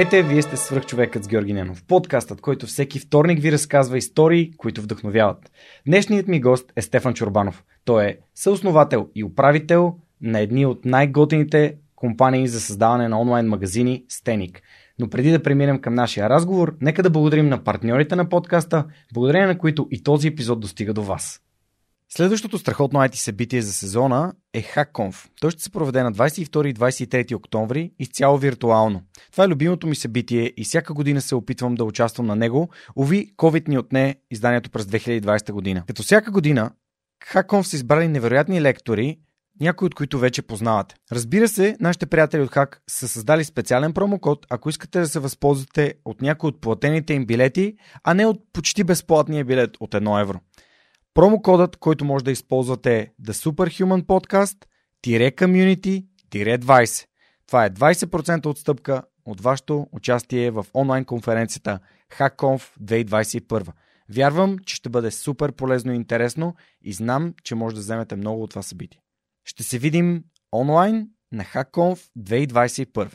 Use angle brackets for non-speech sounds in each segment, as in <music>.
Здравейте, вие сте свръхчовекът с Георги Ненов, подкастът, който всеки вторник ви разказва истории, които вдъхновяват. Днешният ми гост е Стефан Чорбанов. Той е съосновател и управител на едни от най-готените компании за създаване на онлайн магазини Стеник. Но преди да преминем към нашия разговор, нека да благодарим на партньорите на подкаста, благодарение на които и този епизод достига до вас. Следващото страхотно IT събитие за сезона е HackConf. Той ще се проведе на 22 и 23 октомври изцяло виртуално. Това е любимото ми събитие и всяка година се опитвам да участвам на него. Ови, COVID ни отне изданието през 2020 година. Като всяка година, HackConf са избрали невероятни лектори, някои от които вече познавате. Разбира се, нашите приятели от Hack са създали специален промокод, ако искате да се възползвате от някои от платените им билети, а не от почти безплатния билет от 1 евро. Промокодът, който може да използвате е The Superhuman Podcast Community 20. Това е 20% отстъпка от вашето участие в онлайн конференцията HackConf 2021. Вярвам, че ще бъде супер полезно и интересно и знам, че може да вземете много от това събитие. Ще се видим онлайн на HackConf 2021.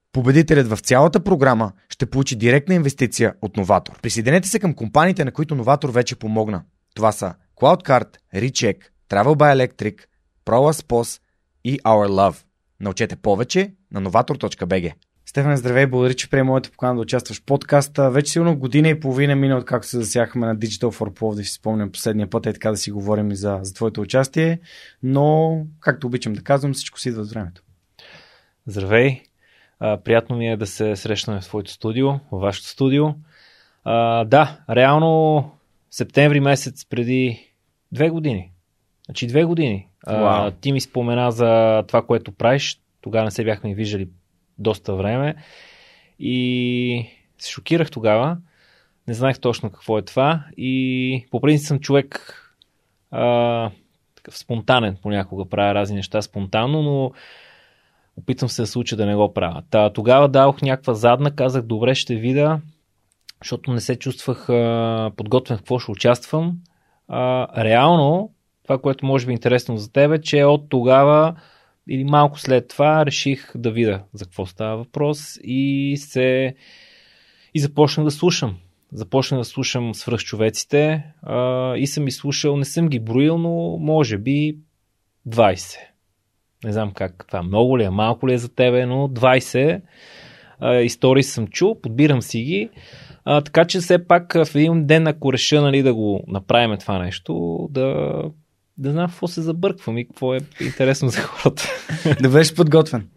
Победителят в цялата програма ще получи директна инвестиция от Новатор. Присъединете се към компаниите, на които Новатор вече помогна. Това са CloudCard, Recheck, Travel by Electric, ProLaspos и Our Love. Научете повече на novator.bg. Стефан, здравей, благодаря, че приема моята покана да участваш в подкаста. Вече сигурно година и половина мина от както се засяхме на Digital for Plov, да си спомням последния път, е така да си говорим и за, за твоето участие, но, както обичам да казвам, всичко си идва с времето. Здравей, а, приятно ми е да се срещнем в твоето студио, в вашето студио. А, да, реално септември месец преди две години. Значи две години. А, ти ми спомена за това, което правиш. Тогава не се бяхме виждали доста време. И се шокирах тогава. Не знаех точно какво е това. И по принцип съм човек а, такъв спонтанен понякога. Правя разни неща спонтанно, но Опитвам се да се уча да не го правя. Та, тогава дадох някаква задна, казах добре ще видя, защото не се чувствах а, подготвен в какво ще участвам. А, реално, това, което може би е интересно за тебе, че от тогава или малко след това реших да видя за какво става въпрос и се и започнах да слушам. Започнах да слушам свръхчовеците а, и съм изслушал, не съм ги броил, но може би 20. Не знам как това много ли е, малко ли е за тебе, но 20 а, истории съм чул, подбирам си ги. А, така че все пак в един ден, ако реша нали, да го направим това нещо, да, да знам какво се забърквам и какво е интересно за хората. да бъдеш подготвен.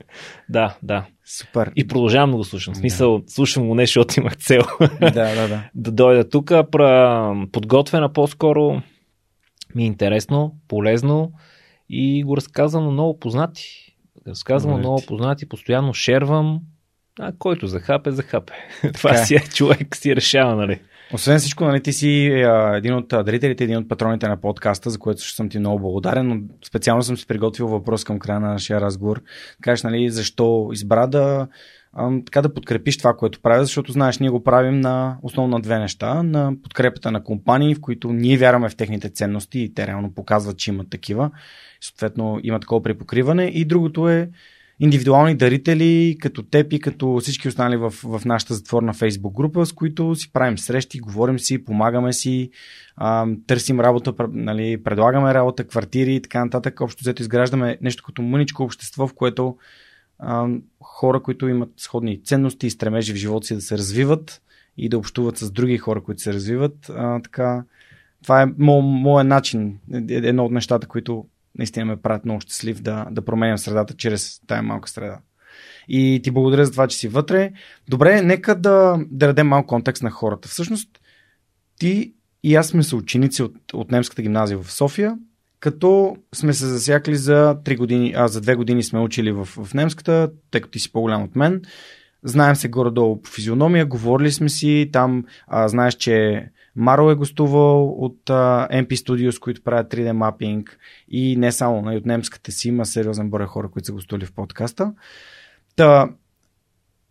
Да, да. Супер. И продължавам да го слушам. В смисъл, да. слушам го не, защото имах цел. да, да, да. да дойда тук. Подготвена по-скоро ми е интересно, полезно и го разказвам на много познати. Разказвам на много познати, постоянно шервам, а който захапе, захапе. <laughs> Това е. си е човек, си решава, нали? Освен всичко, нали, ти си а, един от дарителите, един от патроните на подкаста, за което също съм ти много благодарен, но специално съм си приготвил въпрос към края на нашия разговор. Кажеш, нали, защо избра да, така да подкрепиш това, което правя, защото знаеш, ние го правим на основно на две неща. На подкрепата на компании, в които ние вярваме в техните ценности и те реално показват, че имат такива съответно има такова препокриване. И другото е индивидуални дарители, като теб и като всички останали в, в нашата затворна фейсбук група, с които си правим срещи, говорим си, помагаме си, а, търсим работа, нали, предлагаме работа, квартири и така нататък. Общо взето изграждаме нещо като мъничко общество, в което хора, които имат сходни ценности и стремежи в живота си да се развиват и да общуват с други хора, които се развиват. А, така, това е моят начин, е, е, едно от нещата, които наистина ме правят много щастлив да, да променям средата чрез тая малка среда. И ти благодаря за това, че си вътре. Добре, нека да, да дадем малко контекст на хората. Всъщност, ти и аз сме съученици от, от немската гимназия в София, като сме се засякли за 3 години, а за 2 години сме учили в, в немската, тъй като ти си по-голям от мен. Знаем се горе-долу по физиономия, говорили сме си, там а, знаеш, че Маро е гостувал от а, MP Studios, които правят 3D мапинг и не само, но и нали, от немската си има сериозен брой хора, които са гостували в подкаста. Та,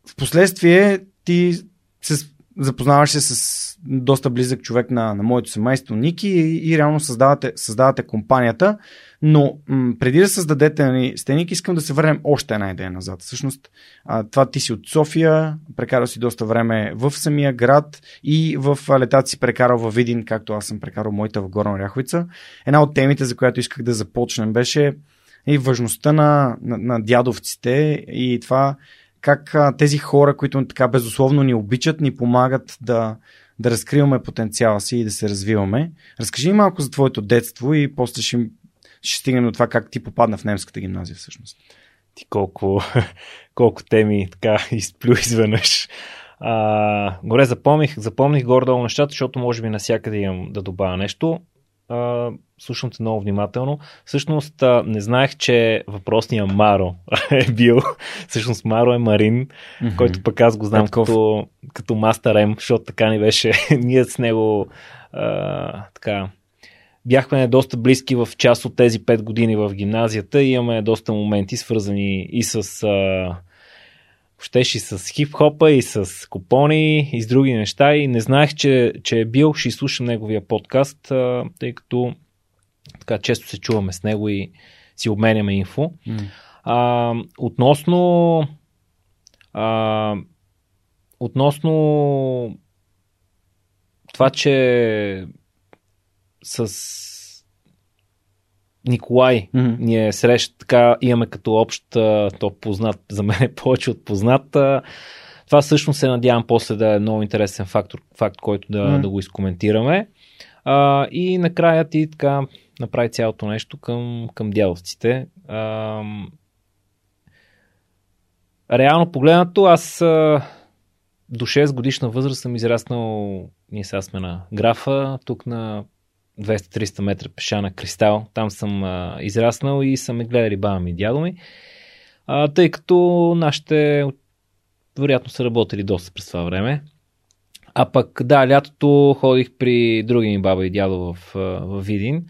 в последствие ти се запознаваш се с доста близък човек на, на моето семейство, Ники, и, и реално създавате, създавате компанията. Но м- преди да създадете нали, Стеник, искам да се върнем още една идея назад. Всъщност, а, това ти си от София, прекарал си доста време в самия град и в летата си прекарал във Видин, както аз съм прекарал моята в Горна Ряховица. Една от темите, за която исках да започнем, беше и важността на, на, на дядовците и това как тези хора, които така безусловно ни обичат, ни помагат да, да разкриваме потенциала си и да се развиваме. Разкажи ми малко за твоето детство и после ще, ще стигнем до това как ти попадна в немската гимназия всъщност. Ти колко, <laughs> колко теми така <laughs> изплю изведнъж. А, горе запомних, запомних гордо нещата, защото може би насякъде имам да добавя нещо а, слушам те много внимателно. Всъщност а, не знаех, че въпросният Маро <laughs> е бил. Всъщност Маро е Марин, mm-hmm. който пък аз го знам Петков. като, като Мастер М, защото така ни беше. <laughs> Ние с него а, така бяхме доста близки в част от тези 5 години в гимназията и имаме доста моменти свързани и с а, щеше с хип-хопа и с купони и с други неща и не знаех, че, че е бил, ще изслушам неговия подкаст, а, тъй като така често се чуваме с него и си обменяме инфо. Mm. А, относно а, относно това, че с Николай mm-hmm. ни е среща, така имаме като общ, то познат, за мен е повече от познат. Това всъщност се надявам после да е много интересен фактор, факт, който да, mm-hmm. да го изкоментираме. А, и накрая ти така направи цялото нещо към, към дядовците. А, реално погледнато, аз а, до 6 годишна възраст съм израснал, ние сега сме на графа, тук на 200-300 метра пеша на Кристал. Там съм а, израснал и са ме гледали баба ми и дядо ми. А, тъй като нашите вероятно са работили доста през това време. А пък да, лятото ходих при други ми баба и дядо в, в Видин.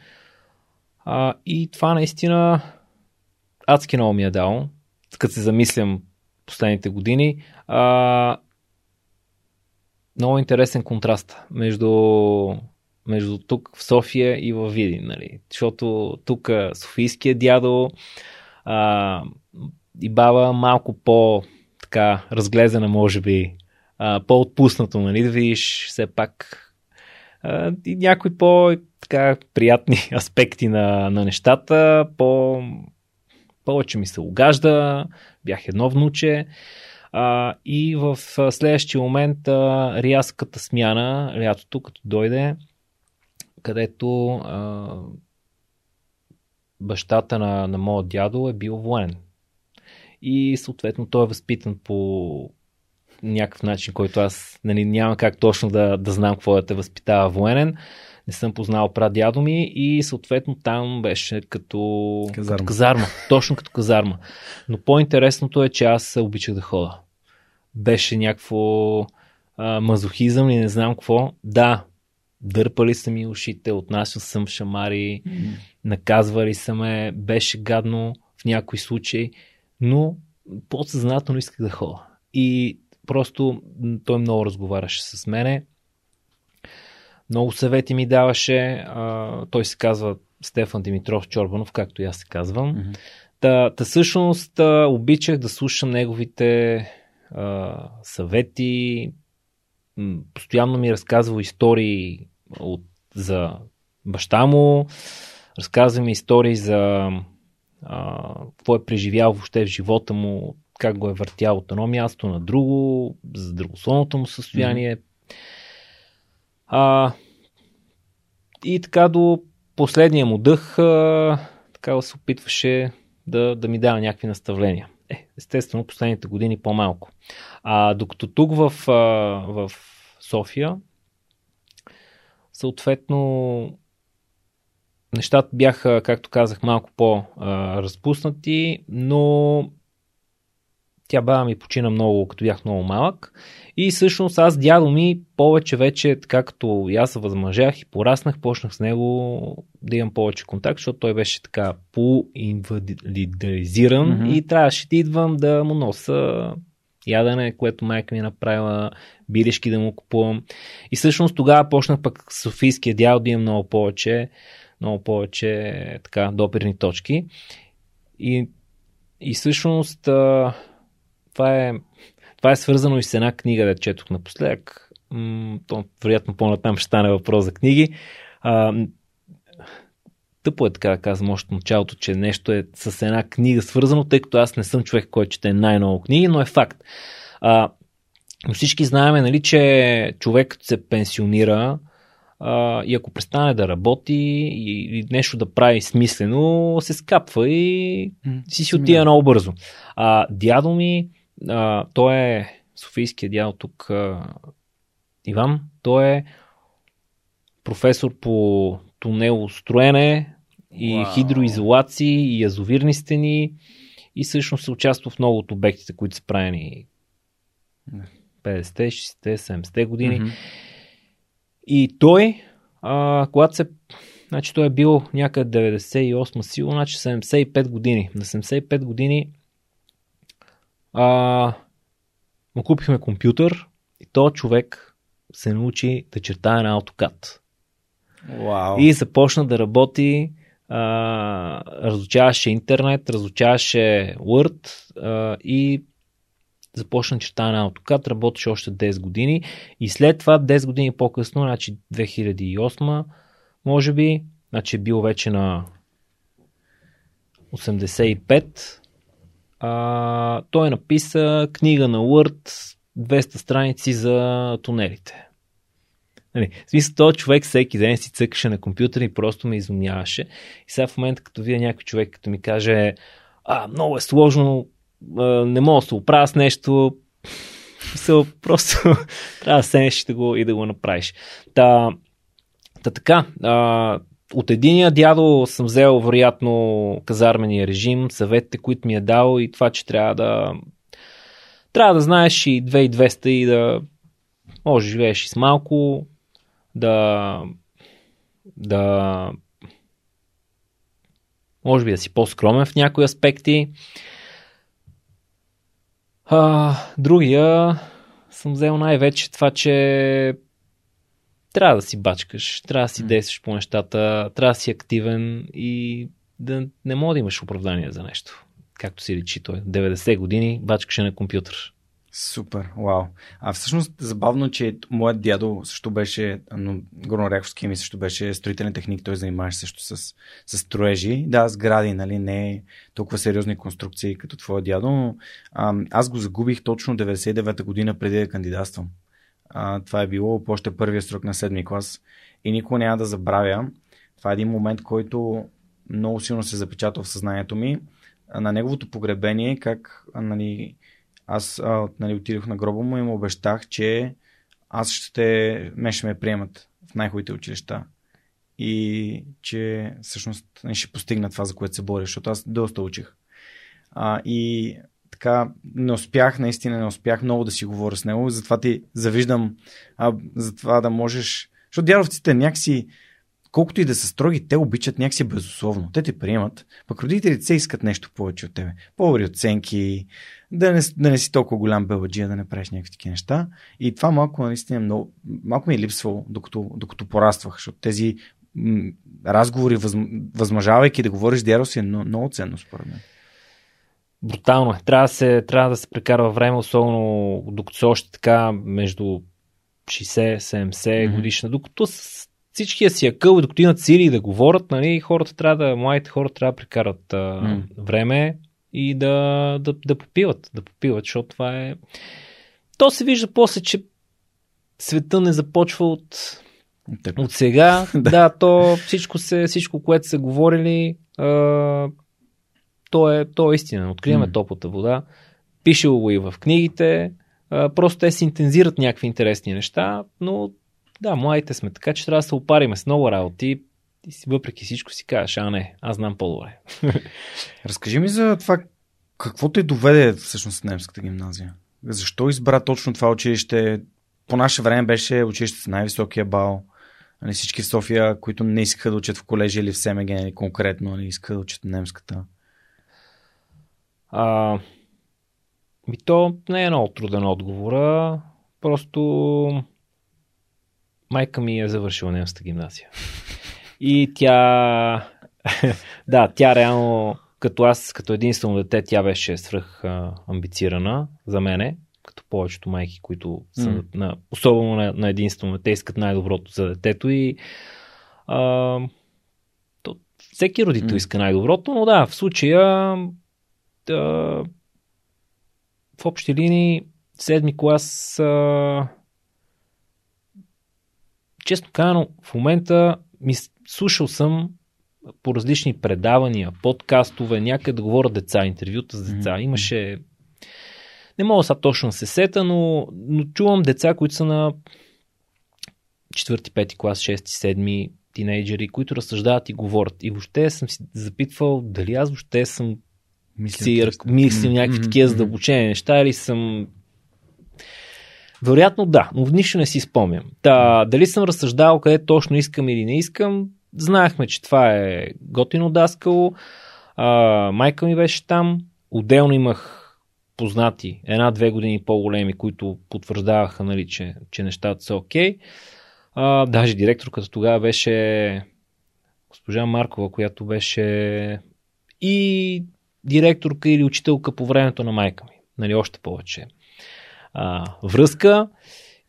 А, и това наистина адски много ми е дало, като се замислям последните години. А, много интересен контраст между между тук в София и в Видин, нали? Защото тук Софийския дядо а, и баба малко по така разглезена, може би, а, по-отпуснато, нали? Да видиш все пак а, и някои по така приятни <laughs> аспекти на, на нещата, по повече ми се огажда, бях едно внуче. А, и в следващия момент а, рязката смяна, лятото, като дойде, където а, бащата на, на моят дядо е бил военен. И съответно той е възпитан по някакъв начин, който аз нали, няма как точно да, да знам какво да те възпитава военен. Не съм познал дядо ми и съответно там беше като казарма. като казарма. Точно като казарма. Но по-интересното е, че аз обичах да хода. Беше някакво а, мазохизъм и не знам какво. Да, дърпали са ми ушите, отнасял съм шамари, mm. наказвали са ме, беше гадно в някои случаи, но подсъзнателно исках да ходя. И просто той много разговаряше с мене, много съвети ми даваше, а, той се казва Стефан Димитров Чорбанов, както и аз се казвам. Mm-hmm. Та, та всъщност а, обичах да слушам неговите а, съвети. Постоянно ми разказвал истории от, за баща му, разказва ми истории за а, какво е преживял въобще в живота му, как го е въртял от едно място на друго, за здравословното му състояние. А, и така до последния му дъх а, така се опитваше да, да ми дава някакви наставления. Е, естествено, последните години по-малко. А докато тук в, а, в София, съответно, нещата бяха, както казах, малко по-разпуснати, но тя баба ми почина много, като бях много малък. И всъщност аз дядо ми повече вече, така като и аз се възмъжах и пораснах, почнах с него да имам повече контакт, защото той беше така по-инвалидизиран Мгм. и трябваше да идвам да му носа ядене, което майка ми е направила, билешки да му купувам. И всъщност тогава почнах пък Софийския дял да имам много повече, много повече така допирни точки. И, и всъщност това е, това е свързано и с една книга, да четох напоследък. М, то, вероятно по-натам ще стане въпрос за книги. А, тъпо е така да казвам още началото, че нещо е с една книга свързано, тъй като аз не съм човек, който чете най-много книги, но е факт. А, но всички знаем, нали, че човек се пенсионира а, и ако престане да работи и, и нещо да прави смислено, се скапва и си си отива много бързо. А, дядо ми, а, той е Софийския дядо тук, а, Иван, той е професор по тунелостроене и Вау. хидроизолации и язовирни стени и всъщност се участва в много от обектите, които са правени Да. 50-те, 60-те, 70-те години. Мгм. И той, а, когато се. Значи той е бил някъде 98 сигурно, значи 75 години. На 75 години а, му купихме компютър и този човек се научи да чертае на AutoCAD. Вау. И започна да работи, разучаваше интернет, разучаваше Word а, и започна чертане на AutoCAD, работеше още 10 години и след това 10 години по-късно, значи 2008 може би, значи е бил вече на 85, а, той написа книга на Word 200 страници за тунелите. Нали, в смисъл, този човек всеки ден си цъкаше на компютър и просто ме изумяваше. И сега в момента, като видя някой човек, като ми каже, а, много е сложно, не мога да се оправя с нещо, смисъл, просто <laughs> трябва да седнеш и да го, и да го направиш. Та, та така, а, от единия дядо съм взел, вероятно, казармения режим, съветите, които ми е дал и това, че трябва да трябва да знаеш и 2200 и да може живееш и с малко, да да може би да си по-скромен в някои аспекти. А, другия съм взел най-вече това, че трябва да си бачкаш, трябва да си действаш по нещата, трябва да си активен и да не мога да имаш оправдание за нещо. Както си речи той. 90 години бачкаше на компютър. Супер, вау. А всъщност забавно, че моят дядо също беше, но Горноряховски ми също беше строителен техник, той занимаваше също с, с строежи. Да, сгради, нали, не толкова сериозни конструкции като твоя дядо, но а, аз го загубих точно 99-та година преди да кандидатствам. А, това е било по още първия срок на седми клас и никога няма да забравя. Това е един момент, който много силно се запечатва в съзнанието ми. А, На неговото погребение, как нали, аз а, нали, отидох на гроба му и му обещах, че аз ще, ме ще ме приемат в най-хубавите училища. И че всъщност нали, ще постигна това, за което се боря, защото аз доста учих. А, и така не успях, наистина не успях много да си говоря с него, затова ти завиждам а, за това да можеш. Защото дядовците някакси, колкото и да са строги, те обичат някакси безусловно. Те те приемат, пък родителите се искат нещо повече от тебе. По-добри оценки, да не, да не си толкова голям беладжия, да не правиш някакви такива неща. И това малко наистина много, малко ми е липсвало, докато, докато пораствах, защото тези м- разговори, въз, възмъжавайки да говориш с дядо си е много, много ценно според мен. брутално е. Трябва да се, трябва да се прекарва време, особено докато са още така между 60-70 Мгм. годишна, докато с всичкия си акъл, докато имат сили да говорят, нали, хората трябва да, младите хора трябва да прекарат а, М. време и да, да, да попиват, да попиват, защото това е... То се вижда после, че света не започва от, Теб. от сега. <laughs> Да. да. то всичко, се, всичко, което са говорили, а, то, е, то е истина. Откриваме М. топлата вода. Пишело го и в книгите. А, просто те се интензират някакви интересни неща, но да, младите сме така, че трябва да се опариме с много работи и си, въпреки всичко си кажеш, а не, аз знам по-добре. <laughs> Разкажи ми за това, какво те доведе всъщност немската гимназия? Защо избра точно това училище? По наше време беше училище с най-високия бал. Нали, всички в София, които не искаха да учат в колежи или в СМГ нали, конкретно, не искаха да учат немската. А, ми то не е много труден отговора. Просто майка ми е завършила немската гимназия. И тя... <laughs> да, тя реално, като аз, като единствено дете, тя беше свръх а, амбицирана за мене, като повечето майки, които са М. на, особено на, на единствено дете, искат най-доброто за детето и а, то, всеки родител М. иска най-доброто, но да, в случая да, в общи линии седми клас а, честно казано, в момента ми слушал съм по различни предавания, подкастове, някъде да говорят деца, интервюта с деца. Мгм. Имаше не мога сега точно да се сета, но, но чувам деца, които са на четвърти, пети клас, шести, седми, тинейджери, които разсъждават и говорят. И въобще съм си запитвал дали аз въобще съм Мисля, си мислил някакви такива задълбочени неща или съм... Вероятно да, но нищо не си спомням. Та, дали съм разсъждавал къде точно искам или не искам, знаехме, че това е готино даскало. А, майка ми беше там. Отделно имах познати, една-две години по-големи, които потвърждаваха, нали, че, че нещата са окей. А, даже директорката тогава беше госпожа Маркова, която беше и директорка или учителка по времето на майка ми. Нали, още повече а, връзка.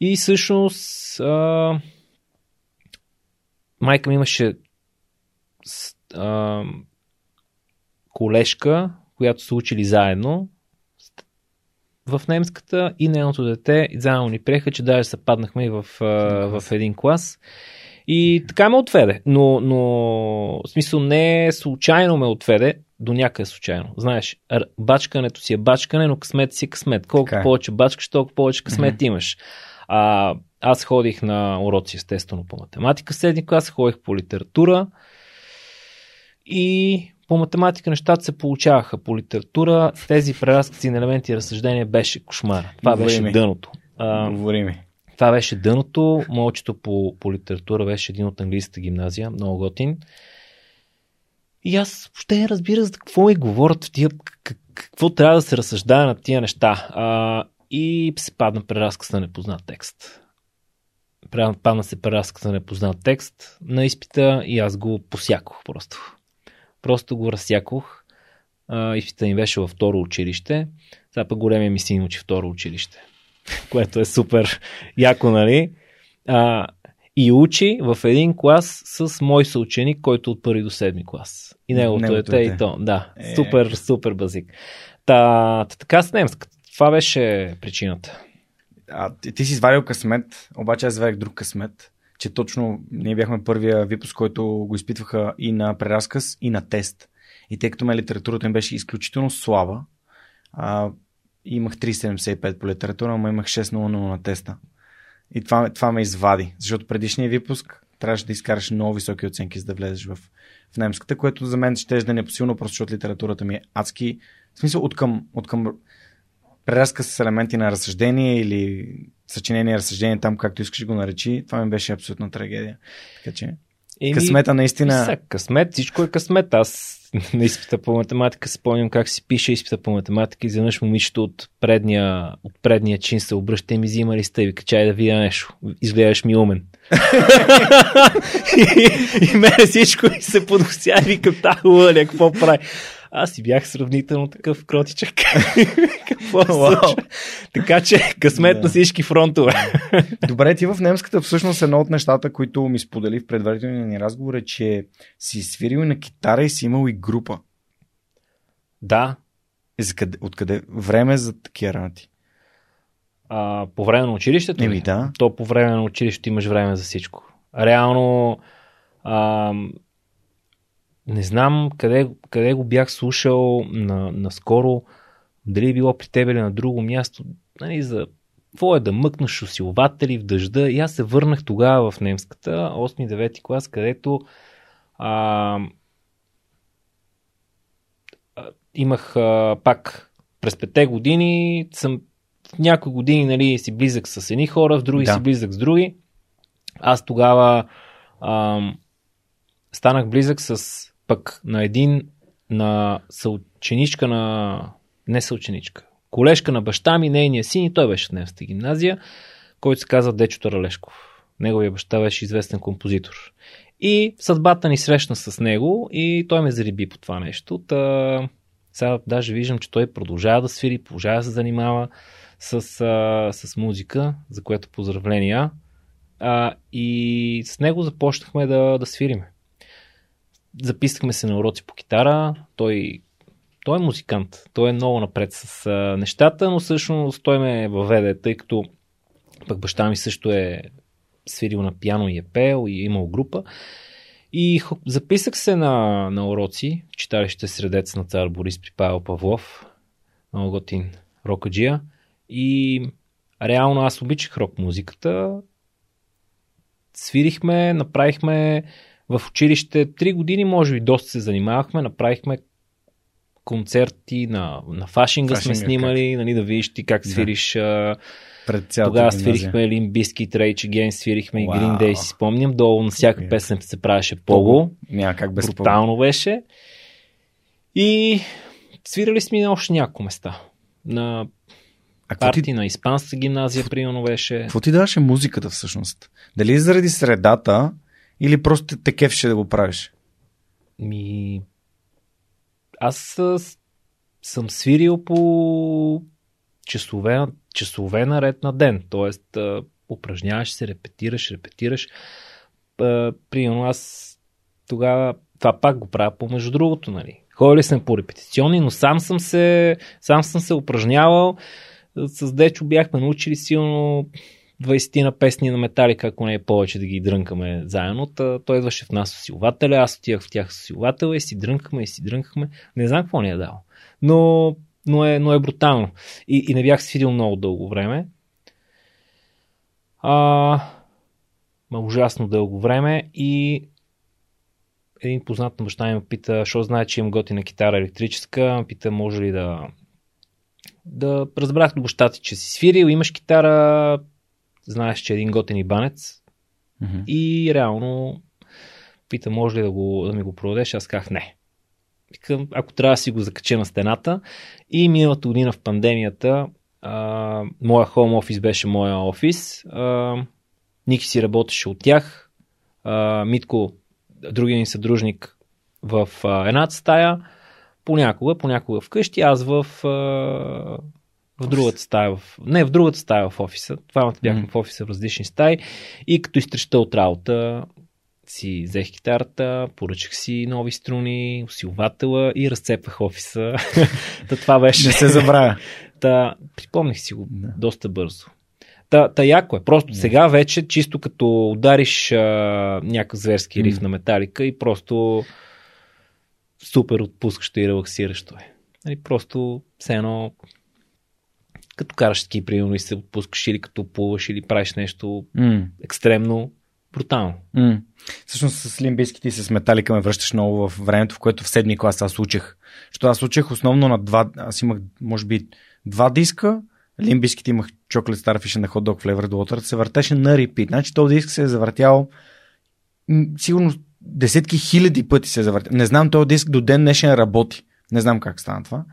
И всъщност а, майка ми имаше а, колежка, която са учили заедно в немската и нейното дете и заедно ни приеха, че даже се паднахме и в, а, в един клас. И така ме отведе. Но, но в смисъл не случайно ме отведе, до някъде случайно. Знаеш, бачкането си е бачкане, но късмет си е късмет. Колко Така е. повече бачкаш, толкова повече късмет Мгм. имаш. А, аз ходих на уроци, естествено, по математика, седни клас, ходих по литература и по математика нещата се получаваха. По литература тези преразкази на елементи и разсъждения беше кошмар. Това Говори беше ми. дъното. А, Говори ми. това беше дъното. Мълчето по, по литература беше един от английската гимназия, много готин. И аз въобще не разбира за какво ми говорят тия, какво трябва да се разсъждава на тия неща. А, и се падна преразказ на непознат текст. Падна се преразказ на непознат текст на изпита и аз го посякох просто. Просто го разсякох. А, изпита ми беше във второ училище. Сега пък големия ми син учи второ училище. <laughs> Което е супер яко, нали? А, и учи в един клас с мой съученик, който от първи до седми клас. И неговото Неговото дете и то. Да, Е. супер, супер базик. Та, та така с немската. Това беше причината. А, ти, ти си извадил късмет, обаче аз извадих друг късмет, че точно ние бяхме първия випуск, който го изпитваха и на преразказ, и на тест. И тъй като ме литературата им беше изключително слаба, а, имах 3,75 по литература, но имах 6,00 на теста. И това, това ме извади, защото предишния випуск трябваше да изкараш много високи оценки, за да влезеш в, в немската, което за мен ще да е непосилно, просто защото литературата ми е адски. В смисъл, от към, преразказ с елементи на разсъждение или съчинение разсъждение там, както искаш го наречи, това ми беше абсолютна трагедия. Така че Еми, късмета наистина... Сега, късмет, всичко е късмет. Аз на изпита по математика спомням как си пише изпита по математика и изведнъж момичето от предния, от предния чин се обръща и ми взима листа и вика, чай да видя нещо. Изгледаш ми умен. <laughs> и, и мене всичко ми се подося и викам, та лъля, какво прави. Аз си бях сравнително такъв кротичък. <laughs> Какво случва? Така че късмет Да. на всички фронтове. <laughs> Добре, ти в немската всъщност едно от нещата, които ми сподели в предварителния ни разговор е, че си свирил на китара и си имал и група. да, Е, къде, откъде? Време за такива работи. а, по време на училището. Еми да. То по време на училището имаш време за всичко. Реално, а, не знам къде, къде го бях слушал на, наскоро, дали е било при тебе или на друго място, нали, за какво е да мъкнаш усилватели в дъжда. И аз се върнах тогава в немската, 8-9 клас, където а, а, имах а, пак през пете години съм в някои години нали, си близък с едни хора, в други Да. си близък с други. Аз тогава ам, станах близък с пък на един на съученичка на не съученичка, колежка на баща ми, нейния син и той беше в немската гимназия, който се казва Дечо Таралешков. Неговия баща беше известен композитор. И съдбата ни срещна с него и той ме зариби по това нещо. Та, сега даже виждам, че той продължава да свири, продължава да се занимава с, а, с музика, за което поздравления. А, и с него започнахме да, да свириме. Записахме се на уроци по китара. Той, той е музикант. Той е много напред с а, нещата, но всъщност той ме въведе, тъй като пък баща ми също е свирил на пиано и е пел и е имал група. И хо- записах се на, на уроци читалище Средец на цар Борис при Павел Павлов. Много готин рокаджия. И реално аз обичах рок музиката. Свирихме, направихме в училище три години, може би доста се занимавахме, направихме концерти на, на фашинга, сме Фашинга, снимали, нали, да видиш ти как Да. свириш а, Пред тогава гимназия. свирихме Лин Биски, Rage Against, свирихме и. Green Day, си спомням. Долу на всяка песен се правеше пого. Няма как без пого. Брутално беше. И свирали сме на още няколко места. На А какво ти, парти на испанска гимназия, примерно беше. какво ти даваше музиката всъщност? Дали заради средата или просто те кефше да го правиш? Ми... Аз съм свирил по часове, часове наред на ден. Тоест, упражняваш се, репетираш, репетираш. Примерно аз тогава това пак го правя по между другото, нали. Ходили съм по репетиционни, но сам съм се, сам съм се упражнявал. С Дечо бяхме научили силно 20 на песни на Металика, ако не е повече да ги дрънкаме заедно. Та, той идваше в нас усилвателя, аз отивах в тях с усилвателя и си дрънкахме и си дрънкахме. Не знам какво ни е дал. Но, но, е, но е брутално. И, и не бях свирил много дълго време. А, ма ужасно дълго време и един познат на баща ми ме пита, що знае, че имам готина китара електрическа, пита, може ли да да разбрах до баща че си свирил, имаш китара, знаеш, че е един готен и банец Мгм. и реално пита, може ли да, го, да ми го продадеш, аз казах не. Викам, ако трябва да си го закача на стената. И миналата година в пандемията, а, моя хоум офис беше моя офис. А, Ники си работеше от тях. А, Митко, другия ни съдружник, в а, едната стая. Понякога, понякога вкъщи, аз в, а, в другата стая. В, не, в другата стая в офиса. Двамата бяхме Мгм. в офиса в различни стаи. И като изтреща от работа, си взех китарата, поръчах си нови струни, усилвателя и разцепвах офиса. <laughs> Та това беше. Не се забравя. <laughs> Та, припомних си го Да. доста бързо. Та, та яко е. Просто сега вече, чисто като удариш а, някакъв зверски риф М. на металика и просто супер отпускащо и релаксиращо е. Нали, просто все едно като караш ски, примерно, и се отпускаш или като плуваш или правиш нещо М. екстремно брутално. М. Всъщност с лимбийските и с металика ме връщаш много в времето, в което в седми клас аз учех. Защото аз учех основно на два, аз имах може би два диска, лимбийските имах Chocolate Starfish на Hot Dog Flavor Water, се въртеше на репит. Значи този диск се е завъртял сигурно десетки хиляди пъти се е завъртял. Не знам, този диск до ден днешен работи. Не знам как стана това.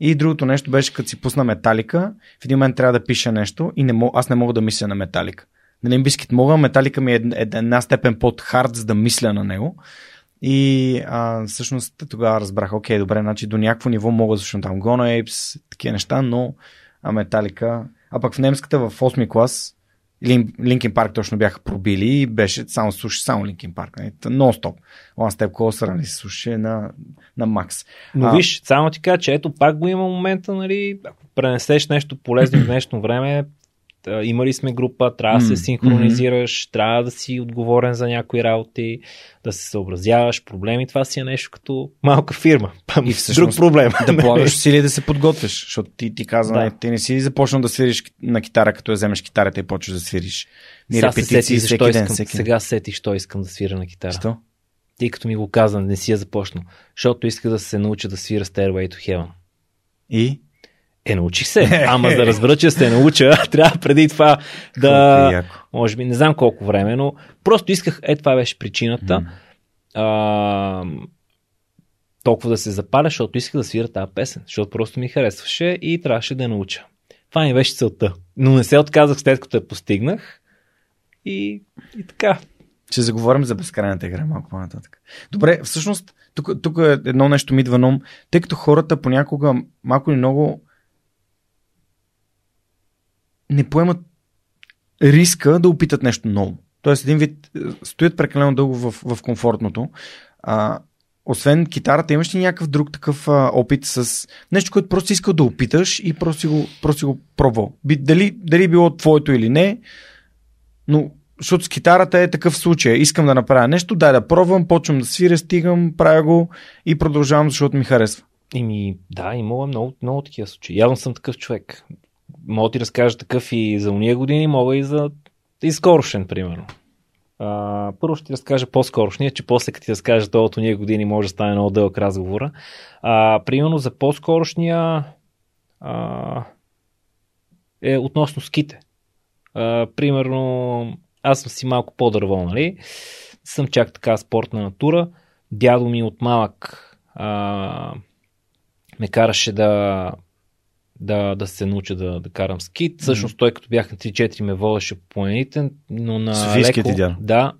И другото нещо беше, като си пусна металика, в един момент трябва да пиша нещо и не мог, аз не мога да мисля на металика. На Лимбискит мога, металика ми е ед- ед- една степен под хард, за да мисля на него. И а, всъщност тогава разбрах, окей, добре, значи до някакво ниво мога да там Gone Apes, такива неща, но а Металика... А пък в немската в 8 клас Линкин Парк точно бяха пробили и беше само слушаше само Линкин Парк. Нали? Нон-стоп. One Step Closer нали, се слушаше на, на макс. Но а, виж, само ти кажа, че ето пак го има момента, нали, ако пренесеш нещо полезно в днешно време, имали сме група, трябва да се синхронизираш, mm-hmm. трябва да си отговорен за някои работи, да се съобразяваш, проблеми. Това си е нещо като малка фирма. И <laughs> всъщност, Друг проблем. Да полагаш <laughs> усилия да се подготвиш, защото ти, ти каза, да. ти не си започнал да свириш на китара, като я вземеш китарата и почваш да свириш. Ни сега репетиции сети, всеки ден. Искам, всеки сега сети, що искам да свира на китара. Що? Ти като ми го каза, не си я започнал. Защото иска да се науча да свира Stairway to Heaven. И? Е, научих се. Ама за да разбера, че се науча, <laughs> трябва преди това да... Може би, не знам колко време, но просто исках, е, това беше причината. А, толкова да се запаля, защото исках да свира тази песен, защото просто ми харесваше и трябваше да я науча. Това ми беше целта. Но не се отказах след като я постигнах и, и така. Ще заговорим за безкрайната игра малко по-нататък. Добре, всъщност, тук, тук е едно нещо ми идва на ум, тъй като хората понякога малко или много не поемат риска да опитат нещо ново. Тоест, един вид е, стоят прекалено дълго в, в комфортното. А, освен китарата, имаш ли някакъв друг такъв а, опит с нещо, което просто искал да опиташ и просто си го, просто си го пробвал? Би, дали, дали било твоето или не, но защото с китарата е такъв случай. Искам да направя нещо, дай да пробвам, почвам да свиря, стигам, правя го и продължавам, защото ми харесва. Ими, да, имало много, много такива случаи. Явно съм такъв човек мога ти разкажа такъв и за уния години, мога и за и скорошен, примерно. А, първо ще ти разкажа по-скорошния, че после като ти разкажа това от уния години може да стане много дълъг разговора. А, примерно за по-скорошния а, е относно ските. А, примерно аз съм си малко по-дърво, нали? Съм чак така спортна натура. Дядо ми от малък а, ме караше да да, да се науча да, да карам скит. Всъщност той като бях на 3-4 ме водеше по планините, но на Софийският леко, дядо. Да,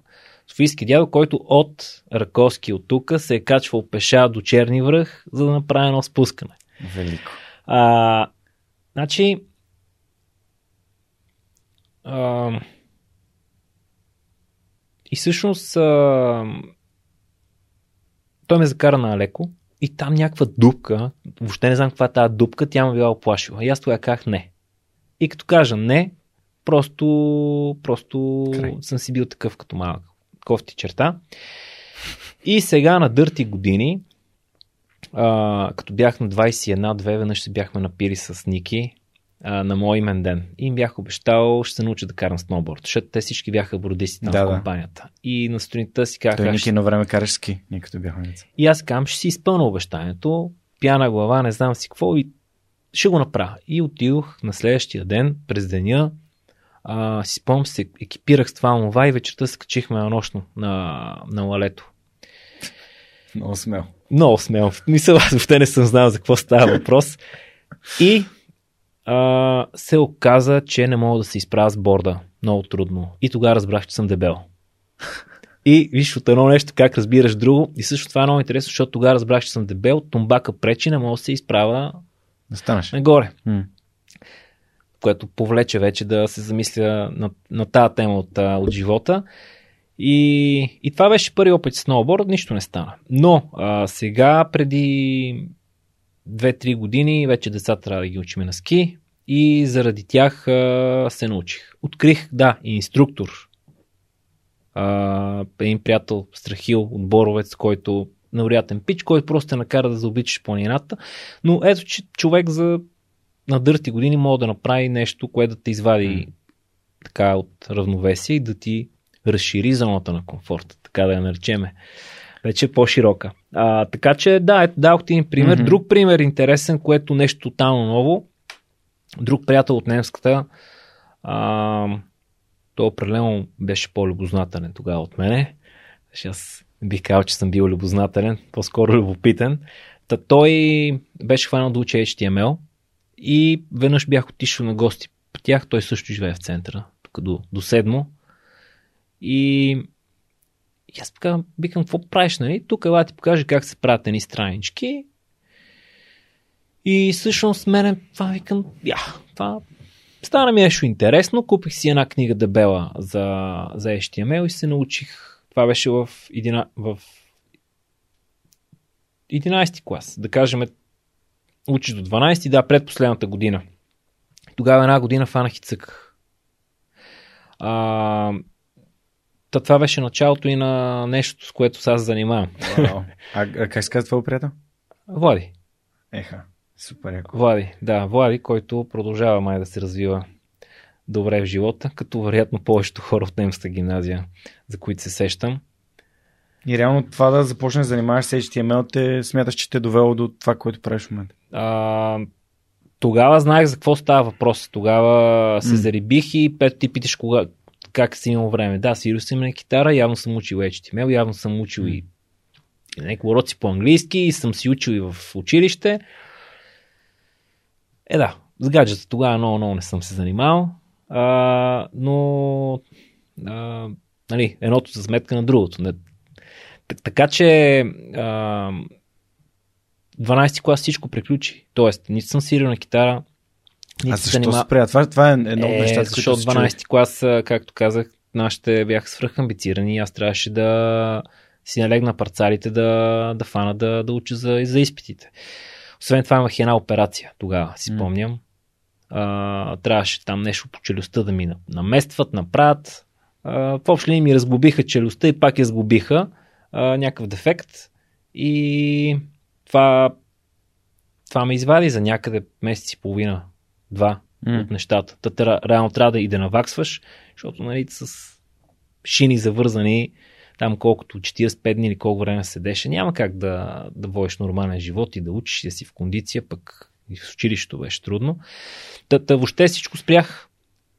Софийски дядо, който от Раковски от тук се е качвал пеша до Черни връх, за да направи едно спускане. Велико. А, значи, а, и всъщност а, той ме закара на леко и там някаква дупка, въобще не знам каква е тази дупка, тя ме била оплашила. И аз тогава казах не. И като кажа не, просто, просто Край. съм си бил такъв като малък кофти черта. И сега на дърти години, а, като бях на 21-2, веднъж се бяхме напили с Ники а, на мой имен ден. И им бях обещал, ще се науча да карам сноуборд, защото те всички бяха бордисти там да, в компанията. И на сутринта си казах. Той Ники на време караш ски, ние като бяхме деца. И аз казвам, ще си изпълна обещанието, пяна глава, не знам си какво и ще го направя. И отидох на следващия ден, през деня, а, си спомням се, екипирах с това мова и вечерта се качихме на нощно на, на лалето. Много смел. Много смел. Мисля, аз въобще не съм знал за какво става въпрос. И а, се оказа, че не мога да се изправя с борда. Много трудно. И тогава разбрах, че съм дебел. <laughs> И виж от едно нещо как разбираш друго. И също това е много интересно, защото тогава разбрах, че съм дебел. Тумбака пречи, не мога да се изправя да станеш. нагоре. М. Което повлече вече да се замисля на, на тази тема от, от живота. И, и това беше първи опит с сноуборд, нищо не стана. Но а, сега, преди 2-3 години вече децата трябва да ги учим на ски и заради тях а, се научих. Открих, да, инструктор. А, един приятел Страхил от Боровец, който невероятен пич, който просто те накара да заобичаш планината. Но ето, че човек за на дърти години може да направи нещо, което да те извади mm. така от равновесие и да ти разшири зоната на комфорта, така да я наречеме вече е по-широка. А, така че да, ето, дадох ти един пример. Mm-hmm. Друг пример интересен, което нещо тотално ново. Друг приятел от немската, а, той определено беше по-любознателен тогава от мене. Аз бих казал, че съм бил любознателен, по-скоро любопитен. Та той беше хванал да учи HTML и веднъж бях отишъл на гости по тях. Той също живее в центъра, тук до, до седмо. И И аз така, викам, какво правиш, нали? Тук ела ти покажа как се правят едни странички. И всъщност мене това викам, я, това стана ми нещо интересно. Купих си една книга дебела за, за HTML и се научих. Това беше в, 11, в 11 клас. Да кажем, учиш до 12, да, предпоследната година. Тогава една година фанах и цъках. А, Та това беше началото и на нещо, с което сега се занимавам. А, а как се казва твой приятел? Влади. Еха, супер яко. Влади, да, Влади, който продължава май да се развива добре в живота, като вероятно повечето хора от немската гимназия, за които се сещам. И реално това да започнеш да занимаваш с HTML, те смяташ, че те е довело до това, което правиш в момента? А, тогава знаех за какво става въпрос. Тогава се М. зарибих и пет ти питаш кога, как си имал време. Да, сириус съм на китара, явно съм учил HTML, явно съм учил и някакви уроци по английски и съм си учил и в училище. Е да, с гаджета тогава много, много не съм се занимавал, а, но а, нали, едното за сметка на другото. Не, така че а, 12 клас всичко приключи. Тоест, нито съм свирил на китара, нито А защо занима- се спря? Това, това е едно от е, нещата, защото които се чуят. 12 клас, както казах, нашите бяха свръхамбицирани и аз трябваше да си налегна парцалите да, да фана да, да уча за, за изпитите. Освен това имах една операция тогава, си М. спомням. А, трябваше там нещо по челюстта да ми наместват, направят. А, в общи линии ми разглобиха челюстта и пак я сглобиха. А, някакъв дефект. И това, това ме извади за някъде месец и половина, два М. от нещата. Та, тера, реално трябва да и да наваксваш, защото нали, с шини завързани, там колкото 45 дни или колко време седеше, няма как да, да водиш нормален живот и да учиш и да си в кондиция, пък и в училището беше трудно. Та, та въобще всичко спрях.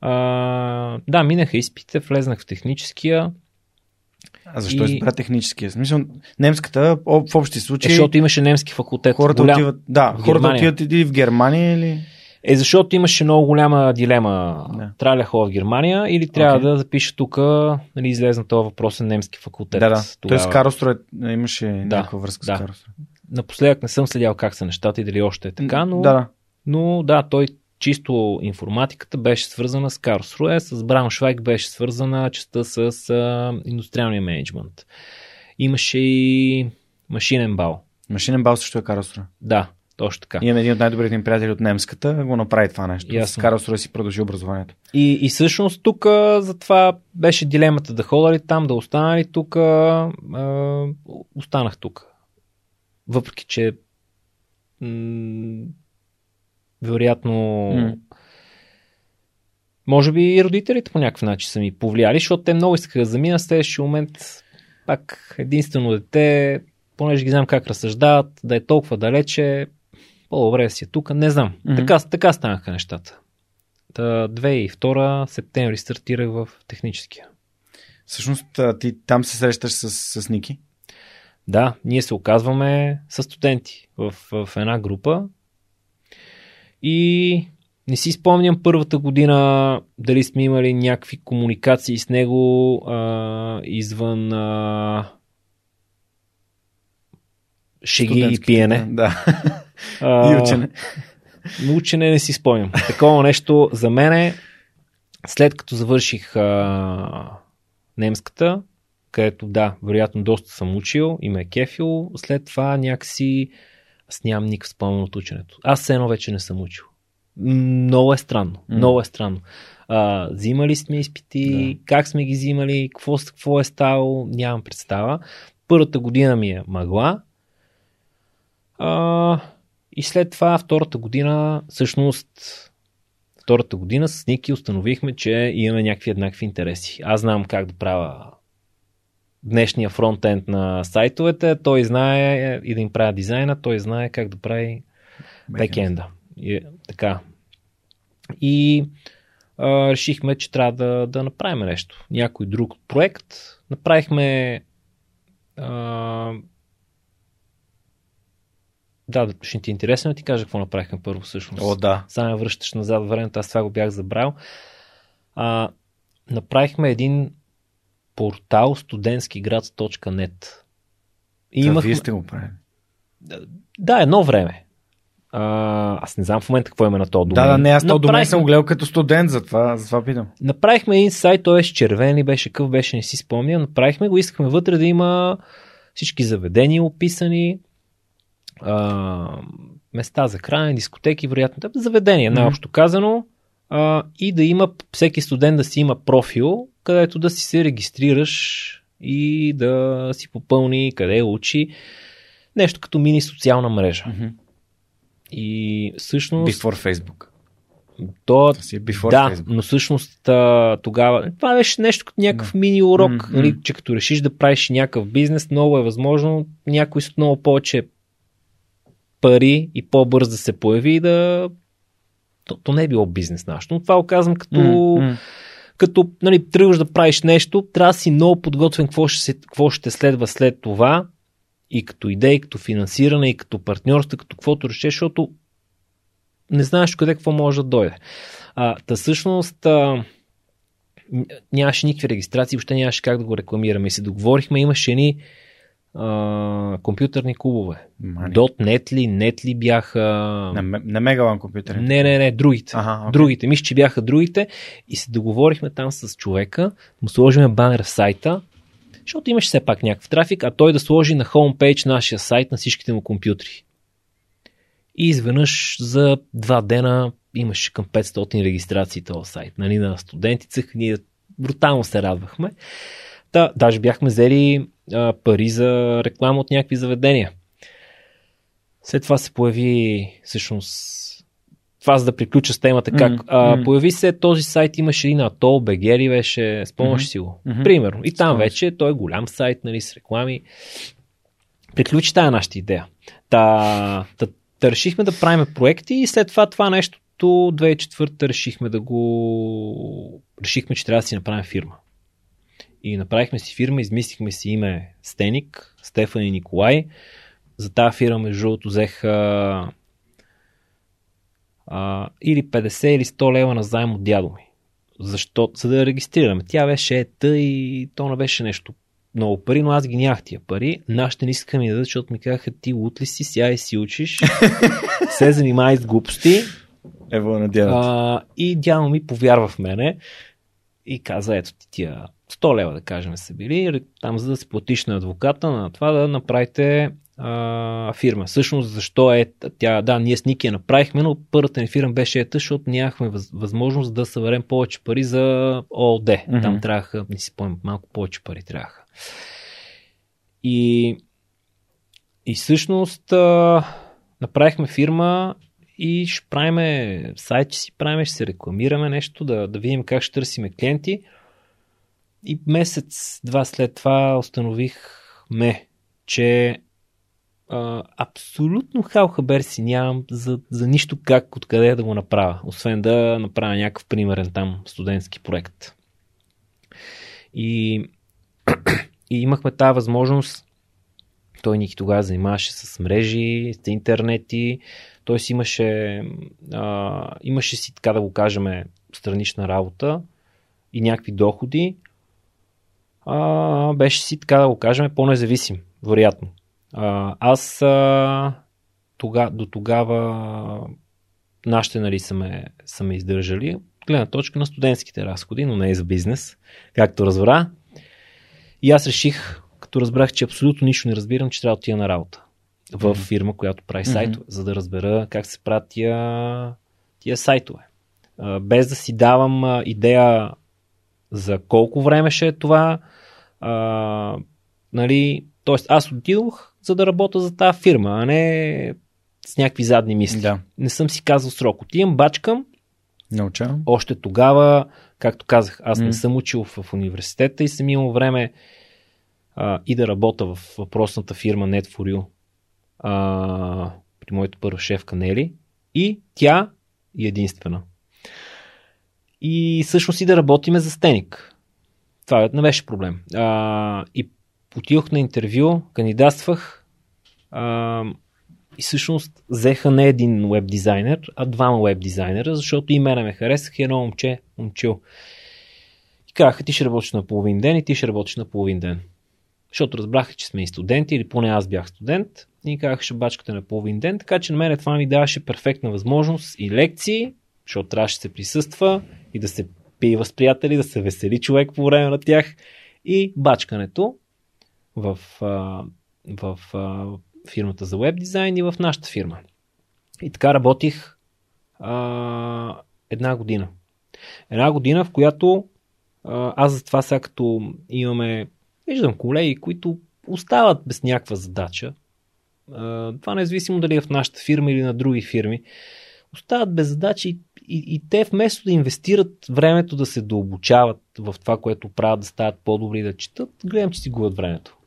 А, да, минаха изпитите, влезнах в техническия, А защо И- и... избра техническия? Смисъл, немската в общи е, случаи защото имаше немски факултет. хората голям. отиват, да, хората отиват или в Германия или... Е, защото имаше много голяма дилема. Да. Трябва ли да ходя в Германия или трябва Окей. да запиша тук, нали, излезе на този въпрос на немски факултет. Да, да. Каростро е, имаше някаква връзка да. с Каростро. Напоследък не съм следял как са нещата и дали още е така, но Да, да. Но да, той чисто информатиката беше свързана с Карлсруе, с Брауншвайк беше свързана частта с а, индустриалния менеджмент. Имаше и машинен бал. Машинен бал също е Каростро. Да, точно така. Имам един от най-добрите ми приятели от немската, го направи това нещо. Ясно. С Каростро си продължи образованието. И, и всъщност тук затова беше дилемата да ходя ли там, да остана ли тук. а, Останах тук. Въпреки, че м- вероятно М. може би и родителите по някакъв начин са ми повлияли, защото те много искаха да замина следващия момент пак единствено дете, понеже ги знам как разсъждават, да е толкова далече, по-добре да си е тук, не знам. Мгм. Така, така станаха нещата. Та, 2002 септември стартирах в техническия. Всъщност ти там се срещаш с, с Ники. Да, ние се оказваме с студенти в, в една група и не си спомням първата година дали сме имали някакви комуникации с него а, извън а, шеги и пиене. Да. И учене. Учене не си спомням. Такова нещо за мене, след като завърших а, немската, където да, вероятно доста съм учил и ме е кефил, след това някакси аз нямам никакъв спомен от ученето. Аз все едно вече не съм учил. Много е странно. М. Много е странно. А, взимали сме изпити, как сме ги взимали, какво, какво е ставало, нямам представа. Първата година ми е мъгла. А, и след това, втората година, всъщност, втората година с Ники установихме, че имаме някакви еднакви интереси. Аз знам как да правя днешния фронтенд на сайтовете, той знае и да им правя дизайна, той знае как да прави бекенда. И, така. И а, решихме, че трябва да, да направим нещо. Някой друг проект. Направихме а, да, да, ще ти е интересно да ти кажа какво направихме първо всъщност. О, да. Само връщаш назад във времето, аз това го бях забрал. А, направихме един портал студентскиград.net. И Та, имахме... Вие сте го правили. Да, едно време. А, аз не знам в момента какво има на този домен. Да, да, не, аз този домен съм гледал като студент, затова, затова питам. Направихме един сайт, той беше червен и беше къв, беше, не си спомням. Направихме го, искахме вътре да има всички заведения описани, а, места за хранене, дискотеки, вероятно, заведения, mm-hmm. най-общо казано, а, и да има всеки студент да си има профил, където да си се регистрираш и да си попълни къде учи. Нещо като мини социална мрежа. Mm-hmm. И всъщност... Before Facebook. То, е before да, Facebook. но всъщност тогава това беше нещо като някакъв mm. мини урок, mm-hmm. нали, че като решиш да правиш някакъв бизнес, много е възможно някой с много повече пари и по-бързо да се появи и да... То, то не е било бизнес нашето, но това го казвам като... Mm-hmm. Като нали, тръгваш да правиш нещо, трябва да си много подготвен какво ще, се, какво ще следва след това и като идеи, като финансиране, и като партньорство, като каквото решиш, защото не знаеш къде какво може да дойде. А, та всъщност а, нямаше никакви регистрации, въобще нямаше как да го рекламираме. И се договорихме, имаше ни а, компютърни клубове. .NET ли, .NET ли бяха... На, на Мегалан компютър. Не, не, не, другите. Ага, okay. Другите. Мисля, че бяха другите. И се договорихме там с човека, му сложиме банер в сайта, защото имаше все пак някакъв трафик, а той да сложи на хоумпейдж нашия сайт на всичките му компютри. И изведнъж за два дена имаше към 500 регистрации този сайт. Нали, на студентите ние брутално се радвахме. Да, даже бяхме взели а, пари за реклама от някакви заведения. След това се появи всъщност това за да приключа с темата, как mm-hmm. а, появи се този сайт, имаше един Атол, Бегери беше, спомняш mm-hmm. си го. Mm-hmm. Примерно. И там вече той е голям сайт, нали, с реклами. Приключи тая нашата идея. Та, та, та решихме да правим проекти и след това това нещо 2004 решихме да го... Решихме, че трябва да си направим фирма. И направихме си фирма, измислихме си име Стеник, Стефан и Николай. За тази фирма, между другото, взеха а, или 50 или 100 лева на заем от дядо ми. Защо? За да я регистрираме. Тя беше ета и то не беше нещо много пари, но аз ги нямах тия пари. Нашите не искаха ми да дадат, защото ми казаха ти лут ли си, сега и си учиш, <laughs> се занимавай с глупости. Ево на дядо. А, и дядо ми повярва в мене и каза, ето ти тия 100 лева, да кажем, са били, там за да се платиш на адвоката, на това да направите а, фирма. Всъщност, защо е тя? Да, ние с Ники я направихме, но първата ни фирма беше ета, защото нямахме възможност да съберем повече пари за ООД. Mm-hmm. Там трябваха, не си спомням, малко повече пари трябваха. И, и всъщност а, направихме фирма и ще правиме сайт, че си правиме, ще се рекламираме нещо, да, да видим как ще търсиме клиенти. И месец-два след това установихме, че а, абсолютно хал хабер си нямам за, за нищо как, откъде да го направя, освен да направя някакъв примерен там студентски проект. И, <clears throat> и имахме тази възможност, той Ники тогава занимаваше с мрежи, с интернети, той си имаше, а, имаше си, така да го кажем, странична работа и някакви доходи, а, беше си, така да го кажем, по-независим, вероятно. А, аз а, тога, до тогава нашите нали, са, ме, са ме издържали гледна точка на студентските разходи, но не и за бизнес, както разбра. И аз реших, като разбрах, че абсолютно нищо не разбирам, че трябва да отида на работа в фирма, която прави сайтове, mm-hmm. за да разбера как се правят тия, тия сайтове. Без да си давам идея за колко време ще е това. А, нали, тоест аз отидох, за да работя за тази фирма, а не с някакви задни мисли. Да. Не съм си казал срок. Отивам, бачкам. Научавам. Още тогава, както казах, аз mm. не съм учил в, университета и съм имал време а, и да работя в въпросната фирма Net4U а, при моята първа шефка Нели. И тя е единствена. И всъщност и да работиме за стеник. Това не беше проблем. А, и отидох на интервю, кандидатствах а, и всъщност взеха не един веб дизайнер, а двама веб дизайнера, защото и мене ме харесах и едно момче, момчил. И казаха, ти ще работиш на половин ден и ти ще работиш на половин ден. Защото разбраха, че сме и студенти, или поне аз бях студент, и казаха, ще бачкате на половин ден, така че на мен това ми даваше перфектна възможност и лекции, защото трябваше да се присъства и да се пива с приятели, да се весели човек по време на тях и бачкането в, в, в фирмата за веб дизайн и в нашата фирма. И така работих а, една година. Една година, в която а, аз за това сега като имаме, виждам колеги, които остават без някаква задача. А, това независимо дали е в нашата фирма или на други фирми. Остават без задачи и, и, и те вместо да инвестират времето да се дообучават в това, което правят, да стават по-добри да четат, гледам, че си губят времето.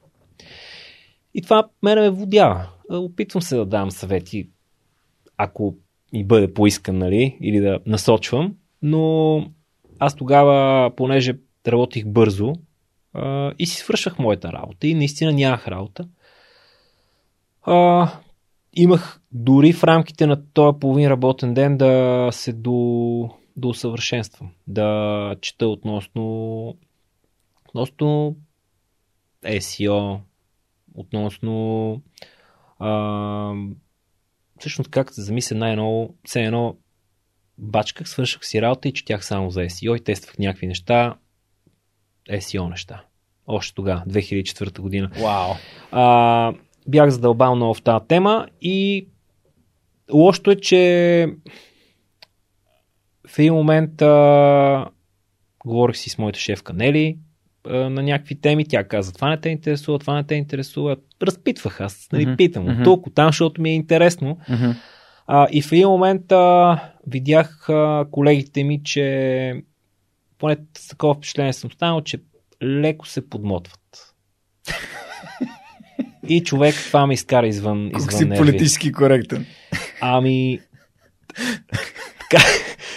И това мене ме водява. Опитвам се да давам съвети, ако ми бъде поискан, нали, или да насочвам, но аз тогава, понеже работих бързо а, и си свършвах моята работа и наистина нямах работа, а, имах дори в рамките на този половин работен ден да се до, до усъвършенствам, да чета относно, относно SEO, относно а, всъщност как се замисля най-ново, все едно бачках, свършах си работа и четях само за SEO и тествах някакви неща, SEO неща. Още тогава, 2004 година. Вау. А, бях задълбал много в тази тема и лошото е, че в един момент а, говорих си с моята шефка Нели а, на някакви теми. Тя каза, това не те интересува, това не те интересува. Разпитвах аз, нали, mm-hmm. питам mm-hmm. толкова там, защото ми е интересно. Mm-hmm. А, и в един момент а, видях а, колегите ми, че поне с такова впечатление съм станал, че леко се подмотват. <laughs> И човек това ме изкара извън, извън Колко си нерви. политически коректен. Ами, така,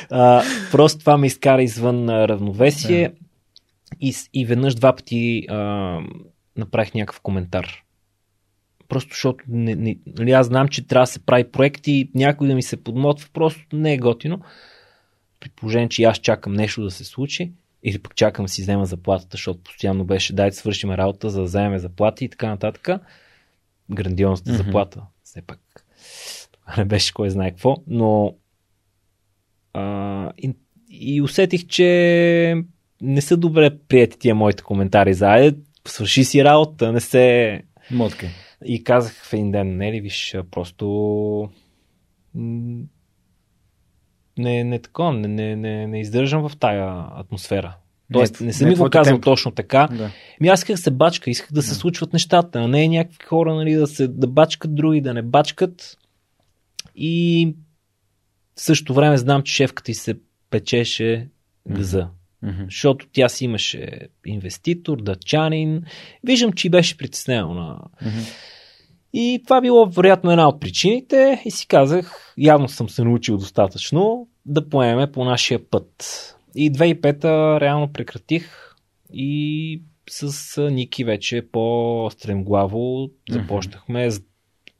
а, просто това ме изкара извън а, равновесие Да. и, и веднъж два пъти а, направих някакъв коментар. Просто защото не, не, нали, аз знам, че трябва да се прави проект и някой да ми се подмотва, просто не е готино. При положение, че аз чакам нещо да се случи, или пък чакам си взема заплатата, защото постоянно беше дай да свършим работа, за да вземем заплати и така нататък. Грандиозната Мгм. заплата. Все пак не беше кой знае какво, но а, и, и усетих, че не са добре прияти тия моите коментари за айде, свърши си работа, не се... Мотка. И казах в един ден, не ли, виж, просто не, не тако, не, не, не, не издържам в тая атмосфера. Тоест, не, не съм ми го казал темпо. точно така. Да. Ми аз исках се бачка, исках да се Да. случват нещата, а не някакви хора нали, да, се, да бачкат, други да не бачкат. И в същото време знам, че шефката й се печеше гъза. Мгм. Защото тя си имаше инвеститор, дъчанин. Виждам, че беше притеснено на... Мгм. И това било вероятно една от причините и си казах, явно съм се научил достатъчно да поеме по нашия път. И 2005-та реално прекратих и с Ники вече по-стремглаво започнахме,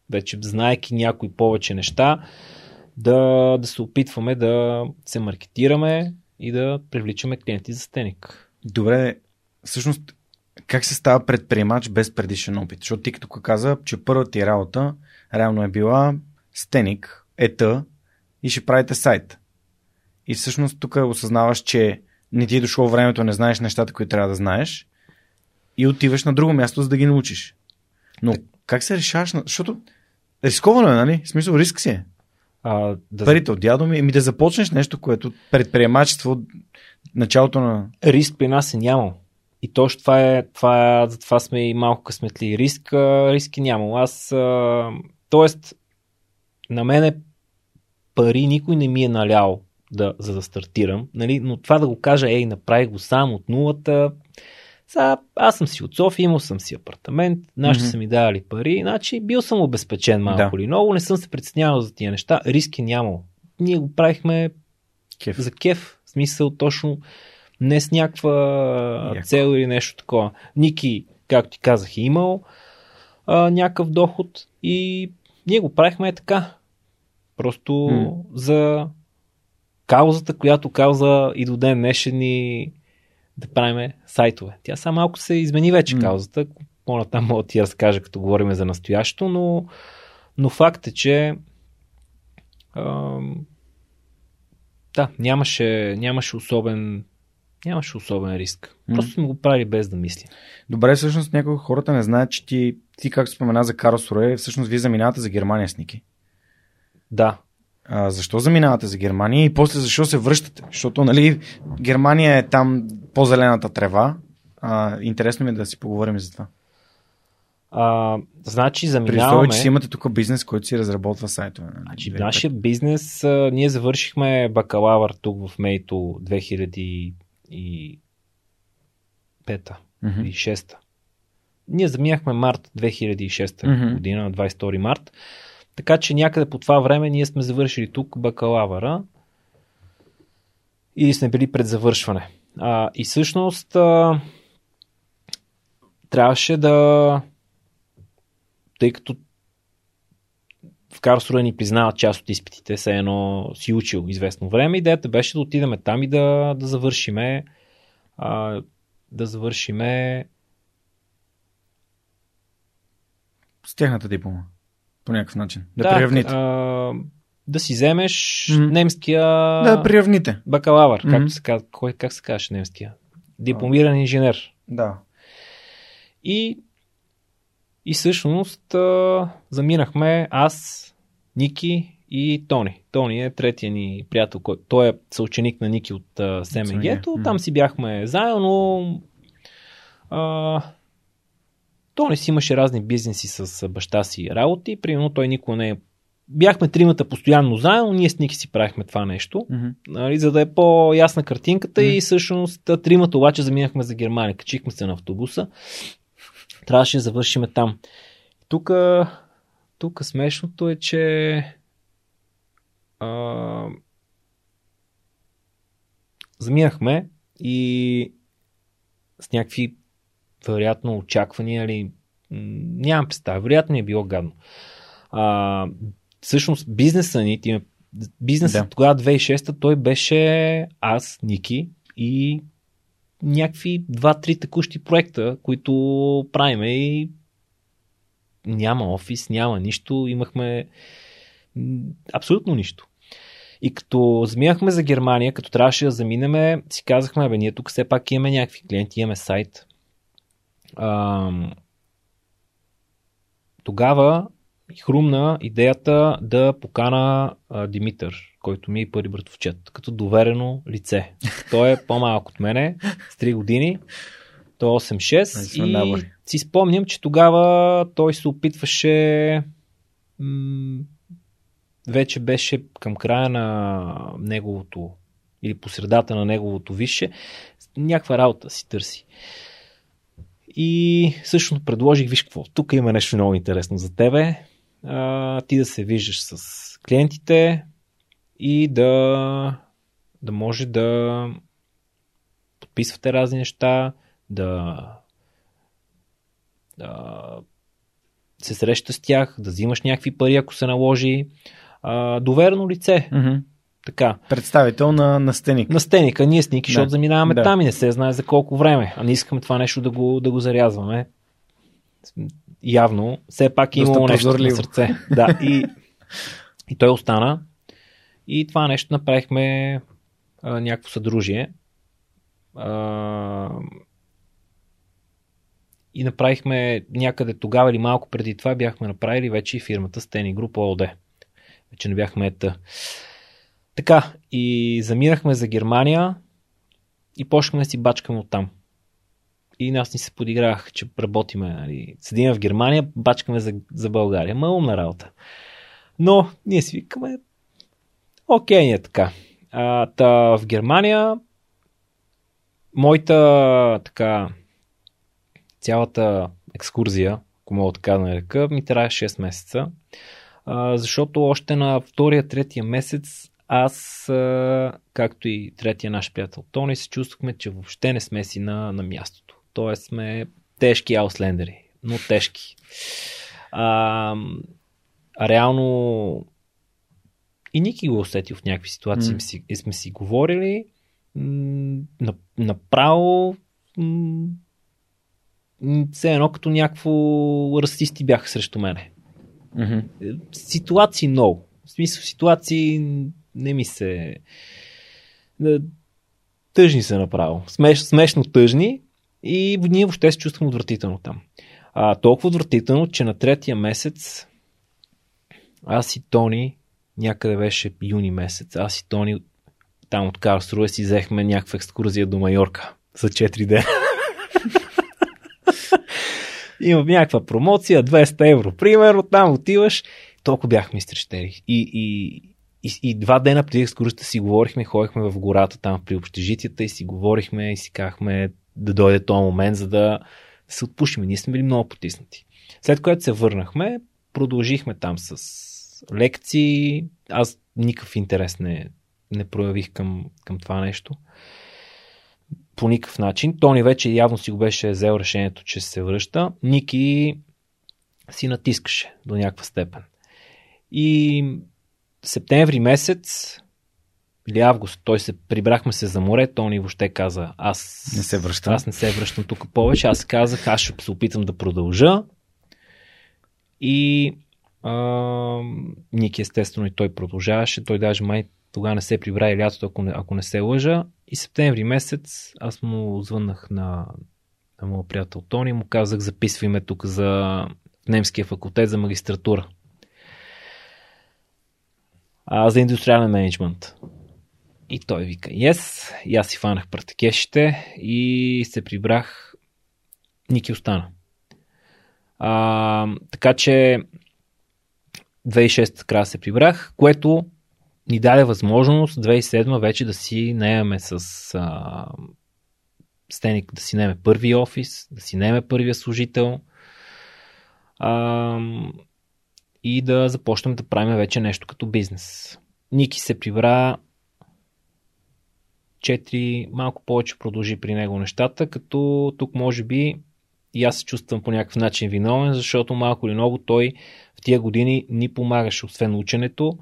вече знаеки някои повече неща, да, да се опитваме да се маркетираме и да привличаме клиенти за стеник. Добре, всъщност, как се става предприемач без предишен опит? Защото ти като каза, че първата ти работа реално е била стеник, ета и ще правите сайт. И всъщност тук осъзнаваш, че не ти е дошло времето, не знаеш нещата, които трябва да знаеш и отиваш на друго място, за да ги научиш. Но как се решаваш? На... Защото рисковано е, нали? В смисъл, риск си е. А, да Парите от дядо ми, ми да започнеш нещо, което предприемачество от началото на... риск при нас е нямал. И точно това е, това е, затова сме и малко късметли. Риск, а, риск е нямал. Аз, а, тоест, на мене пари никой не ми е налял да, за да стартирам, нали? но това да го кажа, ей, направих го сам от нулата, сега, аз съм си от София, имал съм си апартамент, нашите Мгм. са ми давали пари, значи бил съм обезпечен малко Да. или много, не съм се притеснявал за тия неща, риски нямало. Ние го правихме Кеф. за кеф. В смисъл точно не с някаква Яко. цел или нещо такова. Ники, както ти казах, е имал а, някакъв доход и ние го правихме е така. Просто М. за каузата, която кауза и до ден днешен ни да правим сайтове. Тя само малко се измени вече М. каузата. По-натам мога да ти разкажа, като говорим за настоящето, но, но факт е, че ам, да, нямаше, нямаше особен нямаше особен риск. Просто сме го правили без да мислим. Добре, всъщност някои хората не знаят, че ти, ти както спомена за Карлсруе, всъщност вие заминавате за Германия с Ники. Да, А, защо заминавате за Германия и после защо се връщате? Защото, нали, Германия е там по-зелената трева. А, интересно ми е да си поговорим за това. а, значи При заминаваме... условие, че си имате тук бизнес, който си разработва сайтове. Нали? Значи, нашия бизнес, а, ние завършихме бакалавър тук в Мейто 2005 Мгм. и 6 Ние заминахме март 2006 Мгм. година, на 22 март. Така че някъде по това време ние сме завършили тук бакалавъра или сме били пред завършване. А, и всъщност а, трябваше да тъй като в Карлсруе ни признават част от изпитите, се едно си учил известно време. Идеята беше да отидем там и да, да завършиме а, да завършиме С тяхната диплома. По някакъв начин. Да, да, приравните. а, да си вземеш Мгм. немския Да, приравните. бакалавър, Мгм. както се казва, кой, как се казваше немския? Дипломиран инженер. Да. И, и всъщност а, заминахме аз, Ники и Тони. Тони е третия ни приятел, който той е съученик на Ники от а, СМГ-то. СМГ, Там си бяхме заедно. А, Тони си имаше разни бизнеси с баща си работи. Примерно той никога не е Бяхме тримата постоянно заедно, ние с Ники си правихме това нещо, Мгм. нали, за да е по-ясна картинката Мгм. и всъщност тримата обаче заминахме за Германия. Качихме се на автобуса, трябваше да завършиме там. Тук, тук смешното е, че а, заминахме и с някакви вероятно очаквания или нямам представа, вероятно е било гадно. А, всъщност бизнеса ни, бизнесът Да. тогава 2006 той беше аз, Ники и някакви два-три текущи проекта, които правиме и няма офис, няма нищо, имахме абсолютно нищо. И като заминахме за Германия, като трябваше да заминеме, си казахме, бе, ние тук все пак имаме някакви клиенти, имаме сайт. Ам, тогава хрумна идеята да покана а, Димитър, който ми е първи братовчет, като доверено лице. Той е по-малък от мене, с 3 години. Той е 8-6 Ай, сме и набори. си спомням, че тогава той се опитваше м- вече беше към края на неговото или по средата на неговото висше, някаква работа си търси. И всъщност предложих, виж какво, тук има нещо много интересно за тебе. А, ти да се виждаш с клиентите и да, да може да подписвате разни неща, да, да се среща с тях, да взимаш някакви пари, ако се наложи. А, доверено лице. Мгм. Така. Представител на, на стеник. На стеника, ние с Ники, Да. защото заминаваме Да. там и не се знае за колко време. А не искаме това нещо да го, да го зарязваме. Явно, все пак е имало нещо на сърце. Да, и, и той остана. И това нещо направихме а, някакво съдружие. А, и направихме някъде тогава или малко преди това бяхме направили вече и фирмата Стени Груп ООД. Вече не бяхме ета. Така, и заминахме за Германия и почнахме да си бачкаме оттам. И нас ни се подигравах, че работиме, нали, седим в Германия, бачкаме за, за България. Ма умна работа. Но ние си викаме, окей, не е така. А, та, в Германия моята така цялата екскурзия, ако мога така да нарека, ми трае 6 месеца. А, защото още на втория, третия месец аз, както и третия наш приятел Тони, се чувствахме, че въобще не сме си на, на мястото. Тоест сме тежки ауслендери, но тежки. А реално и Ники го усетил в някакви ситуации, mm. и сме си говорили м- направо м- все едно като някакво расисти бяха срещу мене. Mm-hmm. Ситуации много. В смисъл ситуации не ми се... Тъжни се направо. Смеш, смешно тъжни и ние въобще се чувствам отвратително там. А, толкова отвратително, че на третия месец аз и Тони, някъде беше юни месец, аз и Тони там от Карлсруе си взехме някаква екскурзия до Майорка за 4 дена. <laughs> Има някаква промоция, 200 евро. Примерно там отиваш, толкова бяхме изтрещери. И, и, и, и два дена преди екскурзията си говорихме, ходихме в гората там при общежитията и си говорихме и си казахме да дойде този момент, за да се отпушим. Ние сме били много потиснати. След което се върнахме, продължихме там с лекции. Аз никакъв интерес не, не проявих към, към това нещо. По никакъв начин. Тони вече явно си го беше взел решението, че се връща. Ники си натискаше до някаква степен. И септември месец или август, той се прибрахме се за море, Тони въобще каза, аз не се връщам. Аз не се връщам тук повече. Аз казах, аз ще се опитам да продължа. И а, Ники естествено и той продължаваше. Той даже май тогава не се прибра и лятото, ако не, ако не се лъжа. И септември месец аз му звъннах на, на моят приятел Тони му казах, записвай ме тук за немския факултет за магистратура. А, за индустриален менеджмент. И той вика, yes. И аз си фанах партекешите и се прибрах. Ники остана. А, така че 2006 края се прибрах, което ни даде възможност 2007 вече да си наемаме с а, Стеник, да си наеме първи офис, да си наеме първия служител а, и да започнем да правим вече нещо като бизнес. Ники се прибра 4, малко повече продължи при него нещата, като тук може би и аз се чувствам по някакъв начин виновен, защото малко или много той в тия години ни помагаше, освен ученето.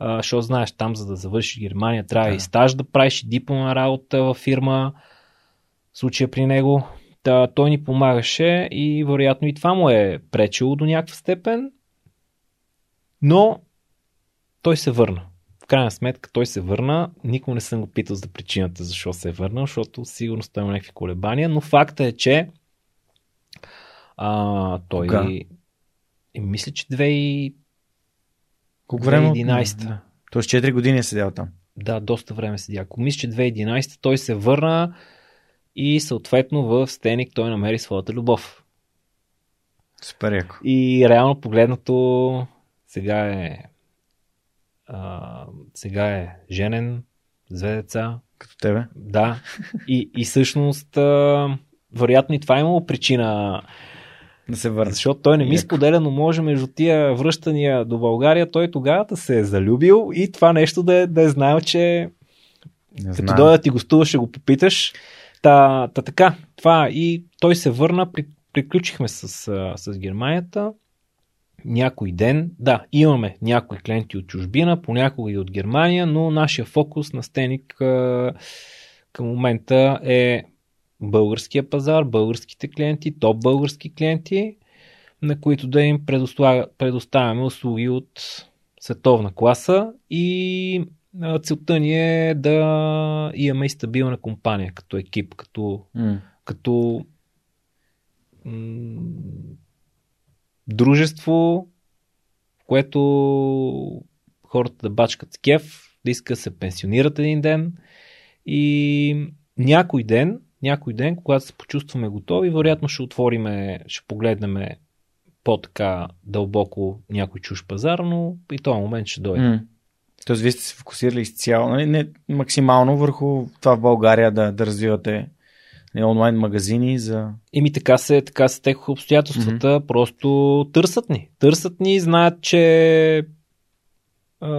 Защото знаеш, там за да завършиш Германия трябва да. и стаж да правиш, и дипломна работа във фирма. В случая при него. Та, той ни помагаше и вероятно и това му е пречило до някаква степен. Но той се върна. В крайна сметка той се върна. Никога не съм го питал за причината защо се е върнал, защото сигурно има някакви колебания. Но факта е, че а, той... Кога? И, мисля, че 2 Колко време? 2011. Тоест 4 години е седял там. Да, доста време седя. Ако мисля, че 2011 той се върна и съответно в Стеник той намери своята любов. Супер яко. И реално погледнато сега е а, сега е женен, с две деца. Като тебе? Да. И, и всъщност а, вероятно и това е имало причина да се върне. Защото той не ми споделя, но може между тия връщания до България, той тогава да се е залюбил и това нещо да е, да е знаел, че не като дойда ти гостува, ще го попиташ. Та, та така, това и той се върна, при, приключихме с, с Германията. Някой ден, да, имаме някои клиенти от чужбина, понякога и от Германия, но нашия фокус на Стеник към момента е българския пазар, българските клиенти, топ български клиенти, на които да им предоставяме услуги от световна класа и целта ни е да имаме и стабилна компания като екип, като, mm. като м- дружество, в което хората да бачкат с кеф, да искат да се пенсионират един ден и някой ден някой ден, когато се почувстваме готови, вероятно ще отвориме, ще погледнем по-така дълбоко някой чуж пазар, но и този момент ще дойде. Mm. Тоест, вие сте се фокусирали изцяло, нали, не максимално върху това в България да, да развивате нали, онлайн магазини за... Ими така се, така се текоха обстоятелствата, mm-hmm. просто търсят ни. Търсят ни, знаят, че а...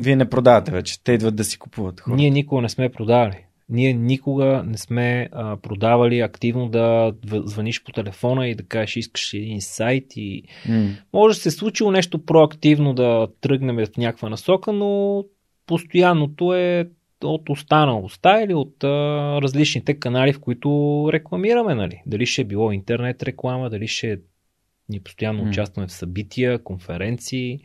Вие не продавате вече, те идват да си купуват. Хората. Ние никога не сме продавали. Ние никога не сме а, продавали активно да звъниш по телефона и да кажеш искаш един сайт и mm. може да се е случило нещо проактивно да тръгнем в някаква насока, но постоянното е от останалостта или от а, различните канали, в които рекламираме. Нали? Дали ще е било интернет реклама, дали ще ни постоянно М. участваме в събития, конференции,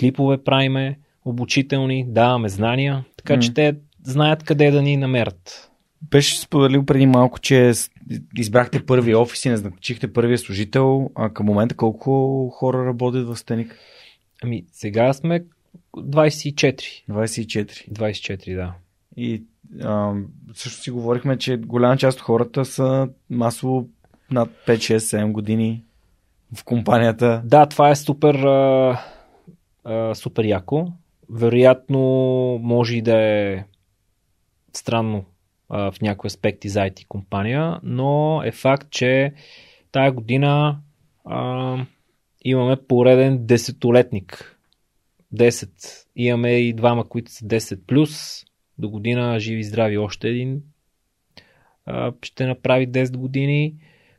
клипове правиме, обучителни, даваме знания, така че М. те знаят къде да ни намерят. Беше споделил преди малко, че избрахте първи офис и назначихте първия служител. А към момента колко хора работят в Стеник? Ами, сега сме 24. 24. 24, да. И а, също си говорихме, че голяма част от хората са масово над 5, 6, 7 години в компанията. Да, това е супер, а, а, супер яко. Вероятно, може и да е странно а, в някои аспекти за IT компания, но е факт, че тая година а, имаме пореден десетолетник. 10. Имаме и двама, които са 10 плюс. До година живи и здрави още един. А, ще направи 10 години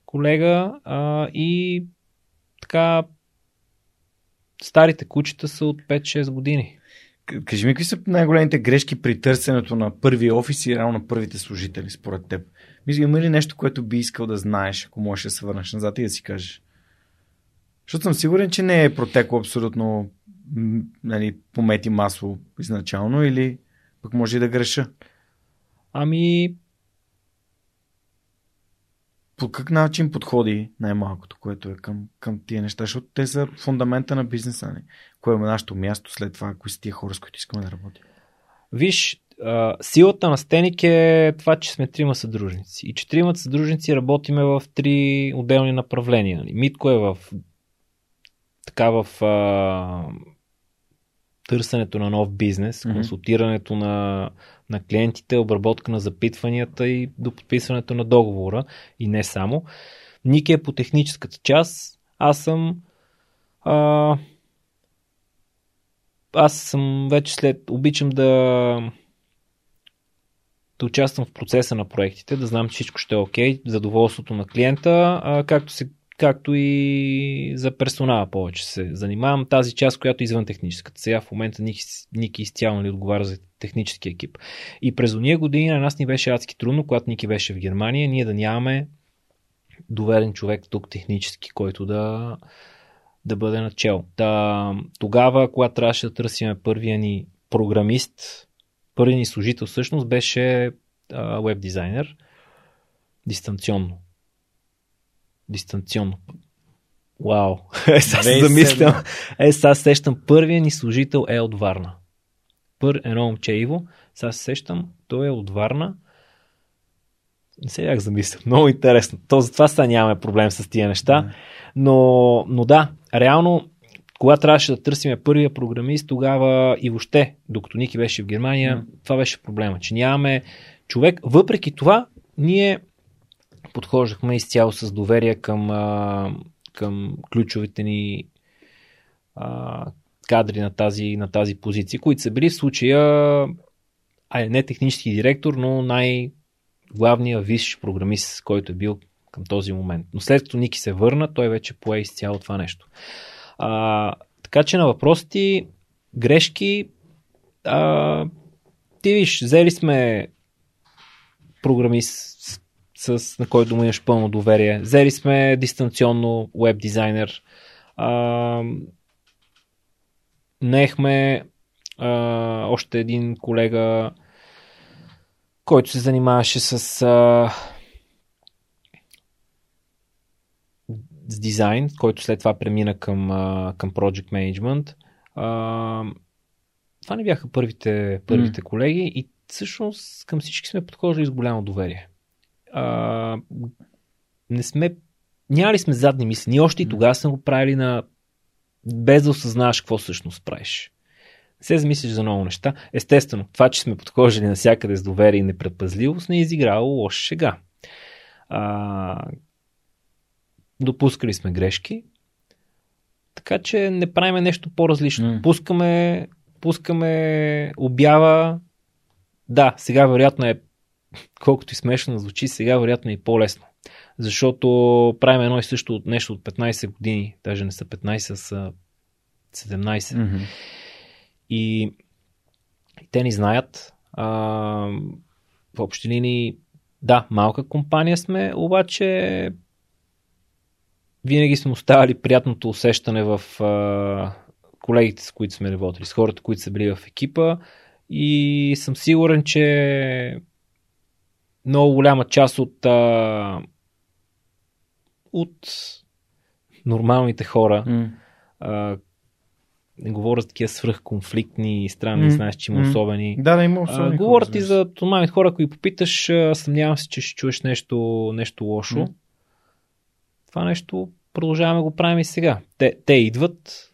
колега а, и така старите кучета са от 5-6 години. Кажи ми, какви са най-големите грешки при търсенето на първи офис и реално на първите служители, според теб? Мисля, има ли нещо, което би искал да знаеш, ако можеш да се върнеш назад и да си кажеш? Защото съм сигурен, че не е протекло абсолютно нали, помети масло изначално или пък може и да греша. Ами, По какъв начин подходи най-малкото, което е към, към тия неща, защото те са фундамента на бизнеса. Не? Кое е нашето място след това, кои са тия хора, с които искаме да работим. виж, а, силата на Стеник е това, че сме трима съдружници. И че тримата съдружници работиме в три отделни направления. нали. Митко е в така в а, търсенето на нов бизнес, консултирането на, на клиентите, обработка на запитванията и до подписването на договора и не само. Ники е по техническата част, аз съм а, аз съм вече след, обичам да да участвам в процеса на проектите, да знам, че всичко ще е окей, задоволството на клиента, а, както, се, както и за персонала повече се занимавам. Тази част, която е извън техническата. Сега в момента Ники, изцяло нали, отговаря за технически екип. И през уния години на нас ни беше адски трудно, когато Ники беше в Германия, ние да нямаме доверен човек тук технически, който да, да бъде начало. Та, тогава, когато трябваше да търсим първия ни програмист, първият ни служител всъщност беше веб дизайнер дистанционно. Дистанционно. Вау. <laughs> Е, сега се 2007. замислям. Е, сега се сещам. Първият ни служител е от Варна. Пър, едно момче Иво. Сега се сещам. Той е от Варна. Не се як замисля. <laughs> Много интересно. То затова сега нямаме проблем с тия неща. Но, но да, реално, когато трябваше да търсим първия програмист, тогава и въобще, докато Ники беше в Германия, М. това беше проблема, че нямаме човек. Въпреки това, ние подхождахме изцяло с доверие към, а, към ключовите ни а, кадри на тази, на тази позиция, които са били в случая а, не технически директор, но най-главният висш програмист, който е бил към този момент. Но след като Ники се върна, той вече пое изцяло това нещо. А, така че на въпроса ти, грешки, а, ти виж, взели сме програмист, с, на който му имаш пълно доверие. Взели сме дистанционно веб дизайнер. А, наехме а, още един колега, който се занимаваше с, а, с дизайн, който след това премина към, а, към Project Management. А, това не бяха първите, първите М. колеги и всъщност към всички сме подхождали с голямо доверие. А, не сме, нямали сме задни мисли. Ние още и тогава сме го правили на без да осъзнаваш какво всъщност правиш. Не се замислиш за много неща. Естествено, това, че сме подхождали навсякъде с доверие и непредпазливост, не е изиграло лоша шега. А, допускали сме грешки, така че не правиме нещо по-различно. М. Пускаме, пускаме обява. Да, сега вероятно е, колкото и смешно звучи, сега вероятно е и по-лесно. Защото правим едно и също от нещо от 15 години, даже не са 15, а са 17. Мгм. И, и те ни знаят. А, в общи линии, да, малка компания сме, обаче винаги сме оставали приятното усещане в а, колегите, с които сме работили, с хората, които са били в екипа и съм сигурен, че много голяма част от а, от нормалните хора М. а, не говоря за такива свръхконфликтни и странни, М. знаеш, че има М. особени. Да, да, има А, особени говорят хора, и за нормалните хора, ги попиташ, а, съмнявам се, че ще чуеш нещо, нещо лошо. М. Това нещо продължаваме го правим и сега. Те, те идват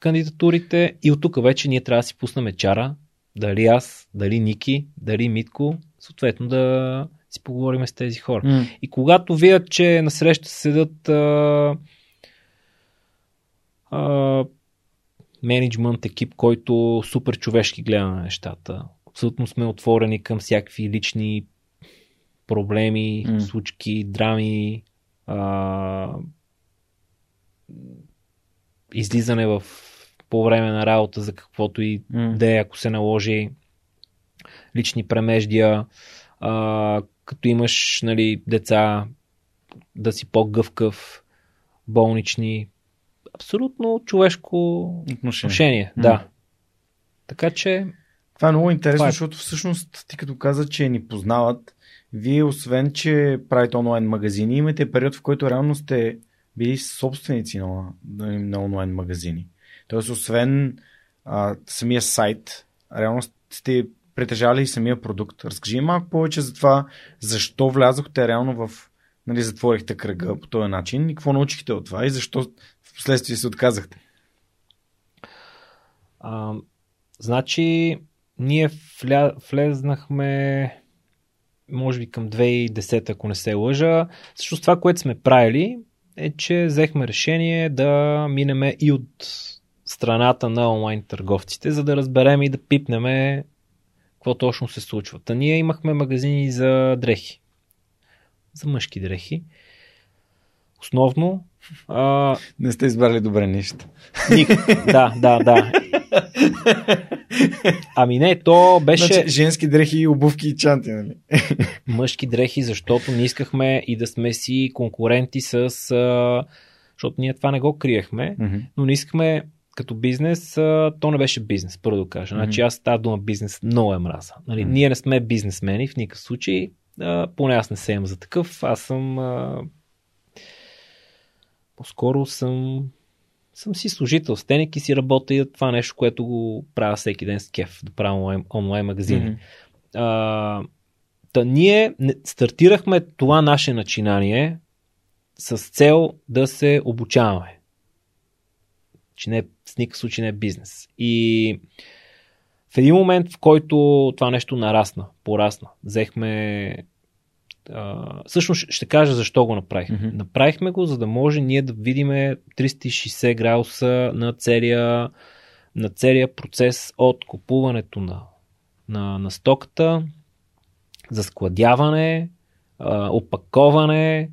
кандидатурите и от тук вече ние трябва да си пуснем чара, дали аз, дали Ники, дали Митко, съответно да си поговорим с тези хора. М. И когато видят, че насреща седат а, а, менеджмент екип, който супер човешки гледа на нещата, абсолютно сме отворени към всякакви лични проблеми, М. случки, драми, а, излизане в по време на работа за каквото и М. да е, ако се наложи лични премеждия, а, като имаш нали, деца, да си по-гъвкав, болнични. Абсолютно човешко Отношение. отношение. Да. Така че, Това е много интересно, Това е. защото всъщност ти като каза, че ни познават, вие освен, че правите онлайн магазини, имате период, в който реално сте били собственици на, на, на онлайн магазини. Тоест, освен а, самия сайт, реално сте притежали и самия продукт. Разкажи малко повече за това, защо влязохте реално в, нали, затворихте кръга по този начин и какво научихте от това и защо в последствие се отказахте. а, значи, ние вля, влезнахме може би към 2010, ако не се лъжа. Също това, което сме правили, е, че взехме решение да минеме и от страната на онлайн търговците, за да разберем и да пипнеме какво точно се случва. Та ние имахме магазини за дрехи. За мъжки дрехи. Основно. А, Не сте избрали добре нищо. ник, да, да, да. Ами не, то беше Значи, женски дрехи, обувки и чанти, нали? мъжки дрехи, защото не искахме и да сме си конкуренти с... А, защото ние това не го криехме, но не искахме като бизнес, а, то не беше бизнес, първо да кажа. Значи аз тази дума бизнес много е мраза. Нали, Мгм. Ние не сме бизнесмени в никакъв случай, а, поне аз не се имам за такъв. Аз съм а, по-скоро съм съм си служител с теник и си работя и това нещо, което го правя всеки ден с кеф, да правя онлайн, онлайн магазини. Мгм. А, та ние стартирахме това наше начинание с цел да се обучаваме. Че не, в никакъв случай не е бизнес. И в един момент, в който това нещо нарасна, порасна, взехме. А, всъщност ще кажа защо го направихме. Мгм. Направихме го, за да може ние да видим 360 градуса на целия, на целия процес от купуването на, на, на стоката, за складяване, а, опаковане,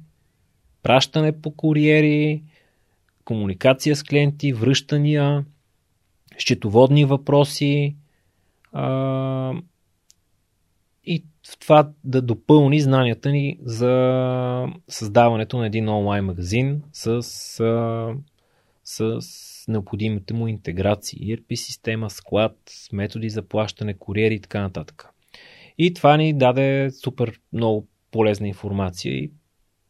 пращане по куриери, комуникация с клиенти, връщания, счетоводни въпроси а, и това да допълни знанията ни за създаването на един онлайн магазин с, а, с необходимите му интеграции, ERP система, склад, методи за плащане, куриери и така нататък. И това ни даде супер много полезна информация и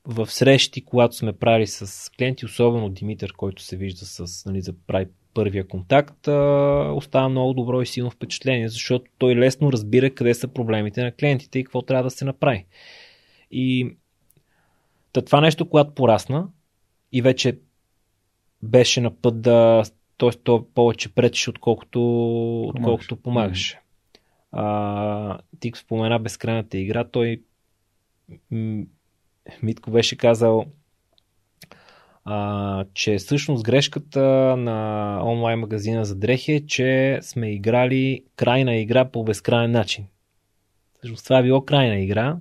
в срещи, когато сме правили с клиенти, особено Димитър, който се вижда с, нали, за прави първия контакт, остава много добро и силно впечатление, защото той лесно разбира къде са проблемите на клиентите и какво трябва да се направи. И та това нещо, когато порасна и вече беше на път да, т.е. то повече пречеше, отколкото, отколкото помагаше. А, ти спомена безкрайната игра, той Митко беше казал, а, че всъщност грешката на онлайн магазина за дрехи е, че сме играли крайна игра по безкрайен начин. Всъщност това е било крайна игра,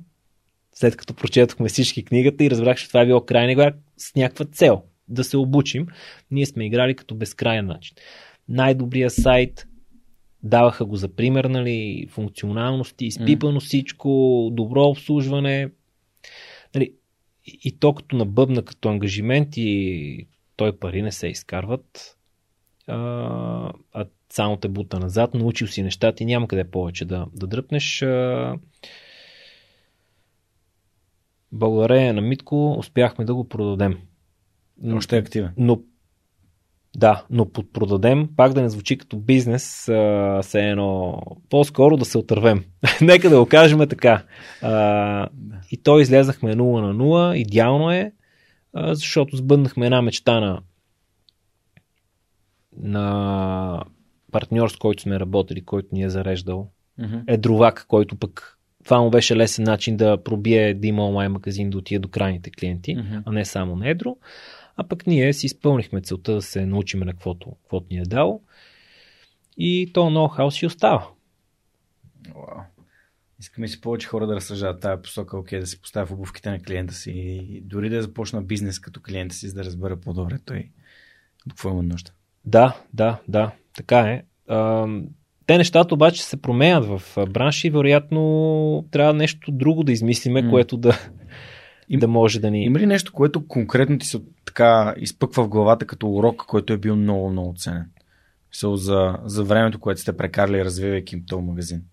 след като прочетохме всички книгата и разбрах, че това е било крайна игра с някаква цел да се обучим. Ние сме играли като безкрайен начин. Най-добрият сайт, даваха го за пример, нали, функционалности, изпипано всичко, добро обслужване. И, и то като набъбна като ангажимент и той пари не се изкарват, а, а само те бута назад, научил си нещата и няма къде повече да, да дръпнеш. А, благодарение на Митко успяхме да го продадем. Още е активен. Но да, но продадем, пак да не звучи като бизнес, а, едно по-скоро да се отървем. <laughs> Нека да го кажем така. А, и то излезахме 0 на 0, идеално е, а, защото сбъднахме една мечта на, на партньор, с който сме работили, който ни е зареждал. Mm-hmm. Е дровак, който пък това му беше лесен начин да пробие да има онлайн магазин, да отиде до крайните клиенти, Mm-hmm. а не само на едро. А пък ние си изпълнихме целта да се научим на каквото, каквото ни е дал. И то ноу-хау си остава. Вау. Искаме си повече хора да разсъждават тази посока, окей, да се поставя в обувките на клиента си и дори да започна бизнес като клиента си, за да разбера по-добре той от какво има нужда. Да, да, да, така е. Те нещата обаче се променят в а, бранша и вероятно трябва нещо друго да измислиме, М. което да, Им- да може да ни... Има ли нещо, което конкретно ти се така изпъква в главата като урок, който е бил много, много ценен? Мисъл за, за времето, което сте прекарали, развивайки този магазин.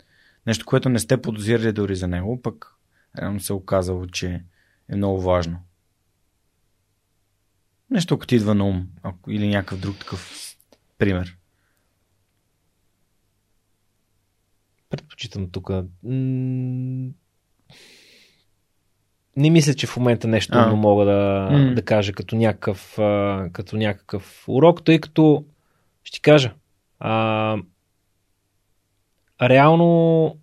Нещо, което не сте подозирали дори за него, пък реално се е оказало, че е много важно. Нещо, ако ти идва на ум, ако, или някакъв друг такъв пример. Предпочитам тук. М- Не мисля, че в момента нещо а. мога да, да кажа като някакъв, а, като някакъв урок, тъй като ще кажа. А, реално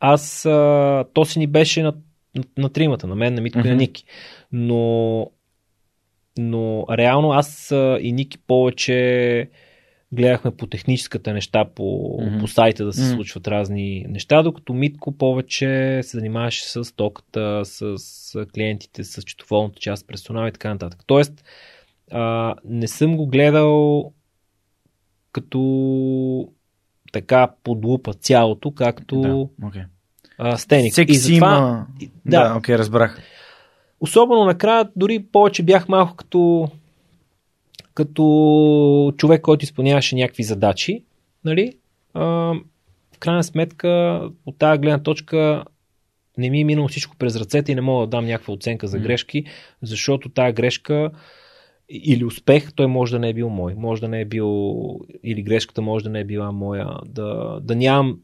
аз а, то си ни беше на, на, на тримата, на мен, на Митко и на. Ники. Но, но реално аз а, и Ники повече гледахме по техническата неща по, Мгм. по сайта да се Мгм. случват разни неща, докато Митко повече се занимаваше с токата, с, клиентите, с четоволната част, персонал и така нататък. Тоест, а, не съм го гледал като така под лупа цялото, както Да, окей. а, Стеник. Всеки и си има... Да, да. окей, разбрах. особено накрая, дори повече бях малко като като човек, който изпълняваше някакви задачи, нали? А, в крайна сметка, от тази гледна точка не ми е минало всичко през ръцете и не мога да дам някаква оценка за грешки, защото тази грешка или успех, той може да не е бил мой. Може да не е бил, или грешката може да не е била моя. Да, да нямам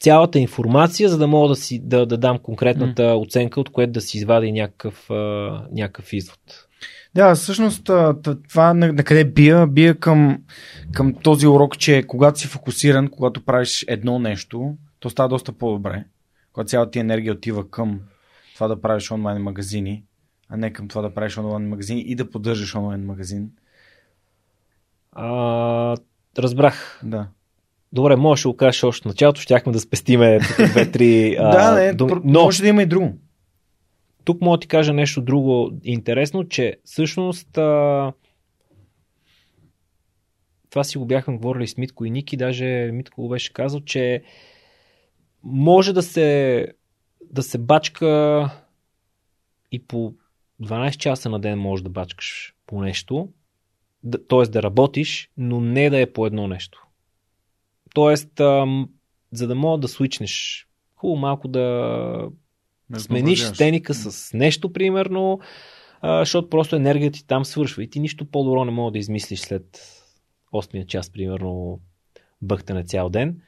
цялата информация, за да мога да, си, да, да дам конкретната оценка, от което да си извадя някакъв, някакъв извод. Да, всъщност това на, на къде бия? Бия към, към този урок, че когато си фокусиран, когато правиш едно нещо, то става доста по-добре. Когато цялата ти енергия отива към това да правиш онлайн магазини, а не към това да правиш онлайн магазини и да поддържаш онлайн магазин. А, разбрах. Да. Добре, можеш да го кажеш още в началото, щяхме да спестиме тук две-три <laughs> а, да, не, думи. пр- Но може да има и друго. Тук мога да ти кажа нещо друго интересно, че всъщност а, това си го бяхме говорили с Митко и Ники, даже Митко го беше казал, че може да се да се бачка и по 12 часа на ден може да бачкаш по нещо, да, т.е. да работиш, но не да е по едно нещо. Тоест, ам, за да мога да свичнеш, хубаво малко да смениш стеника с нещо, примерно, а, защото просто енергията ти там свършва. И ти нищо по-добро не мога да измислиш след 8 час, примерно, бъхтане цял ден.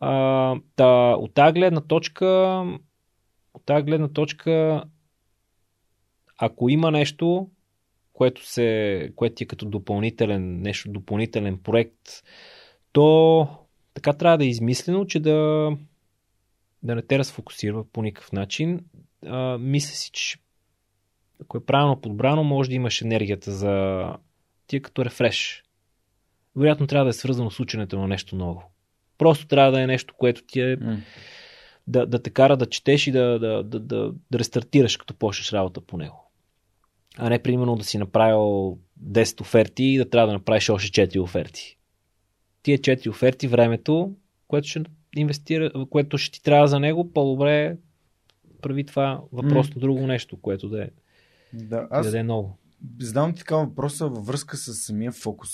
А, та, от тази гледна точка, от тази гледна точка, ако има нещо, което, се, което ти е като допълнителен, нещо, допълнителен проект, то така трябва да е измислено, че да, да не те разфокусира по никакъв начин. А, мисля си, че ако е правилно подбрано, може да имаш енергията за ти е като рефреш. Вероятно трябва да е свързано с ученето на нещо ново. Просто трябва да е нещо, което ти е М. да, да те кара да четеш и да, да, да, да, да рестартираш, като почнеш работа по него. А не, примерно, да си направил 10 оферти и да трябва да направиш още 4 оферти. тия четири оферти времето, което ще инвестира, което ще ти трябва за него, по-добре прави това въпрос на друго нещо, което да е Да, аз... даде ново. задавам ти така въпроса във връзка с самия фокус.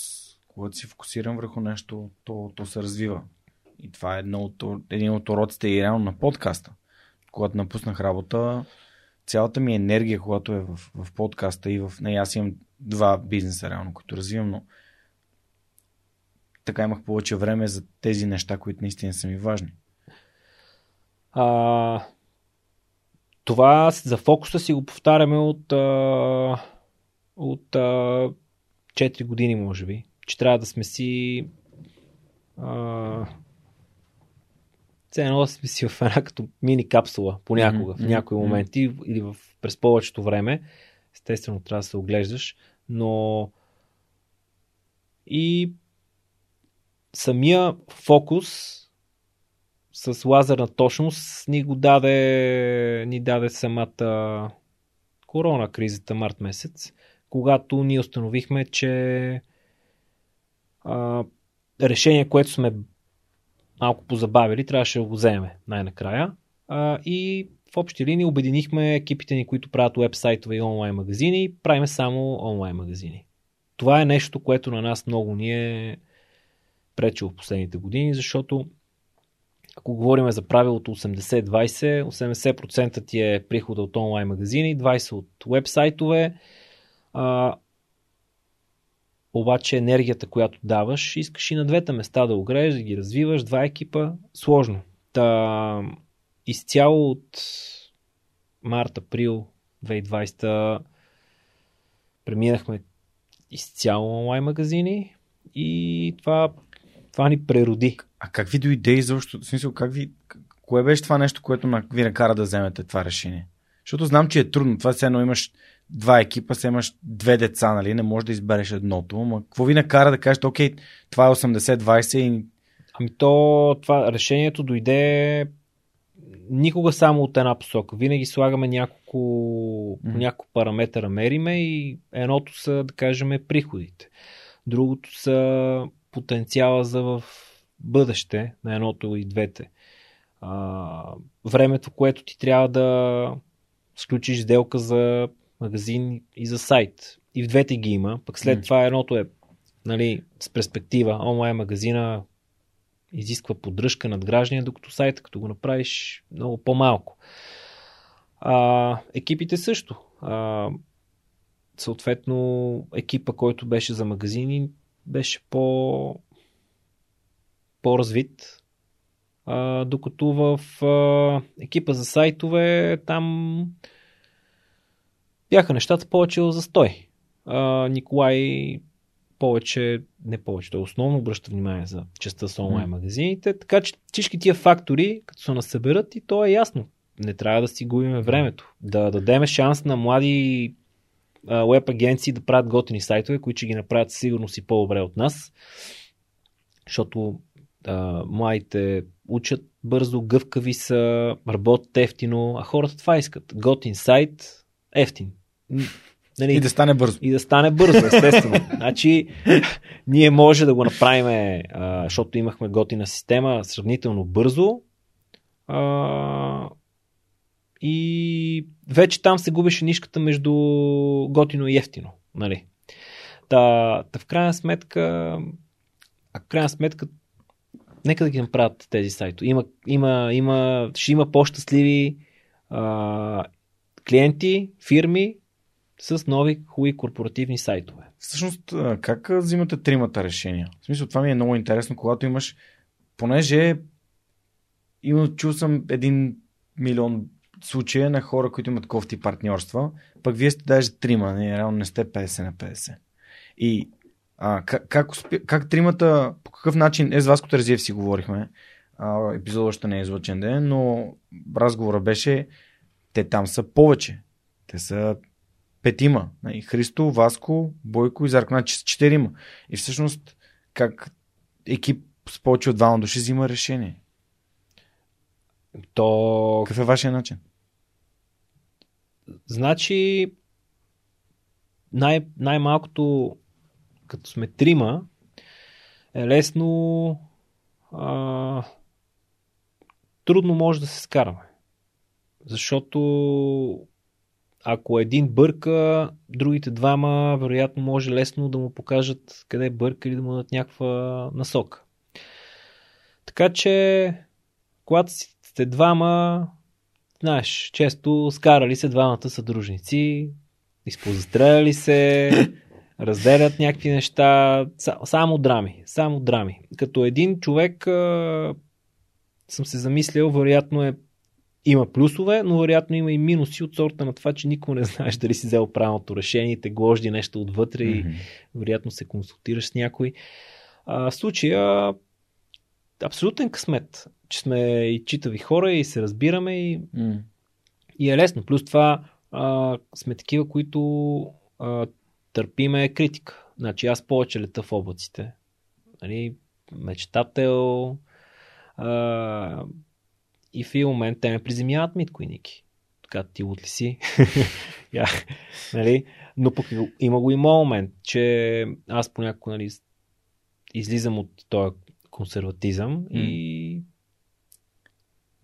Когато си фокусирам върху нещо, то, то се развива. И това е едно от, един от уроците и реално на подкаста. Когато напуснах работа, цялата ми енергия, когато е в, в подкаста и в... Не, аз имам два бизнеса реално, които развивам, но така имах повече време за тези неща, които наистина са ми важни. А, това за фокуса си го повтаряме от, а, от а, 4 години, може би. Че трябва да сме си. А, все едно да сме си в една като мини капсула понякога, Мгм, в някои моменти или в, през повечето време. Естествено, трябва да се оглеждаш, но и самия фокус с лазерна точност ни го даде, ни даде самата корона кризата март месец, когато ние установихме, че а, решение, което сме малко позабавили, трябваше да го вземем най-накрая. А, и в общи линии обединихме екипите ни, които правят веб-сайтове и онлайн магазини, правиме само онлайн магазини. Това е нещо, което на нас много ни е пречило в последните години, защото ако говорим за правилото 80-20, 80% ти е прихода от онлайн магазини, 20% от веб-сайтове, а, обаче енергията, която даваш, искаш и на двете места да огрееш, да ги развиваш, два екипа, сложно. Та, изцяло от март-април 2020 преминахме изцяло онлайн магазини и това, това ни прероди. А как ви дойде изобщо? В смисъл, как ви... Кое беше това нещо, което ви накара да вземете това решение? Защото знам, че е трудно. Това все едно имаш два екипа, се имаш две деца, нали? Не можеш да избереш едното. Ма какво ви накара да кажете, окей, това е 80-20 и... Ами то, това решението дойде никога само от една посока. Винаги слагаме няколко, Мгм. няколко параметъра мериме и едното са, да кажем, приходите. Другото са потенциала за в бъдеще на едното и двете. А, времето, което ти трябва да сключиш сделка за магазин и за сайт. И в двете ги има. Пък след това едното е нали, с перспектива. Онлайн магазина изисква поддръжка, надграждане, докато сайта, като го направиш много по-малко. А, екипите също. А, съответно, екипа, който беше за магазини, беше по, по-развит. А, докато в а, екипа за сайтове там бяха нещата повече в застой. А, Николай повече, не повече, той основно обръща внимание за частта с онлайн магазините, така че всички тия фактори, като се насъберат и то е ясно. Не трябва да си губиме времето. Да дадем шанс на млади веб агенции да правят готини сайтове, които ще ги направят сигурно си по-добре от нас, защото а, младите учат бързо, гъвкави са, работят ефтино, а хората това искат. Готин сайт, ефтин. Нали, И да стане бързо. и да стане бързо, естествено. <laughs> значи, ние може да го направим, а, защото имахме готина система, сравнително бързо. А, и вече там се губеше нишката между готино и ефтино. Нали? Та, та в крайна сметка, а в крайна сметка, нека да ги направят тези сайтове. Има, има, има, ще има по-щастливи а, клиенти, фирми, с нови хубави корпоративни сайтове. Всъщност, как взимате тримата решения? В смисъл, това ми е много интересно, когато имаш, понеже има, чул съм един милион случая на хора, които имат кофти партньорства, пък вие сте даже трима, не, реално не сте 50 на 50. И а, как, как, как тримата, по какъв начин, е с Васко Терзиев си говорихме, а, епизодът още не е излъчен ден, но разговора беше, те там са повече. Те са петима. Нали, Христо, Васко, Бойко и Зарко. Значи четирима. И всъщност как екип с повече от двама души взима решение? То, Какъв е вашия начин? Значи, най- най-малкото, като сме трима, е лесно а, трудно може да се скараме. Защото ако един бърка, другите двама вероятно може лесно да му покажат къде бърка или да му дадат някаква насока. Така че, когато сте двама, знаеш, често скарали се двамата съдружници, изпозастреляли се, <laughs> разделят някакви неща, само драми, само драми. Като един човек съм се замислял, вероятно е има плюсове, но вероятно има и минуси от сорта на това, че никога не знаеш дали си взел правилното решение, те гложди нещо отвътре mm-hmm. и вероятно се консултираш с някой. А, в случая абсолютен късмет, че сме и читави хора и се разбираме и, mm. и е лесно. Плюс това а, сме такива, които а, търпиме критика. Значи аз повече лета в облаците. Нали, мечтател, а, и в един момент те ме приземяват Митко и Ники. Така, ти от ли си? <laughs> yeah. нали? Но пък има го и момент, че аз понякога нали, излизам от този консерватизъм mm. и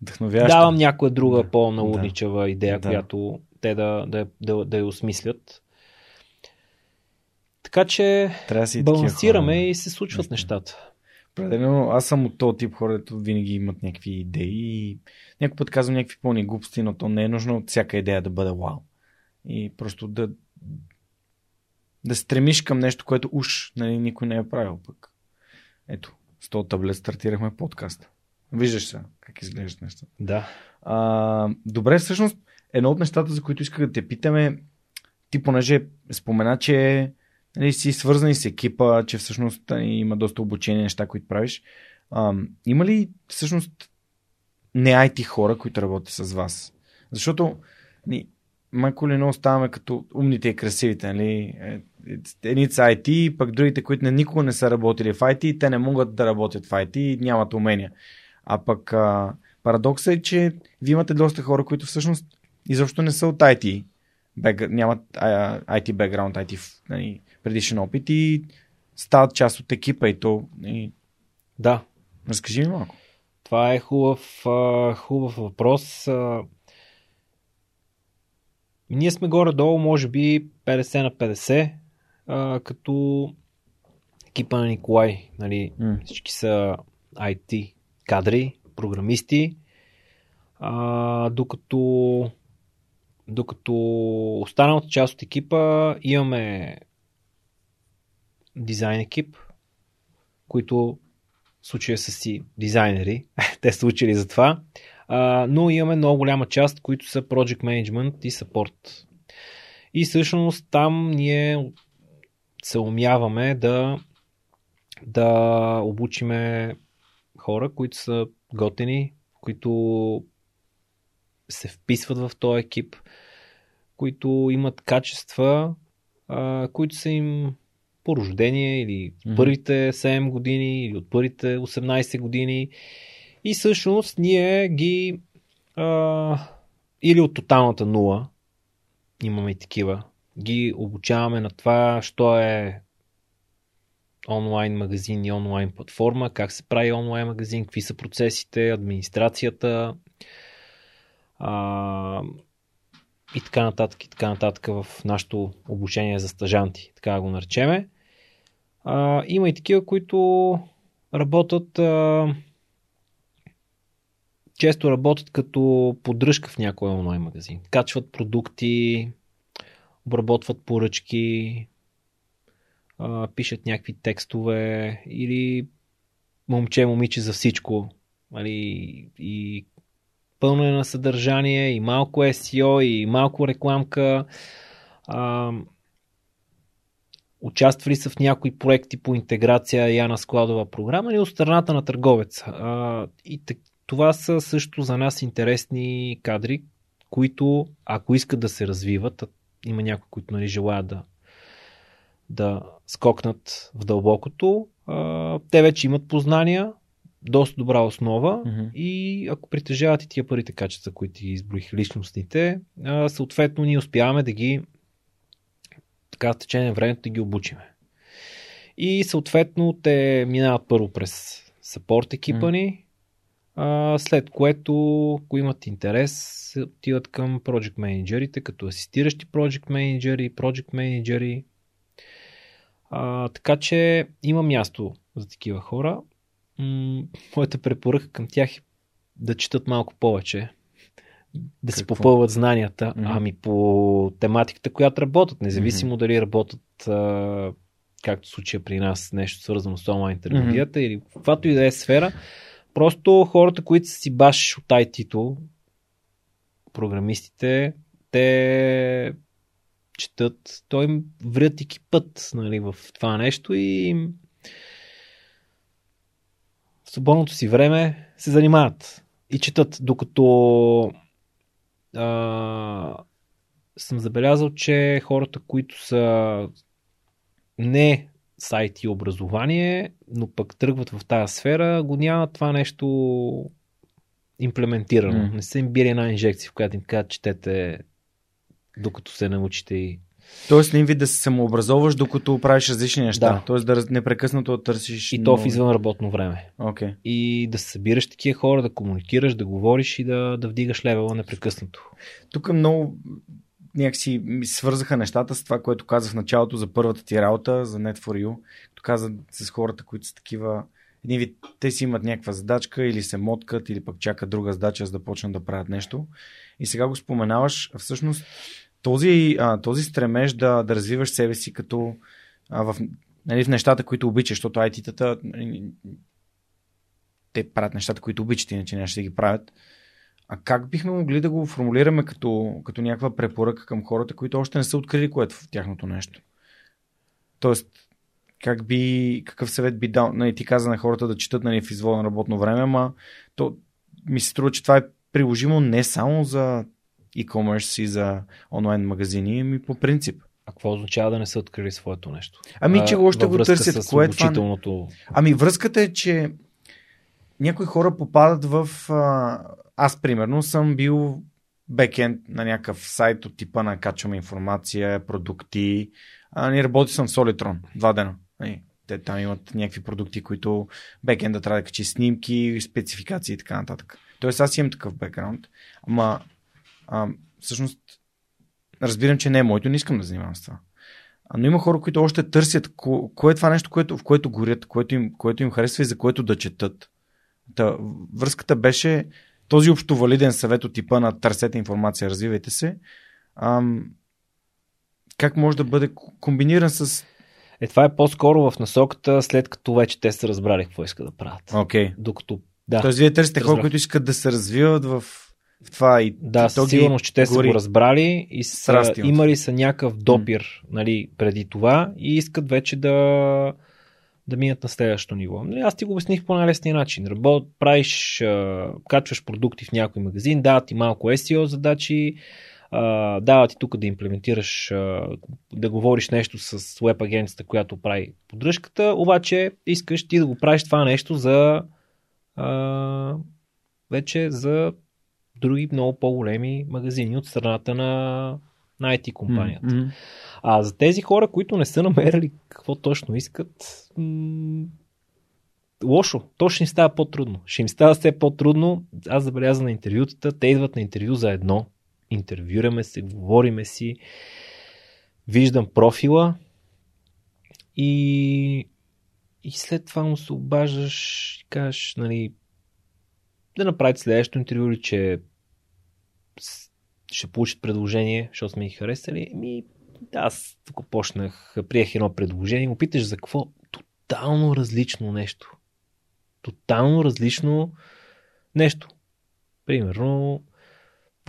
Вдъхновяващо. давам някоя друга да. по-наудничава идея, да. която те да, да, да, да я осмислят. Така че Трябва да балансираме хора, и се случват нещата. Определено, аз съм от този тип хора, които винаги имат някакви идеи и някой път казвам някакви пълни глупости, но то не е нужно от всяка идея да бъде вау. И просто да, да стремиш към нещо, което уж нали, никой не е правил пък. Ето, с този таблет стартирахме подкаст. Виждаш се как изглеждат нещата. Да. А, добре, всъщност, едно от нещата, за които исках да те питаме, ти понеже спомена, че нали, си свързани с екипа, че всъщност нали, има доста обучение неща, които правиш. А, има ли всъщност не IT хора, които работят с вас? Защото ни, майко ли не оставаме като умните и красивите, нали? Е, е, едни са IT, пък другите, които не, никога не са работили в IT, те не могат да работят в IT и нямат умения. А пък а, парадоксът е, че вие имате доста хора, които всъщност изобщо не са от IT. Бег, нямат IT бекграунд, IT нали, предишен опит и стават част от екипа и то. И... Да. Разкажи ми малко. Това е хубав, хубав въпрос. Ние сме горе-долу, може би 50 на 50, като екипа на Николай. Нали, mm. Всички са IT кадри, програмисти, а, докато докато останалата част от екипа имаме дизайн екип, които в случая са си дизайнери, <laughs> те са учили за това, а, но имаме много голяма част, които са Project Management и Support. И всъщност там ние се умяваме да, да обучиме хора, които са готени, които се вписват в този екип, които имат качества, а, които са им по рождение или първите 7 години или от първите 18 години. И всъщност ние ги а, или от тоталната нула, имаме и такива, ги обучаваме на това, що е онлайн магазин и онлайн платформа, как се прави онлайн магазин, какви са процесите, администрацията а, и така нататък, и така нататък в нашето обучение за стажанти, така го наречеме. А, има и такива, които работят а, често работят като поддръжка в някой онлайн магазин. Качват продукти, обработват поръчки, пишат някакви текстове или момче, момиче за всичко. Али, и пълно е на съдържание, и малко SEO, и малко рекламка. Участвали са в някои проекти по интеграция я на складова програма или от страната на търговец. А, и това са също за нас интересни кадри, които ако искат да се развиват, има някои, които нали, желаят да, да скокнат в дълбокото, а, те вече имат познания, доста добра основа mm-hmm. и ако притежават и тия първите качества, които ти изброих личностните, а, съответно ние успяваме да ги така с течение на времето да ги обучиме. И съответно те минават първо през сапорт екипа ни, а, след което, ако имат интерес, се отиват към project менеджерите, като асистиращи project менеджери, project менеджери. А, така че има място за такива хора. М- моята препоръка към тях е да четат малко повече, да си Какво? попълват знанията, Мгм. ами по тематиката, която работят, независимо дали работят а, както случая при нас, нещо свързано с онлайн търговията или в каквато и да е сфера. Просто хората, които са си баш от IT-то, програмистите, те четат, той им врят и кипът нали, в това нещо и в свободното си време се занимават и четат, докато а, съм забелязал, че хората, които са не с IT образование, но пък тръгват в тази сфера, го няма това нещо имплементирано. М. Не са им били една инжекция, в която им казват, четете докато се научите и Тоест, един вид да се самообразоваш, докато правиш различни неща. Да. Тоест, да непрекъснато търсиш. и то в нови- извън работно време. Окей. И да събираш такива хора, да комуникираш, да говориш и да, да вдигаш левела непрекъснато. Тук много някакси ми свързаха нещата с това, което казах в началото за първата ти работа, за Net4U. Като каза с хората, които са такива един вид, те си имат някаква задачка или се моткат, или пък чакат друга задача, за да почнат да правят нещо. И сега го споменаваш, всъщност този, а, този стремеж да, да развиваш себе си като а, в, нали, в нещата, които обичаш, защото IT-тата нали, те правят нещата, които обичат, иначе нямаше да ги правят. А как бихме могли да го формулираме като, като някаква препоръка към хората, които още не са открили което в тяхното нещо? Тоест, как би, какъв съвет би дал? Нали, ти каза на хората да четат нали, в изволно работно време, ама то ми се струва, че това е приложимо не само за e-commerce и за онлайн магазини, ами по принцип. А какво означава да не са открили своето нещо? Ами, че още го търсят. С Кое е това? Ами връзката е, че някои хора попадат в... А, аз, примерно, съм бил бекенд на някакъв сайт от типа на качваме информация, продукти. А, не работи съм в Solitron два дена. Нали, Те там имат някакви продукти, които бекенда трябва да качи снимки, спецификации и така нататък. Тоест аз имам такъв бекграунд. Ама а, всъщност разбирам, че не е моето, не искам да занимавам с това. Но има хора, които още търсят ко- кое е това нещо, което, в което горят, което им, което им харесва и за което да четат. Та, връзката беше този общо валиден съвет от типа на търсете информация, развивайте се. Ам, как може да бъде комбиниран с... Е, това е по-скоро в насоката, след като вече те са разбрали какво искат да правят. Okay. Докато, да, Тоест, вие търсите хора, които искат да се развиват в, в това и да, със сигурност, че те са гори. го разбрали и са, имали са някакъв допир нали, преди това и искат вече да, да минат на следващото ниво. Нали, аз ти го обясних по най-лесния начин. Работ, правиш, качваш продукти в някой магазин, дават ти малко SEO задачи, дават ти тук да имплементираш, да говориш нещо с веб агенцията, която прави поддръжката, обаче искаш ти да го правиш това нещо за вече за други много по-големи магазини от страната на, на IT компанията. М. А за тези хора, които не са намерили какво точно искат, м- лошо. То ще им става по-трудно. Ще им става все по-трудно. Аз забелязвам на интервютата. Те идват на интервю за едно. Интервюраме се, говориме си. Виждам профила и, и след това му се обаждаш и кажеш, нали, да направите следващото интервю или че ще получат предложение, защото сме ги харесали. Ми, да, аз тук почнах, приех едно предложение, му питаш за какво? Тотално различно нещо. Тотално различно нещо. Примерно,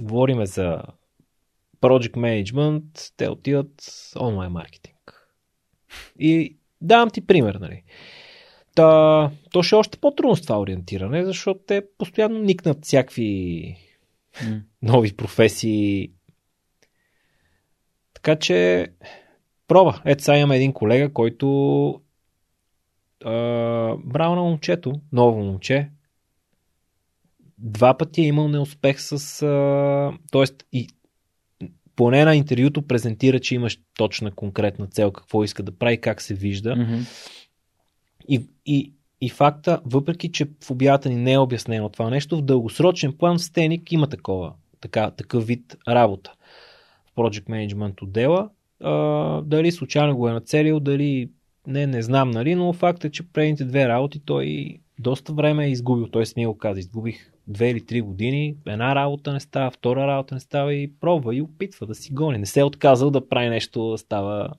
говориме за Project Management, те отиват онлайн маркетинг. И давам ти пример, нали. Та, то ще е още по-трудно с това ориентиране, защото те постоянно никнат всякакви М. нови професии. Така че, проба. Ето сега имаме един колега, който а, браво на момчето, ново момче, два пъти е имал неуспех с... А, тоест, и поне на интервюто презентира, че имаш точна конкретна цел, какво иска да прави, как се вижда. Mm-hmm. И, и, и факта, въпреки че в обявата ни не е обяснено това нещо, в дългосрочен план Стеник има такова, така, такъв вид работа. В Project Management отдела. А, дали случайно го е нацелил, дали не, не знам, нали, но факт е, че предните две работи той доста време е изгубил. Той ми го каза, изгубих две или три години, една работа не става, втора работа не става и пробва и опитва да си гони. Не се е отказал да прави нещо да става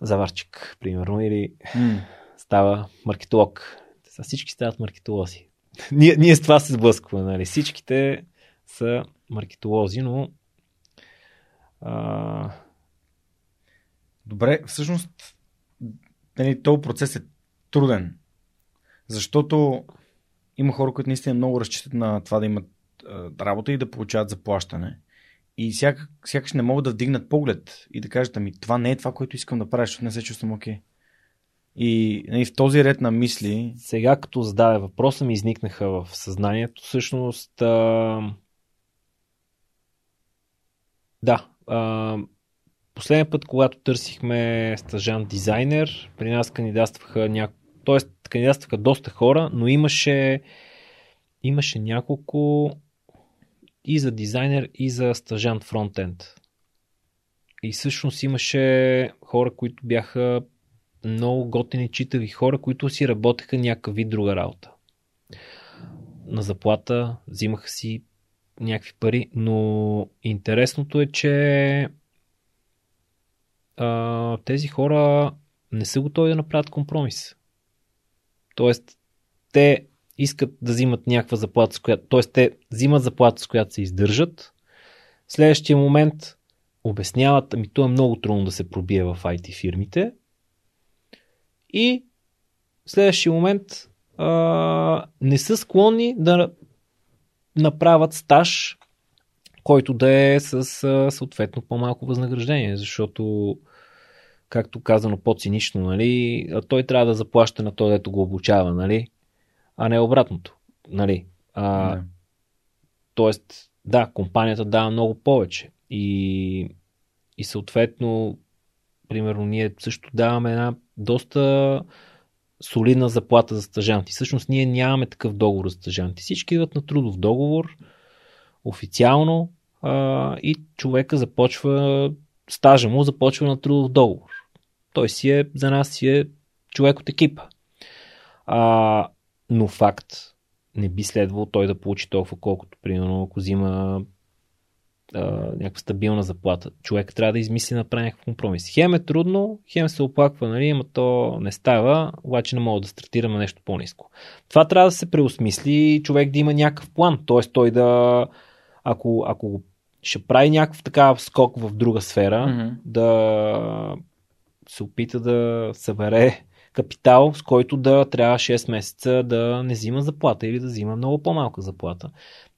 заварчик, примерно, или Mm. Става маркетолог. Сега всички стават маркетолози. <laughs> ние, ние с това се сблъскваме, нали? Всичките са маркетолози, но а, Добре, всъщност нали, този процес е труден, защото има хора, които наистина много разчитат на това да имат а, работа и да получават заплащане. И сякаш, сякаш не могат да вдигнат поглед и да кажат, ами това не е това, което искам да правя, защото не се чувствам окей. Okay. И нали, в този ред на мисли, сега като зададе въпроса ми изникнаха в съзнанието. Всъщност а... да, а... последния път, когато търсихме стажант дизайнер, при нас кандидатстваха няко... Тоест, кандидатстваха доста хора, но имаше имаше няколко и за дизайнер, и за стажант фронтенд. И всъщност имаше хора, които бяха много готини, читави хора, които си работеха някакъв вид друга работа. На заплата взимаха си някакви пари, но интересното е, че а, тези хора не са готови да направят компромис. Тоест, те искат да взимат някаква заплата, с която, т.е. те взимат заплата, с която се издържат. В следващия момент обясняват, ами то е много трудно да се пробие в IT фирмите. И в следващия момент а, не са склонни да направят стаж, който да е с а, съответно по-малко възнаграждение, защото както казано по-цинично, нали, той трябва да заплаща на той, дето го обучава, нали, а не обратното. Нали? А, Не. Тоест, да, компанията дава много повече. И, и съответно, примерно, ние също даваме една доста солидна заплата за стажанти. Всъщност ние нямаме такъв договор за стажанти. Всички идват на трудов договор, официално, а, и човека започва, стажа му започва на трудов договор. Той си е, за нас си е човек от екипа. А, но факт, не би следвало той да получи толкова, колкото, примерно, ако взима а, някаква стабилна заплата. Човек трябва да измисли да направи някакъв компромис. Хем е трудно, хем се оплаква, нали, ама то не става, обаче не мога да стартираме нещо по-низко. Това трябва да се преосмисли и човек да има някакъв план, т.е. той да, ако, ако ще прави някакъв такава скок в друга сфера, Мгм. да се опита да събере капитал, с който да трябва 6 месеца да не взима заплата или да взима много по-малка заплата,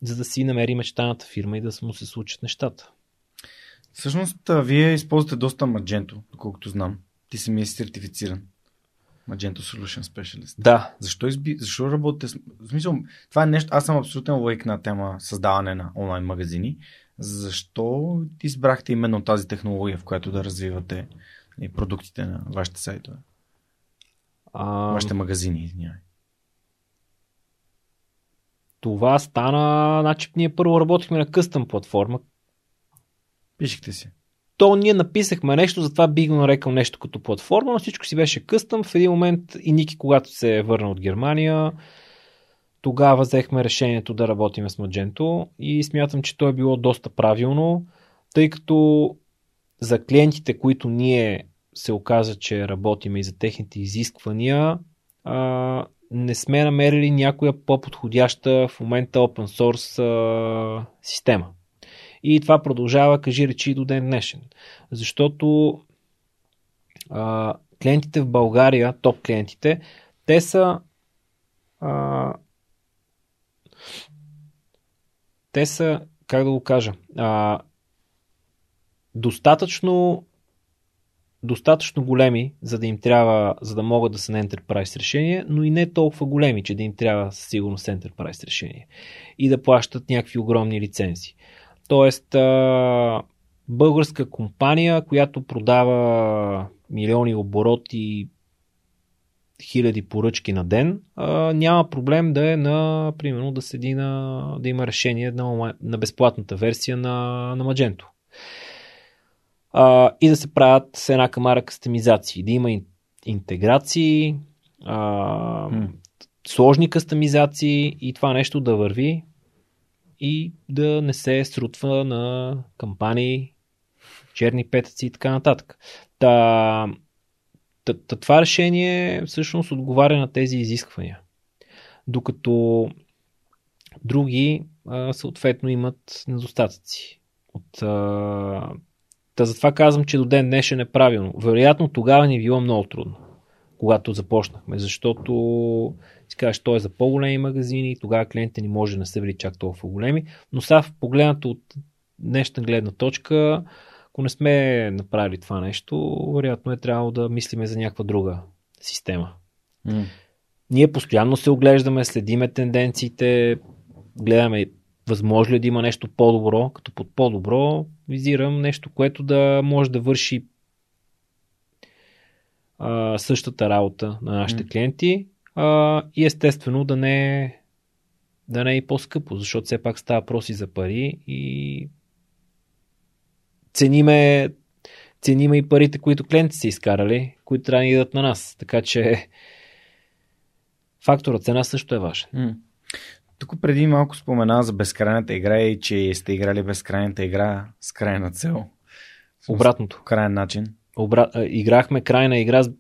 за да си намери мечтаната фирма и да му се случат нещата. Всъщност, вие използвате доста Magento, доколкото знам. Ти самия си сертифициран. Magento Solution Specialist. Да, Защо, изби... Защо работите. В смисъл, това е нещо... Аз съм абсолютен лайк на тема създаване на онлайн магазини. Защо избрахте именно тази технология, в която да развивате продуктите на вашите сайтове? А, Вашите магазини, извинявай. това стана, значи ние първо работихме на къстъм платформа, Пишехте си. то ние написахме нещо, затова бих го нарекал нещо като платформа, но всичко си беше къстъм. В един момент и Ники, когато се върна от Германия, тогава взехме решението да работим с Magento и смятам, че то е било доста правилно, тъй като за клиентите, които ние се оказа, че работиме и за техните изисквания, а, не сме намерили някоя по-подходяща в момента open source а, система. И това продължава, кажи речи, до ден днешен. Защото а, клиентите в България, топ клиентите, те са а, те са, как да го кажа, а, достатъчно достатъчно големи, за да им трябва, за да могат да са на Enterprise решение, но и не толкова големи, че да им трябва със сигурност Enterprise решение. И да плащат някакви огромни лицензи. Тоест, българска компания, която продава милиони обороти, хиляди поръчки на ден, няма проблем да е на, примерно, да седи на, да има решение на, на безплатната версия на, на Magento. А, и да се правят с една камара кастомизации, да има интеграции, а, mm. сложни кастомизации и това нещо да върви и да не се срутва на кампании, черни петъци и така нататък. Та, та, та, това решение всъщност отговаря на тези изисквания. Докато други съответно имат недостатъци. От, а, та затова казвам, че до ден днешен е правилно. Вероятно тогава ни е било много трудно, когато започнахме, защото си кажеш, той е за по-големи магазини, тогава клиентите ни може да не са били чак толкова големи, но сега погледнато от днешна гледна точка, ако не сме направили това нещо, вероятно е трябвало да мислиме за някаква друга система. Mm. Ние постоянно се оглеждаме, следиме тенденциите, гледаме възможно ли да има нещо по-добро, като под по-добро визирам нещо, което да може да върши а, същата работа на нашите mm. клиенти а, и естествено да не, е, да не е и по-скъпо, защото все пак става въпроси за пари и цениме, цениме и парите, които клиенти са изкарали, които трябва да идат на нас. Така че фактора цена също е важен. Mm. Тук преди малко спомена за безкрайната игра и че сте играли безкрайната игра с крайна цел. Обратното. Крайен начин. Обра... Играхме крайна игра с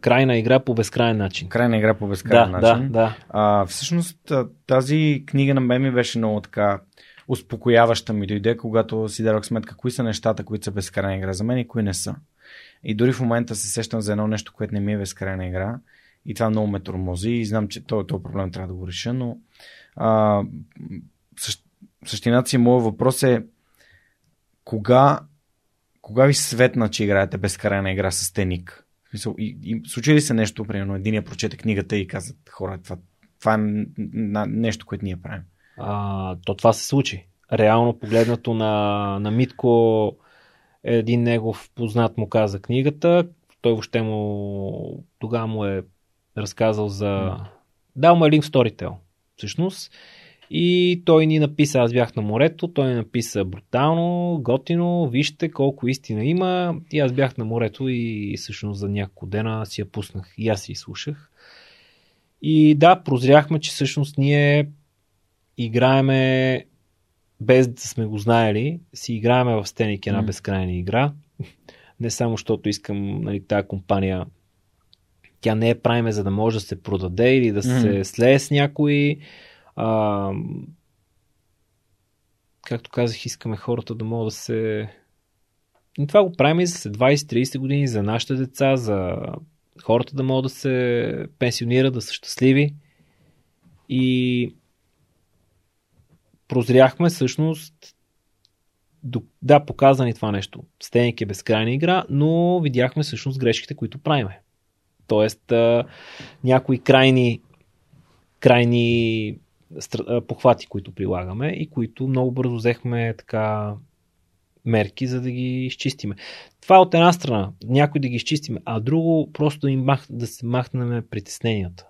крайна игра по безкрайен начин. Крайна игра по безкрайен да, начин. Да, да. А, всъщност тази книга на мен ми беше много така успокояваща ми дойде, когато си дадох сметка кои са нещата, които са безкрайна игра за мен и кои не са. И дори в момента се сещам за едно нещо, което не ми е безкрайна игра и това много ме тормози и знам, че този, този проблем трябва да го реша, но а, същ, същината си моят въпрос е кога, кога ви светна, че играете безкрайна игра с теник? И, и, случи ли се нещо, примерно, единия прочете книгата и казат хора, това, това е нещо, което ние правим а, то това се случи. Реално погледнато на, на Митко, един негов познат му каза книгата, той въобще му тогава му е разказал за... Дал му е линк в Storytel, всъщност. И той ни написа, аз бях на морето, той ни написа брутално, готино, вижте колко истина има. И аз бях на морето и всъщност за няколко дена си я пуснах и аз си слушах. И да, прозряхме, че всъщност ние играеме без да сме го знаели, си играеме в Стеник една mm. безкрайна игра. <laughs> Не само, защото искам нали, тази компания тя не е правиме за да може да се продаде или да се слее с някой. А, както казах, искаме хората да могат да се... И това го правим и за 20-30 години, за нашите деца, за хората да могат да се пенсионират, да са щастливи. И прозряхме всъщност да, показани това нещо. Стенек е безкрайна игра, но видяхме всъщност грешките, които правиме. Тоест, някои крайни, крайни похвати, които прилагаме и които много бързо взехме така мерки, за да ги изчистиме. Това от една страна, някой да ги изчистиме, а друго просто да, им мах, да се махнем притесненията.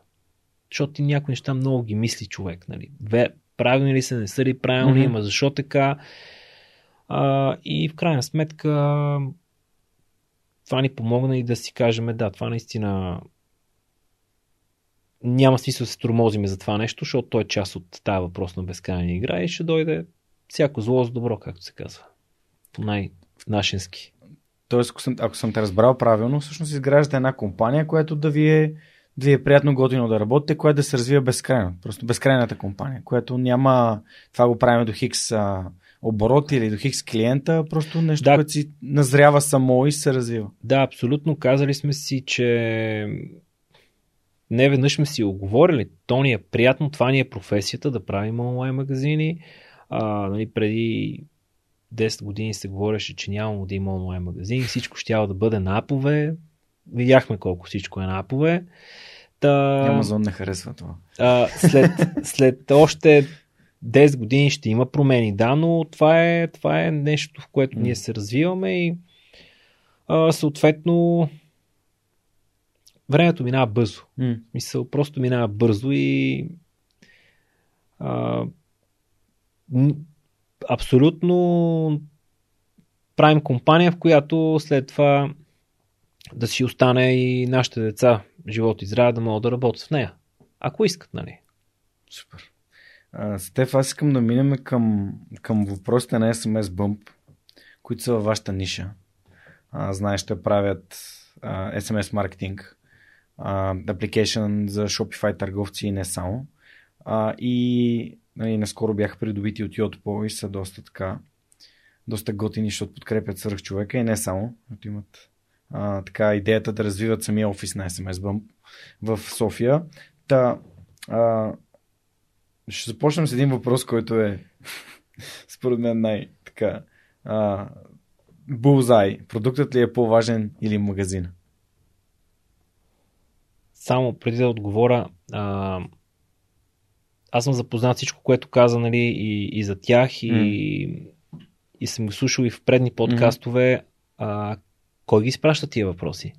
Защото ти някои неща много ги мисли човек. Нали? правилни ли са, не са ли правилни, mm-hmm. ма защо така. А, и в крайна сметка това ни помогна и да си кажем, да, това наистина няма смисъл да се тормозиме за това нещо, защото той е част от тази въпрос на безкрайна игра и ще дойде всяко зло за добро, както се казва. По най-нашенски. Тоест, ако съм, ако съм те разбрал правилно, всъщност изграждате една компания, която да ви е да ви е приятно готино да работите, което да се развива безкрайно. Просто безкрайната компания, което няма, това го правим до хикс а, оборот или до хикс клиента, просто нещо, да. което си назрява само и се развива. Да, абсолютно. Казали сме си, че не веднъж сме си оговорили. То ни е приятно, това ни е професията да правим онлайн магазини. А, нали, преди 10 години се говореше, че няма да има онлайн магазин, всичко ще да бъде на апове. Видяхме колко всичко е на апове. Та... Амазон не харесва това. А, след, след още 10 години ще има промени, да, но това е, това е нещо, в което ние се развиваме и а, съответно времето минава бързо. Мисъл, просто минава бързо и а, абсолютно правим компания, в която след това да си остане и нашите деца, живот и здраве, да могат да работят в нея. Ако искат, нали? Супер. А, Стеф, аз искам да минем към, към въпросите на SMS Bump, които са във вашата ниша. А, знаеш, ще правят а, SMS маркетинг, а, application за Shopify търговци и не само. А, и нали, наскоро бяха придобити от Yotpo и са доста така доста готини, защото подкрепят свърх човека и не само, като имат а, така идеята да развиват самия офис на SMS Bump в София. Та, а, ще започнем с един въпрос, който е според мен най- така а, булзай. Продуктът ли е по-важен или магазин? Само преди да отговоря, а, аз съм запознат всичко, което каза нали, и, и за тях и, М. и съм го слушал и в предни подкастове. А, кой ги изпраща тия въпроси?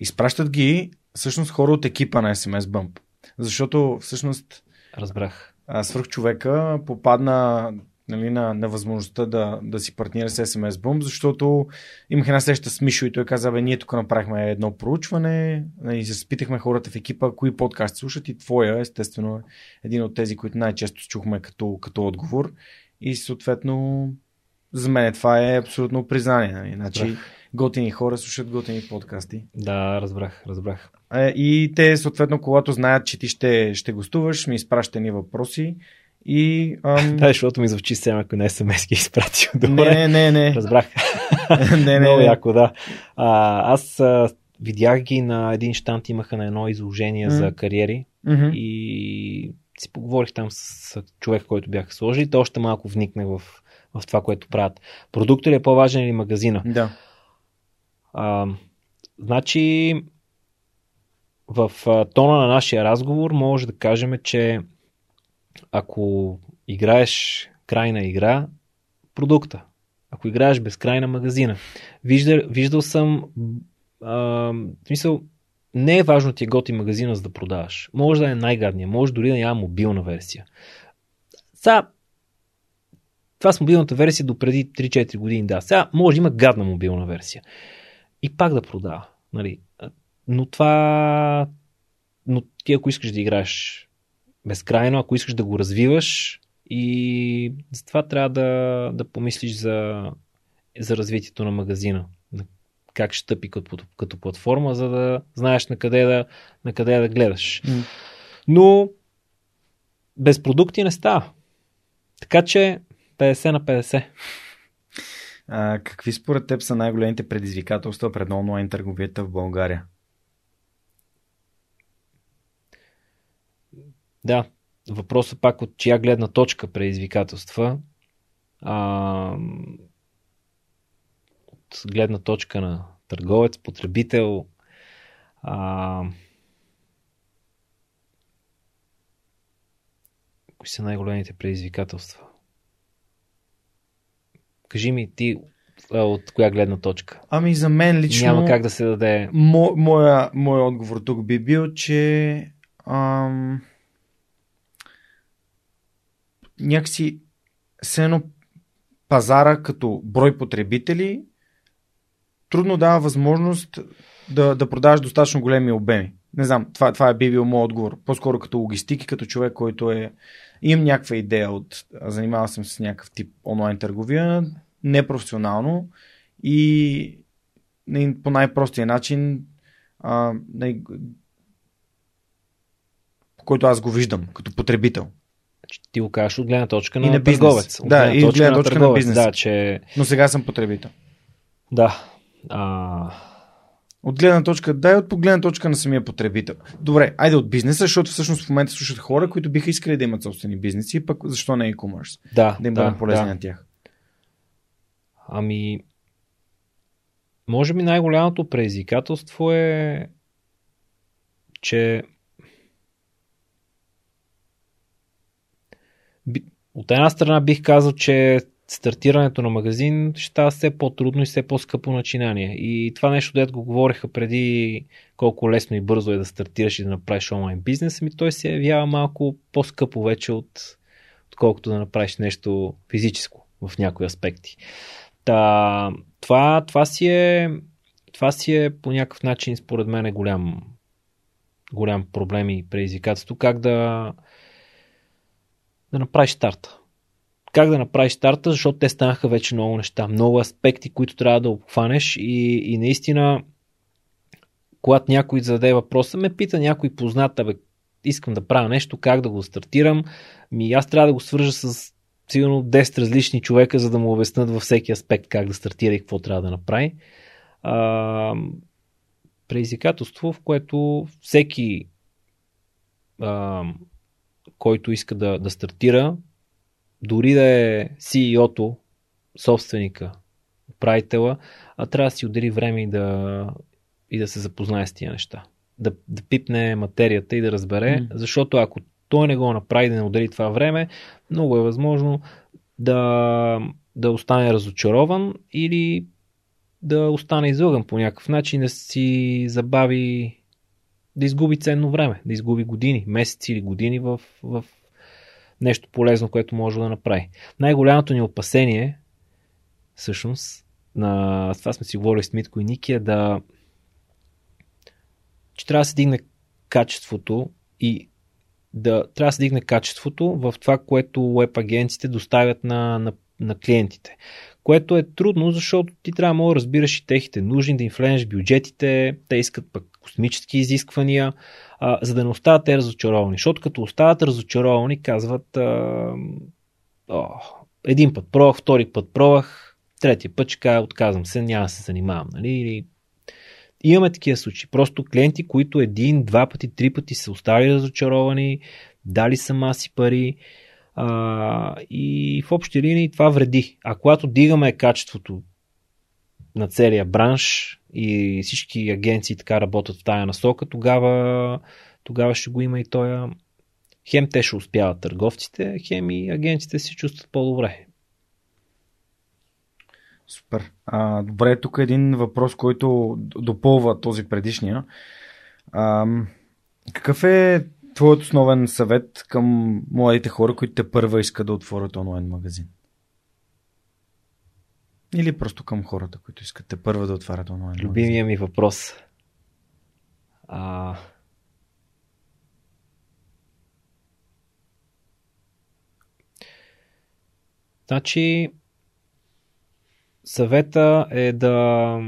Изпращат ги всъщност хора от екипа на SMS Bump. Защото всъщност Разбрах. а, свръхчовека попадна нали, на, на възможността да, да си партнира с SMS Bump, защото имах една среща с Мишо и той каза, бе, ние тук направихме едно проучване нали, и се спитахме хората в екипа, кои подкасти слушат и твоя, естествено, е един от тези, които най-често чухме като, като отговор. И съответно, за мен това е абсолютно признание. Нали? Значи, готини хора слушат готини подкасти. Да, разбрах, разбрах. Е, И те, съответно, когато знаят, че ти ще, ще гостуваш, ми изпращат ни въпроси. И. Ам... <laughs> Да, защото ми звучи сега, ако не SMS ги изпратил. Добре. не, не, не. Разбрах. <laughs> не, не, Много не. яко, да. А, аз а, видях ги на един штант, имаха на едно изложение М. за кариери Мгм. и си поговорих там с, човек, който бяха сложили. То още малко вникнах в, в това, което правят. Продуктът ли е по-важен или магазина? Да. А, значи, в тона на нашия разговор може да кажем, че ако играеш крайна игра, продукта. Ако играеш безкрайна магазина. Виждал, виждал съм а, в не е важно ти е готи магазина за да продаваш. Може да е най-гадния, може дори да няма мобилна версия. Сега, това с мобилната версия до преди 3-4 години, да. Сега може да има гадна мобилна версия. И пак да продава. Нали? Но това... Но ти ако искаш да играеш безкрайно, ако искаш да го развиваш и затова трябва да, да помислиш за, за развитието на магазина. На Как ще стъпи като, като платформа, за да знаеш на къде да, на къде да гледаш. М. Но без продукти не става. Така че 50 на 50. А, какви според теб са най-големите предизвикателства пред онлайн търговията в България? Да, въпросът пак от чия гледна точка предизвикателства. А, от гледна точка на търговец, потребител. А, кои са най-големите предизвикателства? Кажи ми ти а, от коя гледна точка? Ами за мен лично... Няма как да се даде. Мо, моя, моя отговор тук би бил, че ам, някакси все едно пазара като брой потребители трудно дава възможност да, да продаваш достатъчно големи обеми. Не знам, това, това е би бил моят отговор. По-скоро като логистики, като човек, който е... Имам някаква идея от... Занимавал съм се с някакъв тип онлайн търговия, непрофесионално и по най-простия начин, а, най- по който аз го виждам като потребител. Значи, Ти го кажеш от гледна точка на, И на бизнес. търговец. Да, и от гледна точка на търговец, бизнес. Да, че Но сега съм потребител. Да. А, От гледна точка, да, и от гледна точка на самия потребител. Добре, айде от бизнеса, защото всъщност в момента слушат хора, които биха искали да имат собствени бизнеси, пък защо не e-commerce? да, Да им да, бъдем полезни да. на тях. Ами, може би най-голямото предизвикателство е, че от една страна бих казал, че стартирането на магазин ще става все по-трудно и все по-скъпо начинание. И това нещо, дето го говориха преди колко лесно и бързо е да стартираш и да направиш онлайн бизнес, ми той се явява малко по-скъпо вече от, отколкото да направиш нещо физическо в някои аспекти. Та, това, това, си е, това си е по някакъв начин, според мен, е голям, голям проблем и предизвикателство. Как да, да направиш старта как да направиш старта, защото те станаха вече много неща, много аспекти, които трябва да обхванеш и, и наистина, когато някой зададе въпроса, ме пита някой познат, бе, искам да правя нещо, как да го стартирам, ми аз трябва да го свържа с сигурно 10 различни човека, за да му обяснат във всеки аспект как да стартира и какво трябва да направи. А, предизвикателство, в което всеки, а, който иска да, да стартира, дори да е CEO-то, собственика, управителя, а трябва да си отдели време и да, и да се запознае с тия неща. Да, да пипне материята и да разбере, mm. защото ако той не го направи да не отдели това време, много е възможно да, да остане разочарован или да остане излъган по някакъв начин, да си забави, да изгуби ценно време, да изгуби години, месеци или години в, в нещо полезно, което може да направи. Най-голямото ни опасение, всъщност, на това сме си говорили с Митко и Ники, е да че трябва да се дигне качеството и да трябва да се дигне качеството в това, което веб агенциите доставят на, на, на клиентите. Което е трудно, защото ти трябва да разбираш и техните нужни, да им влезеш бюджетите, те искат пък космически изисквания, а, за да не остават те разочаровани. Защото като остават разочаровани, казват а, о, един път пробвах, втори път пробвах, третия път ще кажа, отказвам се, няма да се занимавам. Нали? Или... Имаме такива случаи. Просто клиенти, които един, два пъти, три пъти са оставили разочаровани, дали са маси пари а, и в общи линии това вреди. А когато дигаме качеството на целия бранш и всички агенции така работят в тая насока, тогава, тогава ще го има и той. Хем те ще успяват търговците, хем и агенците се чувстват по-добре. Супер. А, добре, тук е един въпрос, който допълва този предишния. А, какъв е твоят основен съвет към младите хора, които те първа искат да отворят онлайн магазин? Или просто към хората, които искате първо да отварят онлайн? Любимия ми въпрос. А... Значи, съвета е да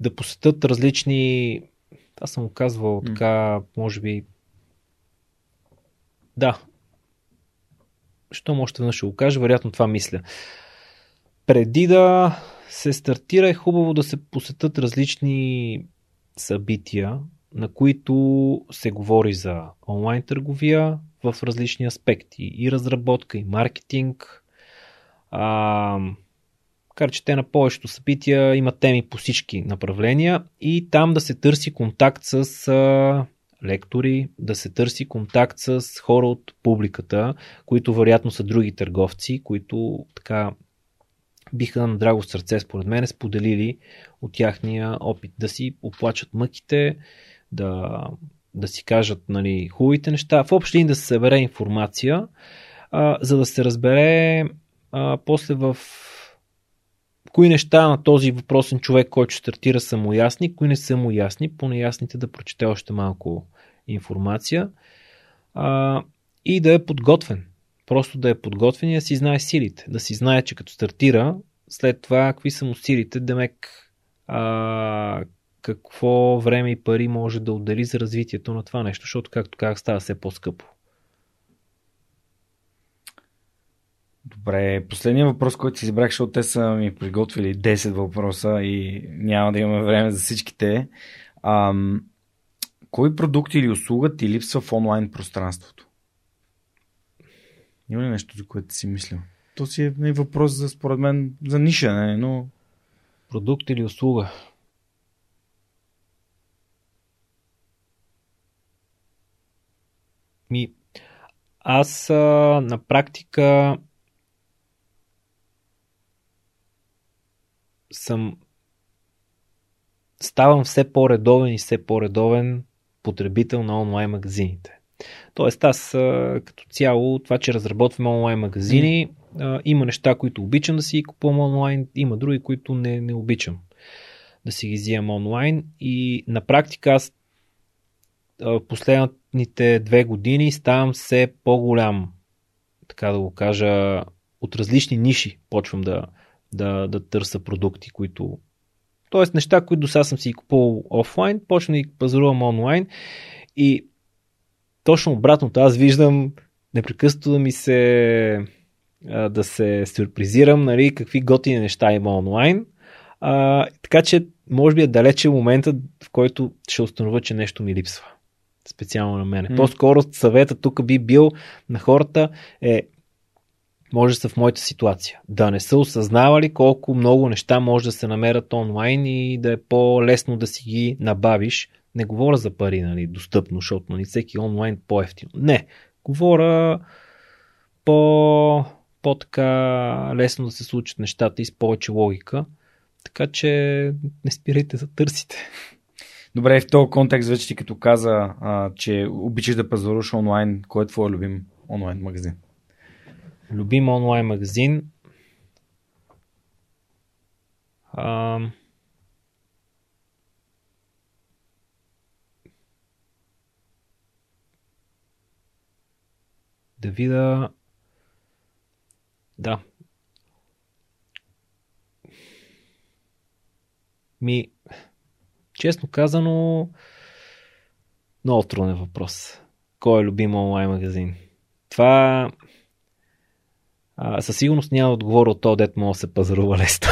да посетят различни аз съм казвал така, може би да, щом още веднъж ще го кажа, вероятно това мисля. Преди да се стартира е хубаво да се посетат различни събития, на които се говори за онлайн търговия в различни аспекти. И разработка, и маркетинг. А, кар че те на повечето събития имат теми по всички направления и там да се търси контакт с а, лектори, да се търси контакт с хора от публиката, които вероятно са други търговци, които така биха на драго сърце, според мен, споделили от тяхния опит. Да си оплачат мъките, да, да си кажат нали, хубавите неща, в общи да се събере информация, а, за да се разбере а, после в кои неща на този въпросен човек, който стартира са му ясни, кои не са му ясни, по неясните да прочете още малко информация а, и да е подготвен. Просто да е подготвен и да си знае силите. Да си знае, че като стартира, след това какви са му силите, демек а, какво време и пари може да отдели за развитието на това нещо, защото, както казах, става все по-скъпо. Добре, последният въпрос, който си избрах, защото те са ми приготвили 10 въпроса и няма да имаме време за всичките. Ам, кой продукт или услуга ти липсва в онлайн пространството? Има ли нещо, за което си мислил? То си е не въпрос за, според мен, за ниша, не, но... Продукт или услуга? Ми, аз а, на практика съм ставам все по-редовен и все по-редовен потребител на онлайн магазините. Тоест аз като цяло, това, че разработвам онлайн магазини, mm. има неща, които обичам да си купувам онлайн, има други, които не, не обичам да си ги взимам онлайн и на практика аз последните две години ставам все по-голям, така да го кажа, от различни ниши почвам да, да, да търся продукти, които Тоест неща, които до сега съм си купувал офлайн, почвам да ги пазарувам онлайн и точно обратното. Аз виждам непрекъснато да ми се да се сюрпризирам, нали, какви готини неща има онлайн. А, така че, може би е далече момента, в който ще установя, че нещо ми липсва. Специално на мене. Mm. По-скоро съвета тук би бил на хората е може да са в моята ситуация. Да не са осъзнавали колко много неща може да се намерят онлайн и да е по-лесно да си ги набавиш. Не говоря за пари, нали, достъпно, защото нали, всеки онлайн по-ефтино. Не, говоря по, по-така лесно да се случат нещата и с повече логика. Така че не спирайте да търсите. Добре, в този контекст вече ти като каза, а, че обичаш да пазаруваш онлайн, кой е твой любим онлайн магазин? Любим онлайн магазин. А... Да видя. Да. Ми, честно казано, много труден въпрос. Кой е любим онлайн магазин? Това а, със сигурност няма отговор от то, дет мога да се пазарува лесно.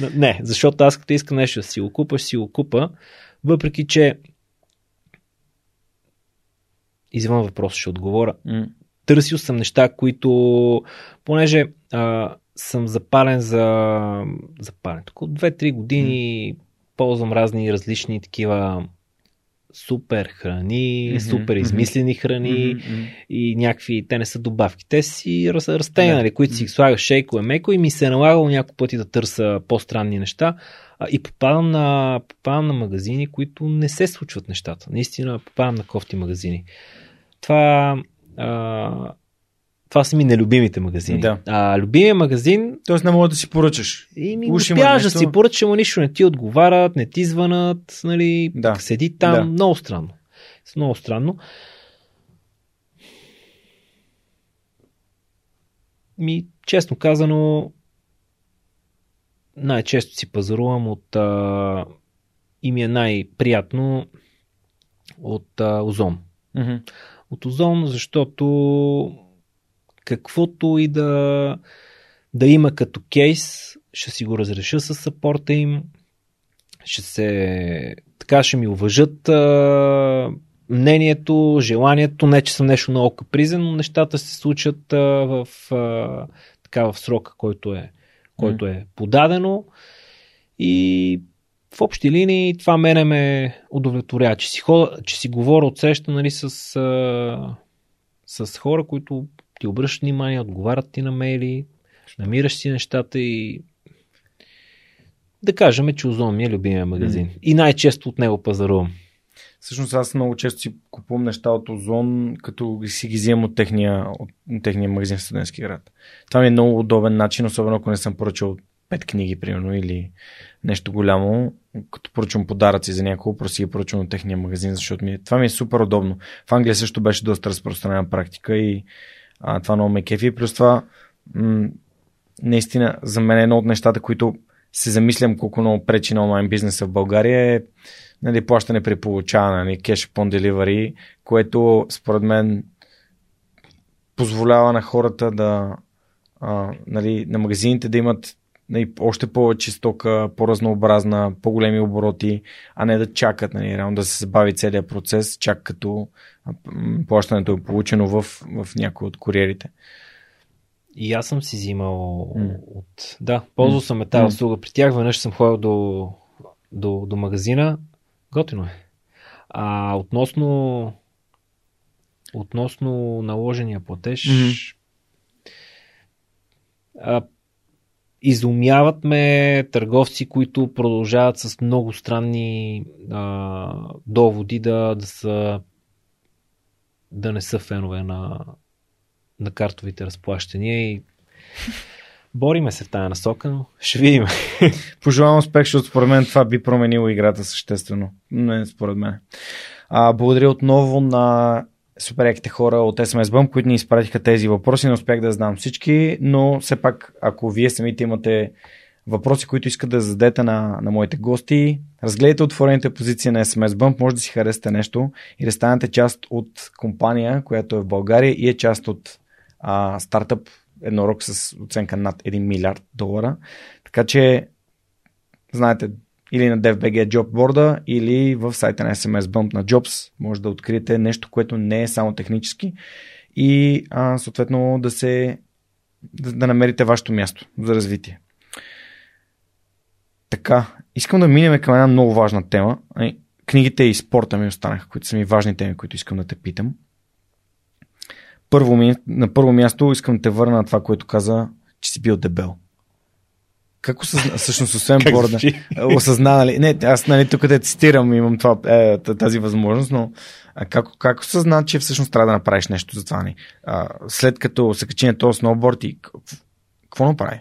<laughs> не, защото аз като искам нещо да си го купа, ще си го купа, въпреки че извън въпрос ще отговоря. Mm. Търсил съм неща, които, понеже а, съм запален за запален. От 2-3 години mm. ползвам разни различни такива супер храни, mm-hmm, супер измислени храни mm-hmm. и някакви, те не са добавки. Те си растения, нали, които си слагаш шейко, меко и ми се е налагало няколко пъти да търся по-странни неща и попадам на, попадам на магазини, които не се случват нещата. Наистина попадам на кофти магазини. Това а, това са ми нелюбимите магазини. Да. А, любимия магазин... Тоест не мога да си поръчаш. И ми успяваш да си поръчаш, ама нищо не ти отговарят, не ти звънат, нали, да. седи там. Да. Много странно. Много странно. Ми, честно казано, най-често си пазарувам от а, и ми е най-приятно от а, Озон. Mm-hmm. От Озон, защото каквото и да, да има като кейс, ще си го разреша с сапорта им, ще се, така ще ми уважат а, мнението, желанието, не че съм нещо много капризен, но нещата се случат а, в, а, така, в срока, който е, който е подадено. И в общи линии това мене ме удовлетворява, че си, хода, че си говоря от среща нали, с, а, с хора, които ти обръщат внимание, отговарят ти на мейли, намираш си нещата и да кажем, че Озон ми е любимия магазин. Mm. И най-често от него пазарувам. Всъщност аз много често си купувам неща от Озон, като си ги вземам от техния, от техния магазин в Студентски град. Това ми е много удобен начин, особено ако не съм поръчал пет книги, примерно, или нещо голямо, като поръчвам подаръци за някого, просто си ги поръчвам от техния магазин, защото ми, е- това ми е супер удобно. В Англия също беше доста разпространена практика и а, това много ме кефи. Плюс това, м- наистина, за мен е едно от нещата, които се замислям колко много пречи на онлайн бизнеса в България е нали, плащане при получаване, нали, cash upon delivery, което според мен позволява на хората да а, нали, на магазините да имат нали, още повече стока, по-разнообразна, по-големи обороти, а не да чакат, нали, реално да се забави целият процес, чак като плащането е получено в, в някои от куриерите. И аз съм си взимал mm. от... Да, ползвал съм е тази mm. услуга. При тях веднъж съм ходил до, до, до магазина. Готино е. А относно относно наложения платеж. Мгм. А, изумяват ме търговци, които продължават с много странни а, доводи да, да са да не са фенове на, на картовите разплащания и бориме се в тази насока, но ще видим. <laughs> Пожелавам успех, защото според мен това би променило играта съществено. Не, според мен. А, благодаря отново на супер яките хора от Bump, които ни изпратиха тези въпроси. Не успях да знам всички, но все пак, ако вие самите имате въпроси, които искате да зададете на, на моите гости, разгледайте отворените позиции на SMS Bump, може да си харесате нещо и да станете част от компания, която е в България и е част от а, стартъп еднорог с оценка над 1 милиард долара. Така че, знаете, или на DFBG Jobboard, или в сайта на SMS Bump на Jobs може да откриете нещо, което не е само технически и а, съответно да се да, да намерите вашето място за развитие. Така, искам да минем към една много важна тема. Книгите и спорта ми останаха, които са ми важни теми, които искам да те питам. Първо, на първо място искам да те върна на това, което каза, че си бил дебел. Как осъзна, всъщност, освен <laughs> Как борда, осъзна, нали, не, аз нали, тук да цитирам, имам това, е, тази възможност, но как, как осъзна, че всъщност трябва да направиш нещо за това? Ни? А, след като се качи на този сноуборд и какво направи?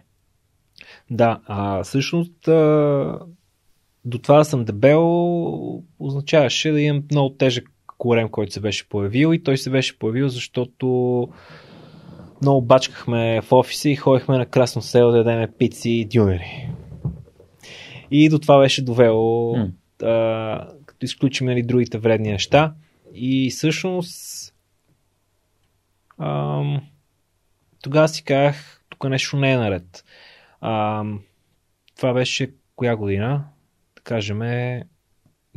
Да, а всъщност а, до това да съм дебел означаваше да имам много тежък корем, който се беше появил и той се беше появил, защото много бачкахме в офиса и ходихме на красно село да ядеме пици и дюнери. И до това беше довело, М. а, като изключим нали, другите вредни неща. И всъщност ам, тогава си казах, тук нещо не е наред. А, това беше коя година? Да кажем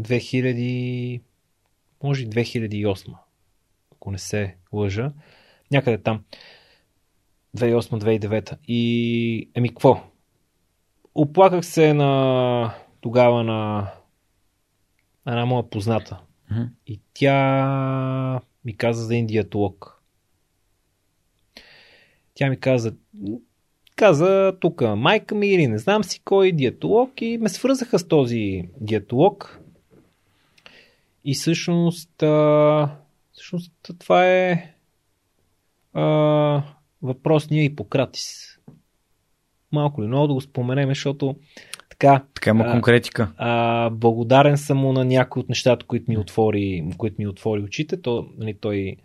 2000, може и 2008, ако не се лъжа. Някъде там. 2008-2009. И, еми, какво? Оплаках се на тогава на една моя позната. Мгм. И тя ми каза за един диетолог. Тя ми каза, каза тук майка ми или не знам си кой диетолог и ме свързаха с този диетолог. И всъщност, а, всъщност това е а, въпросния Ипократис. Малко ли много да го споменем, защото така, Така има А, конкретика. а, благодарен съм му на някои от нещата, които ми отвори, които ми отвори очите. То, нали, той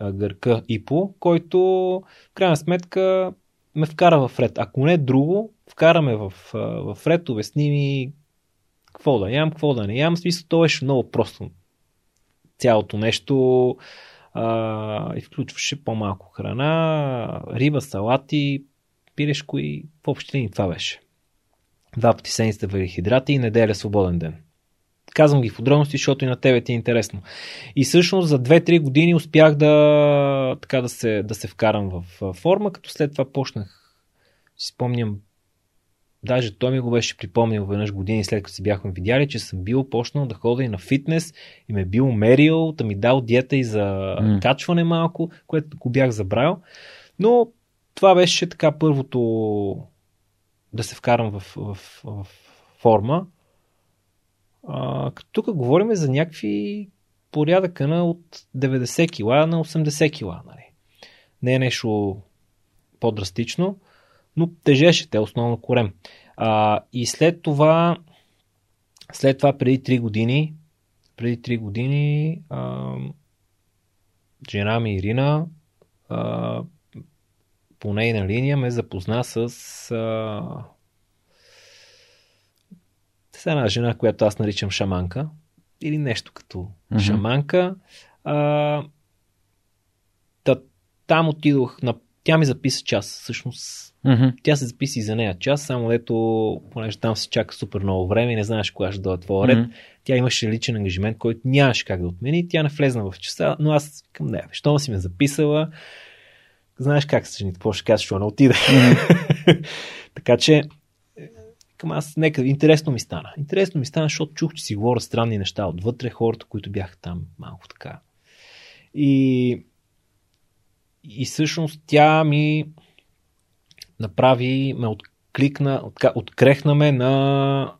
а, гърка Ипо, който в крайна сметка ме вкара в ред. Ако не друго, вкараме в, в ред, обясни ми какво да ям, какво да не ям. В смисъл, то беше много просто. Цялото нещо а, и включваше по-малко храна, риба, салати, пирешко и в общи линии това беше два пъти седмицата въглехидрати и неделя свободен ден. Казвам ги в подробности, защото и на тебе ти е интересно. И всъщност за 2-3 години успях да, така да, се, да се вкарам в форма, като след това почнах, си спомням, даже той ми го беше припомнил веднъж години след като си бяхме видяли, че съм бил почнал да ходя и на фитнес и ме бил мерил, да ми дал диета и за М. качване малко, което го бях забравил. Но това беше така първото да се вкарам в, в, в форма. А, тук говорим за някакви порядъка на от 90 кила на 80 кила. Нали. Не е нещо по-драстично, но тежеше те основно корем. А, и след това, след това преди 3 години, преди 3 години а, жена ми Ирина а, по нейна линия ме запозна с а, с една жена, която аз наричам шаманка или нещо като Мгм. шаманка. А, та, там отидох на... Тя ми записа час, всъщност Мгм. тя се записа и за нея час, само дето, понеже там се чака супер много време и не знаеш кога ще дойде твоя ред. Мгм. Тя имаше личен ангажимент, който нямаше как да отмени. Тя не влезна в часа, но аз към нея. Щом си ме записала, знаеш как се жените, какво ще кажеш, що не отида. <laughs> така че, към аз, нека, интересно ми стана. Интересно ми стана, защото чух, че си говоря странни неща отвътре, хората, които бяха там малко така. И, и всъщност тя ми направи, ме откликна, отка, открехна ме на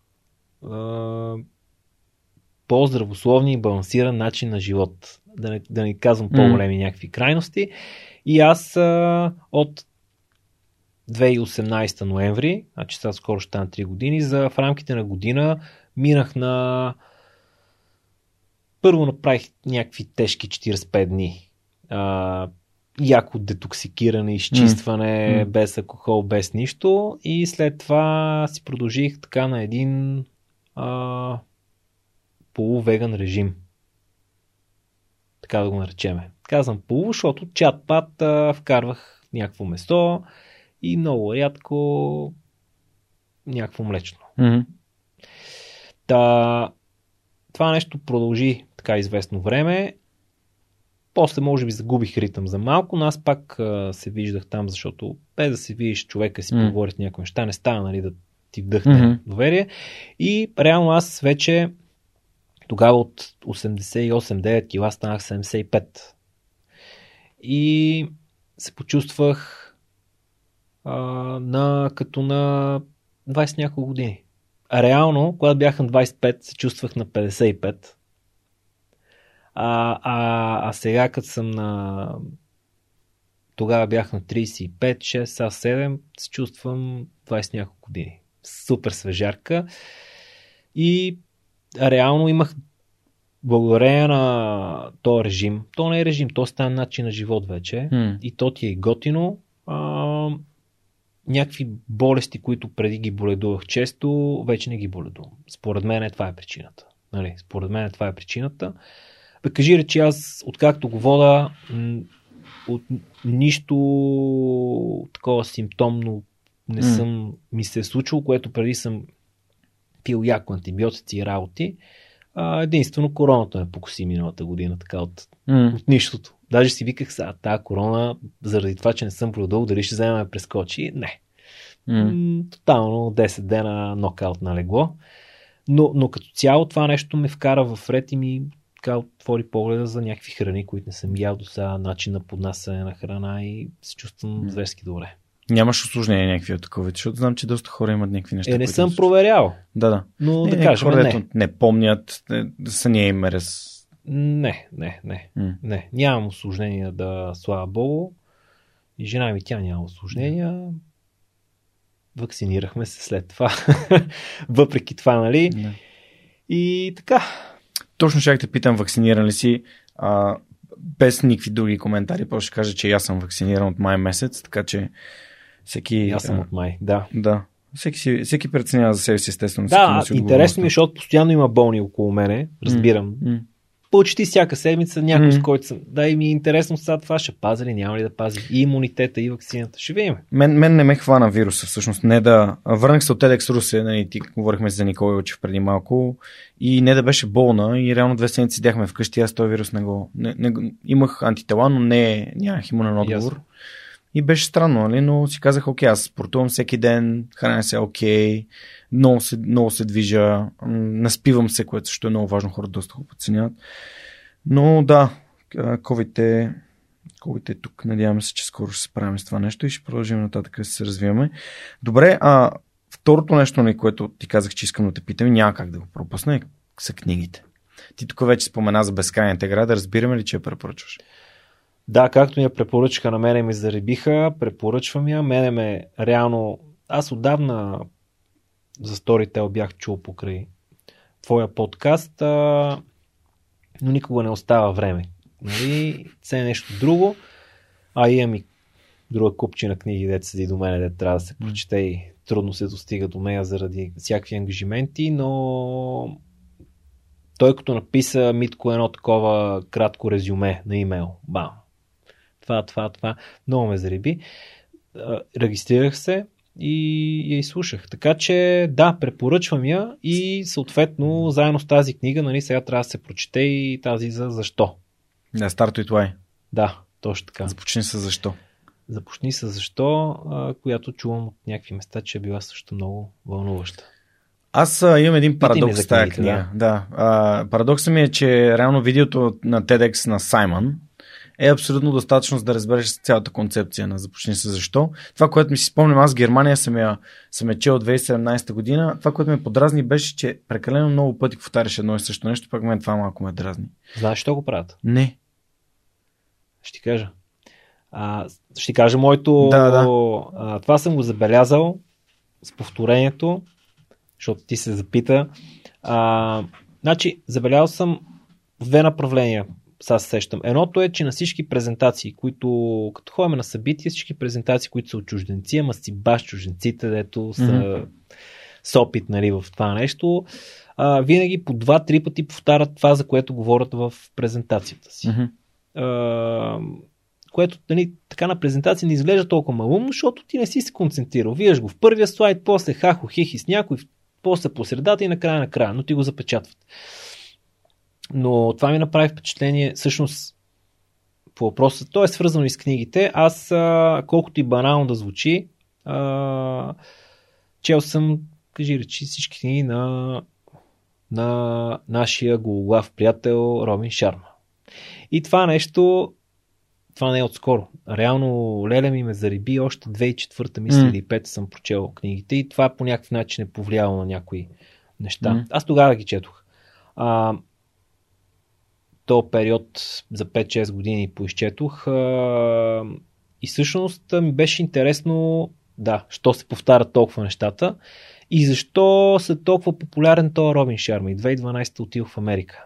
а, по-здравословни и балансиран начин на живот. Да не, да не казвам по-големи mm. някакви крайности. И аз а, от 2018 ноември, значи сега скоро ще стана 3 години, за в рамките на година минах на първо направих някакви тежки 45 дни. А, яко детоксикиране, изчистване, mm. без алкохол, без нищо. И след това си продължих така на един а, полувеган режим. Така да го наречеме. Казвам полу, защото чат-пат а, вкарвах някакво месо и много рядко някакво млечно. Mm-hmm. Та, това нещо продължи така известно време. После може би загубих ритъм за малко, но аз пак а, се виждах там, защото без да се видиш човека си mm. поговори с някои неща, не става нали, да ти вдъхне mm-hmm. доверие. И реално аз вече тогава от 88-9 кила станах 75. И се почувствах а, на, като на 20 няколко години. А реално, когато бях на 25, се чувствах на 55. А, а, а сега, като съм на... Тогава бях на 35, 6, сега 7, се чувствам 20 няколко години. Супер свежарка. И реално имах благодарение на този режим, то не е режим, то става начин на живот вече Mm. и то ти е готино. А, някакви болести, които преди ги боледувах често, вече не ги боледувам. Според мен това е причината. Нали? Според мен това е причината. Бе, кажи речи, аз откакто го вода, от нищо такова симптомно не съм ми се е случило, което преди съм пил яко антибиотици и работи. А, единствено короната ме покоси миналата година, така от, Mm. от нищото. Даже си виках сега, тази корона, заради това, че не съм продължил, дали ще вземе ме прескочи. Не. Mm. Тотално 10 дена нокаут на легло. Но, но като цяло това нещо ме вкара в ред и ми така отвори погледа за някакви храни, които не съм ял до сега, начин на поднасяне на храна и се чувствам М. зверски добре. Нямаш осложнения някакви от такова, защото знам, че доста хора имат някакви неща. Е, не съм им проверял, Да, да. но Не, да кажем хора, не. не помнят, не, съня им е раз... Не, не, не. М. Не, нямам осложнения да, слава богу. И жена ми тя няма осложнения. Вакцинирахме се след това. <laughs> Въпреки това, нали? Да. И така. Точно ще те питам, вакциниран ли си? А, без никакви други коментари, просто ще кажа, че аз съм вакциниран от май месец, така че всеки... Аз съм от май. Да. Да. Всеки, си, всеки преценява за себе си, естествено. Да, носи интересно ми, е, защото постоянно има болни около мене. Разбирам. М. Почти всяка седмица някой М. с който съм. Да, и ми е интересно сега това ще пази ли, няма ли да пази. И имунитета, и вакцината. Ще видим. Мен, мен не ме хвана вируса, всъщност. Не да... Върнах се от TEDx Русе, нали, ти говорихме за Никола Илчев преди малко, и не да беше болна, и реално две седмици седяхме вкъщи, аз този вирус не го... Не, не, имах антитела, но не, нямах имунен отговор. Ясно. И беше странно, нали? но си казах, окей, аз спортувам всеки ден, храня се окей, много се, много се движа, наспивам се, което също е много важно, хората доста го подценяват. Но да, COVID е, COVID е тук. Надяваме се, че скоро ще се справим с това нещо и ще продължим нататък да се развиваме. Добре, а второто нещо, нали, което ти казах, че искам да те питам, няма как да го пропусна, е- са книгите. Ти тук вече спомена за безкрайната града, да разбираме ли, че я препоръчваш? Да, както я препоръчаха на мене ми заребиха, препоръчвам я. Мене ме реално... Аз отдавна за Storytel бях чул покрай твоя подкаст, а... но никога не остава време. Нали? Це е нещо друго, а имам и друга купчина книги, дете седи до мене, дете трябва да се прочете и трудно се достига до нея заради всякакви ангажименти, но той като написа Митко едно такова кратко резюме на имейл. Бам. Това, това, това. Много ме зареби. Регистрирах се и я изслушах. Така че да, препоръчвам я и съответно заедно с тази книга, нали, сега трябва да се прочете и тази за защо. Да, и това е. Да, точно така. Започни с защо. Започни с защо, която чувам от някакви места, че е била също много вълнуваща. Аз а, имам един парадокс с тази книга. Да. Да. А, парадоксът ми е, че реално видеото на TEDx на Саймън е абсолютно достатъчно за да разбереш цялата концепция на започни се защо. Това, което ми си спомням, аз Германия съм я, съм я чел 2017 година, това, което ме подразни беше, че прекалено много пъти повтаряш едно и също нещо, пък мен това малко ме дразни. Знаеш, що го правят? Не. Ще ти кажа. А, ще ти кажа моето... Да, да. А, това съм го забелязал с повторението, защото ти се запита. А, значи, забелязал съм в две направления. Сега се сещам. Едното е, че на всички презентации, които, като ходим на събития, всички презентации, които са от чужденци, ама си баш чужденците, дето са Мгм. с опит нали, в това нещо, а, винаги по два-три пъти повтарят това, за което говорят в презентацията си. Мгм. А, което нали, така на презентация не изглежда толкова малумно, защото ти не си се концентрирал. Виждаш го в първия слайд, после хахо, хихи с някой, после по средата и накрая накрая, но ти го запечатват. Но това ми направи впечатление, всъщност, по въпроса, то е свързано и с книгите. Аз, а, колкото и банално да звучи, а, чел съм, кажи речи, всички книги на, на нашия гологлав приятел Робин Шарма. И това нещо, това не е отскоро. Реално Леля ми ме зариби още 2004 мисля или 5 съм прочел книгите и това по някакъв начин е повлияло на някои неща. М. Аз тогава ги четох. А, то период за 5-6 години поизчетох и всъщност ми беше интересно да, що се повтарят толкова нещата и защо са толкова популярен този Робин Шарма. И 2012 отидох в Америка.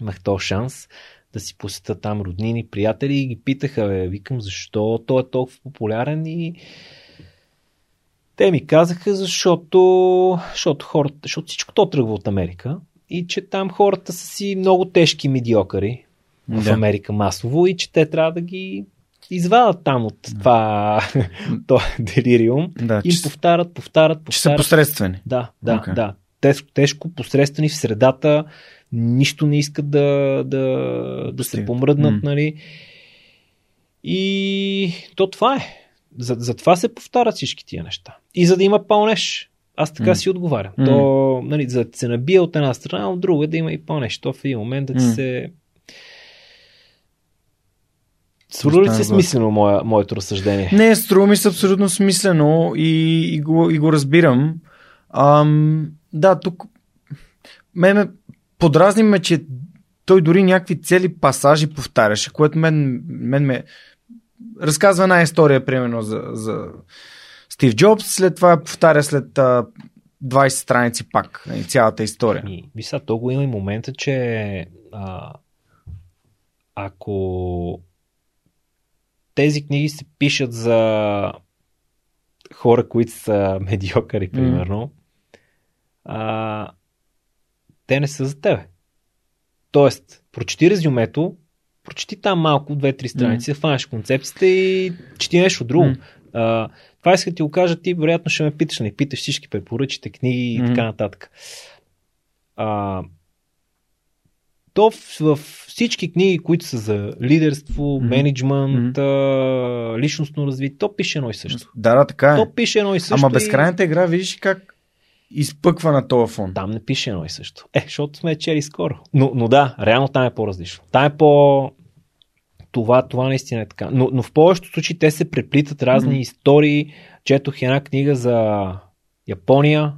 Имах този шанс да си посета там роднини, приятели и ги питаха, бе, викам, защо той е толкова популярен и те ми казаха, защото, защото, хората, защото всичко то тръгва от Америка и че там хората са си много тежки медиокъри в Да. Америка масово и че те трябва да ги извадат там от това <laughs> то делириум. Да, Им че, повтарят, повтарят, че са повтарят. посредствени. Да, да, Окей. да. Тежко, тежко, посредствени в средата, нищо не искат да, да, да се помръднат, М. нали. И то това е. За, за това се повтарят всички тия неща. И за да има пълнеж. Аз така М. си отговарям. М. То, нали, за да се набие от една страна, от друга да има и пълнеж. То в един момент да ти М. се... Свърли ли се смислено моя, моето разсъждение? Не, струва ми се абсолютно смислено и, и, го, и го разбирам. Ам, да, тук ме, ме подразни ме, че той дори някакви цели пасажи повтаряше, което мен, мен ме разказва една история, примерно за, за Стив Джобс, след това повтаря след а, 20 страници пак, нали, цялата история. Ми, ви сега, то го има и момента, че а, ако тези книги се пишат за хора, които са <laughs> медиокъри, примерно, а, те не са за тебе. Тоест, прочети резюмето, прочети там малко, две-три страници, mm. хванеш концепцията и чети нещо друго. А, това иска да ти го кажа, ти вероятно ще ме питаш, не питаш всички препоръчите, книги и Мгм. така нататък. А, то в, в всички книги, които са за лидерство, Мгм. менеджмент, а, личностно развитие, то пише едно и също. Да, да, така е. То пише едно и също. Ама и- безкрайната игра, видиш ли как изпъква на този фон. Там не пише едно и също. Е, защото сме чели скоро. Но, но да, реално там е по-различно. Там е по... Това, това наистина е така. Но, но в повечето случаи те се преплитат разни Мгм. истории. Четох една книга за Япония.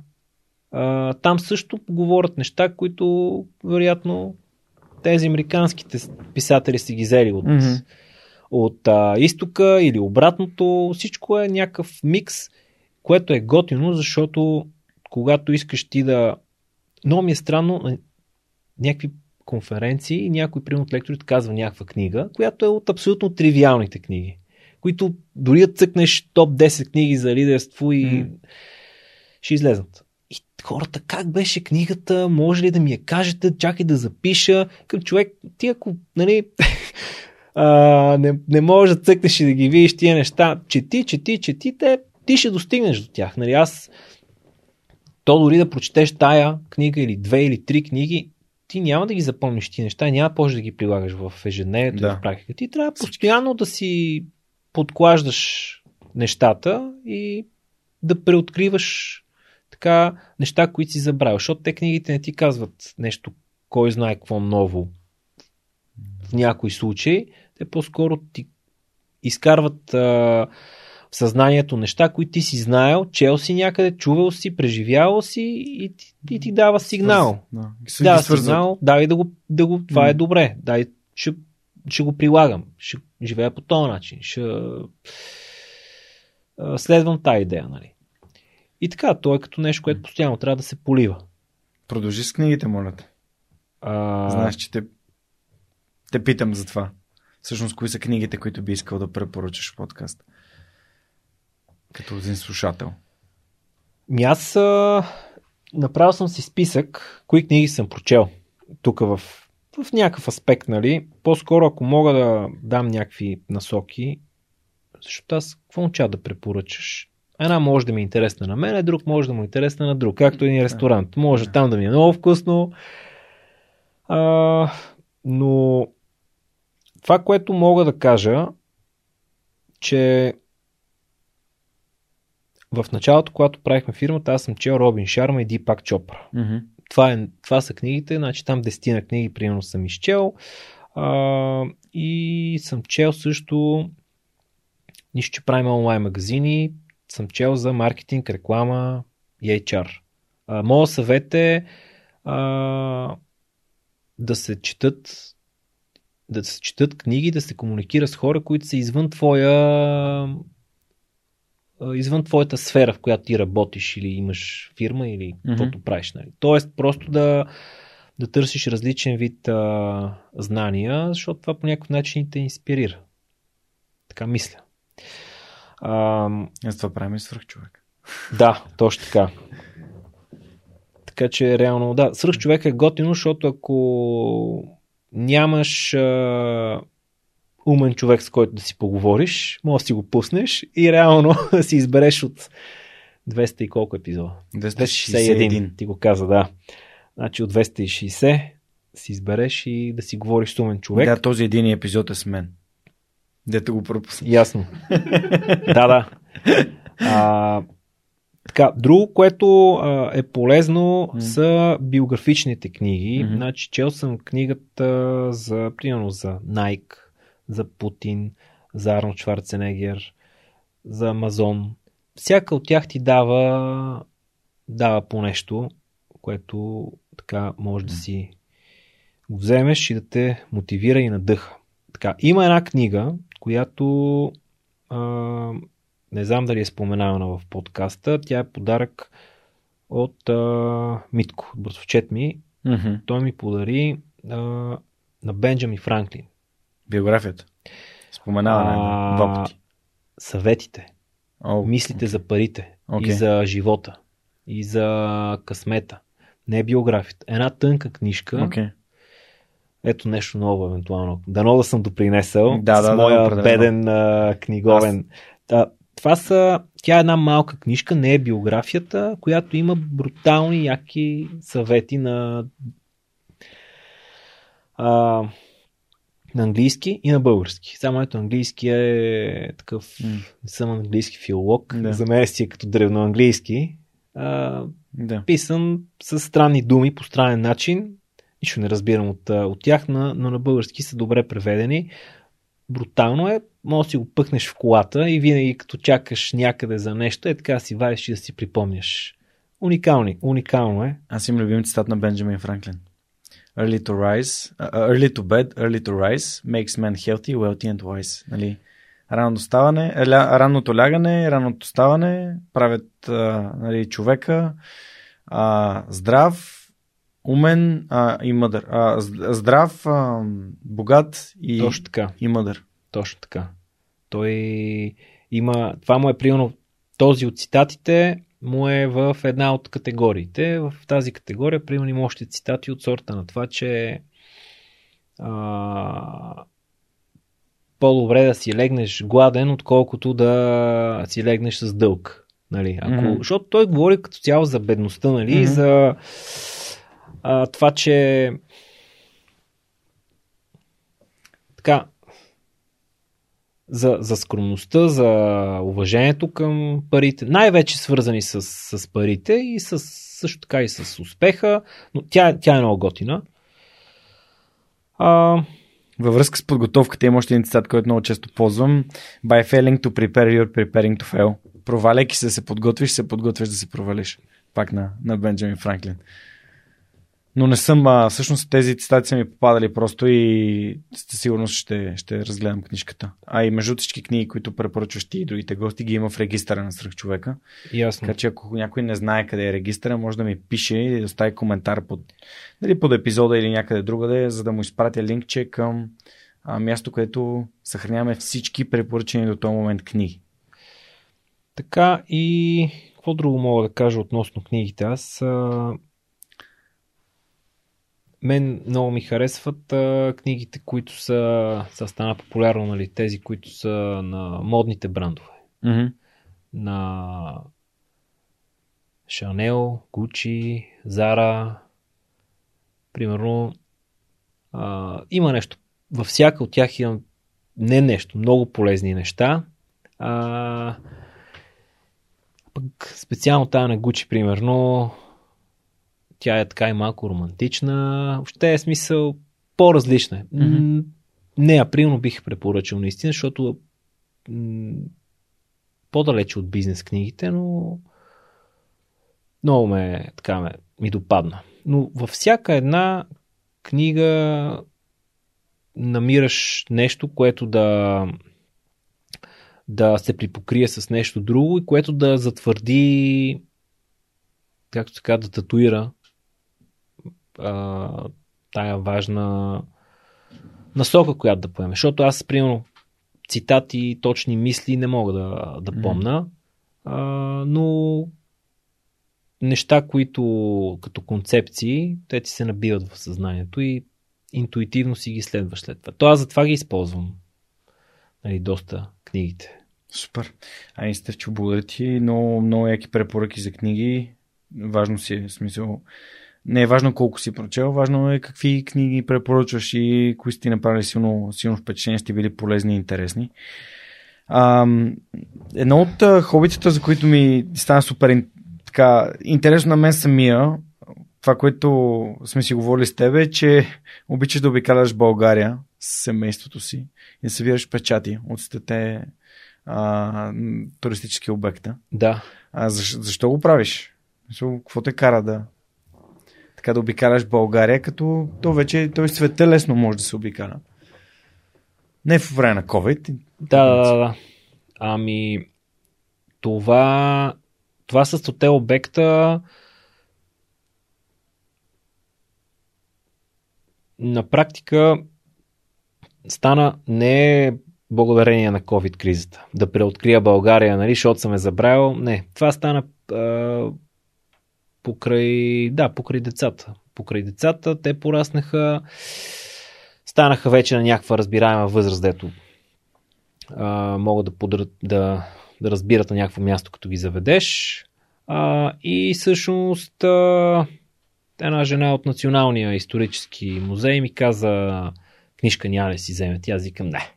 А, там също говорят неща, които вероятно тези американските писатели са ги взели от, Мгм. от а, изтока или обратното. Всичко е някакъв микс, което е готино, защото когато искаш ти да... Много ми е странно някакви конференции и някой, примерно от лекторите, казва някаква книга, която е от абсолютно тривиалните книги, които дори да цъкнеш топ 10 книги за лидерство и М. ще излезнат. И хората, как беше книгата, може ли да ми я кажете, чакай да запиша. Към човек, ти ако, нали, <laughs> а, не, не можеш да цъкнеш и да ги видиш тия неща, чети, чети, чети, те, ти ще достигнеш до тях. Нали, аз, то дори да прочетеш тая книга или две или три книги, ти няма да ги запомниш тия неща, няма да да ги прилагаш в ежедневието Да. да. в практика. Ти трябва постоянно да си подклаждаш нещата и да преоткриваш така неща, които си забравил. Защото те книгите не ти казват нещо, кой знае какво ново в някой случай. Те те по-скоро ти изкарват а, в съзнанието неща, които ти си знаел, чел си някъде, чувал си, преживявал си и, ти- и ти дава сигнал. Да. Ги Да, свързват. сигнал, дай да го, да го това е добре, дай, ще, ще го прилагам, ще живея по този начин, ще следвам тази идея, нали. И така, то е като нещо, което постоянно трябва да се полива. Продължи с книгите, моля те. А, Знаеш, че те, те питам за това. Всъщност, кои са книгите, които би искал да препоръчаш в подкаст? Като един слушател. Ми аз а, направил съм си списък, кои книги съм прочел тук в, в някакъв аспект, нали. По-скоро, ако мога да дам някакви насоки, защото аз какво означава да препоръчаш? Една може да ми е интересна на мен, друг може да му е интересна на друг. Както един ресторант. Може там да ми е много вкусно. А, но това, което мога да кажа, че в началото, когато правихме фирмата, аз съм чел Робин Шарма и Дипак Чопра. Mm-hmm. Това, е, това са книгите, значи там десетина книги, примерно съм изчел. А, и съм чел също нищо, че правим онлайн магазини, съм чел за маркетинг, реклама и HR. А, моят съвет е а, да се четат да се четат книги, да се комуникира с хора, които са извън твоя извън твоята сфера, в която ти работиш или имаш фирма или Мгм. каквото правиш. Нали. Тоест просто да, да търсиш различен вид а, знания, защото това по някакъв начин те инспирира. Така мисля. А, Аз това правим и свърх човек. да, точно така. Така че реално, да, свръх човек е готино, защото ако нямаш а, умен човек, с който да си поговориш, може да си го пуснеш и реално <laughs> си избереш от 200 и колко епизода. 261. Ти го каза, да. Значи от 260 си избереш и да си говориш с умен човек. Да, този един епизод е с мен. Дето го пропусна. Ясно. <laughs> да, да. А, така, друго, което а, е полезно, М. са биографичните книги. Мгм. Значи, чел съм книгата за, примерно, за Nike, за Путин, за Арнолд Шварценегер, за Амазон. Всяка от тях ти дава, дава по нещо, което така може да си го вземеш и да те мотивира и надъха. Така, има една книга, която а, не знам дали е споменавана в подкаста. Тя е подарък от а, Митко, братовчет ми. Mm-hmm. Той ми подари а, на Бенджамин Франклин. Биографията. Споменава А, а... два пъти. Съветите, О, мислите за парите Окей. и за живота и за късмета. Не е биографията. Една тънка книжка. Окей. Ето нещо ново, евентуално. Дано да съм допринесъл Да, с да, да, моя определено. беден а, книговен. А, това са, тя е една малка книжка, не е биографията, която има брутални, яки съвети на а, на английски и на български. Само ето английски е такъв, М. не съм английски филолог, Да. за мен си е като древноанглийски. А, Да. писан с странни думи по странен начин. Нищо не разбирам от, от тях, но, но на български са добре преведени. Брутално е, може да си го пъхнеш в колата и винаги като чакаш някъде за нещо, е така си вадиш и да си припомняш. Уникални, уникално е. Аз имам любим цитат на Бенджамин Франклин. Early to rise, uh, early to bed, early to rise makes men healthy, wealthy and wise. Нали? Ранното ставане, ля, ранното лягане, ранното ставане правят а, нали, човека а, здрав, умен а, и мъдър. А, здрав, а, богат и, Точно така. и мъдър. Точно така. Той има, това му е примерно, този от цитатите му е в една от категориите. В тази категория, примерно, има още цитати от сорта на това, че а, по-добре да си легнеш гладен, отколкото да си легнеш с дълг. Нали? Ако, Мгм. Защото той говори като цяло за бедността, нали? Мгм. за а, това, че така, за, за скромността, за уважението към парите, най-вече свързани с, с парите и с, също така и с успеха, но тя, тя е много готина. А, Във връзка с подготовката има още един цитат, който много често ползвам. By failing to prepare, you're preparing to fail. Проваляйки се да се подготвиш, се подготвяш да се провалиш. Пак на, на Бенджамин Франклин. Но не съм, а, всъщност тези цитати са ми попадали просто и със сигурност ще, ще разгледам книжката. А и между всички книги, които препоръчваш ти и другите гости, ги има в регистъра на свръхчовека. Ясно. Така че ако някой не знае къде е регистъра, може да ми пише и да остави коментар под, дали под епизода или някъде другаде, за да му изпратя линкче към а, място, където съхраняваме всички препоръчени до този момент книги. Така и какво друго мога да кажа относно книгите? Аз а... мен много ми харесват а, книгите, които са, са стана популярно, нали, тези, които са на модните брандове. Mm-hmm. На Шанел, Гучи, Зара. Примерно а, има нещо. Във всяка от тях има не нещо, много полезни неща. А, пък специално тая на Гучи, примерно, тя е така и малко романтична. Въобще е смисъл по-различна. М, Не, априлно бих препоръчал наистина, защото м, по-далече от бизнес книгите, но много ме, така ме, ми допадна. Но във всяка една книга намираш нещо, което да да се припокрие с нещо друго и което да затвърди както така да татуира а, тая важна насока, която да поеме. Защото аз, примерно, цитати, точни мисли не мога да, да помна, а, но неща, които като концепции, те ти се набиват в съзнанието и интуитивно си ги следваш след това. То аз затова ги използвам. Нали, доста книгите. Супер. Ай, Стевчо, благодаря ти. Много, много яки препоръки за книги. Важно си е, смисъл. Не е важно колко си прочел, важно е какви книги препоръчваш и кои са ти направили силно, силно впечатление, сте били полезни и интересни. А, едно от хобитата, за които ми стана супер така, интересно на мен самия, това, което сме си говорили с тебе, е, че обичаш да обикаляш България с семейството си и да събираш печати от стете а, туристически обекта. Да. А защо, защо го правиш? Какво те кара да така да обикаляш България, като то вече той света лесно може да се обикаля. Не в време на COVID. Да, да, да, да. Ами, това, това с 100 обекта на практика стана не благодарение на COVID кризата. Да преоткрия България, нали, защото съм е забравил. Не, това стана покрай, да, покрай децата. Покрай децата, те пораснаха, станаха вече на някаква разбираема възраст, дето а, могат да, подрат, да, да разбират на някакво място, като ги заведеш. А, и всъщност а, една жена от Националния исторически музей ми каза книжка няма да си вземе. Тя аз викам, не.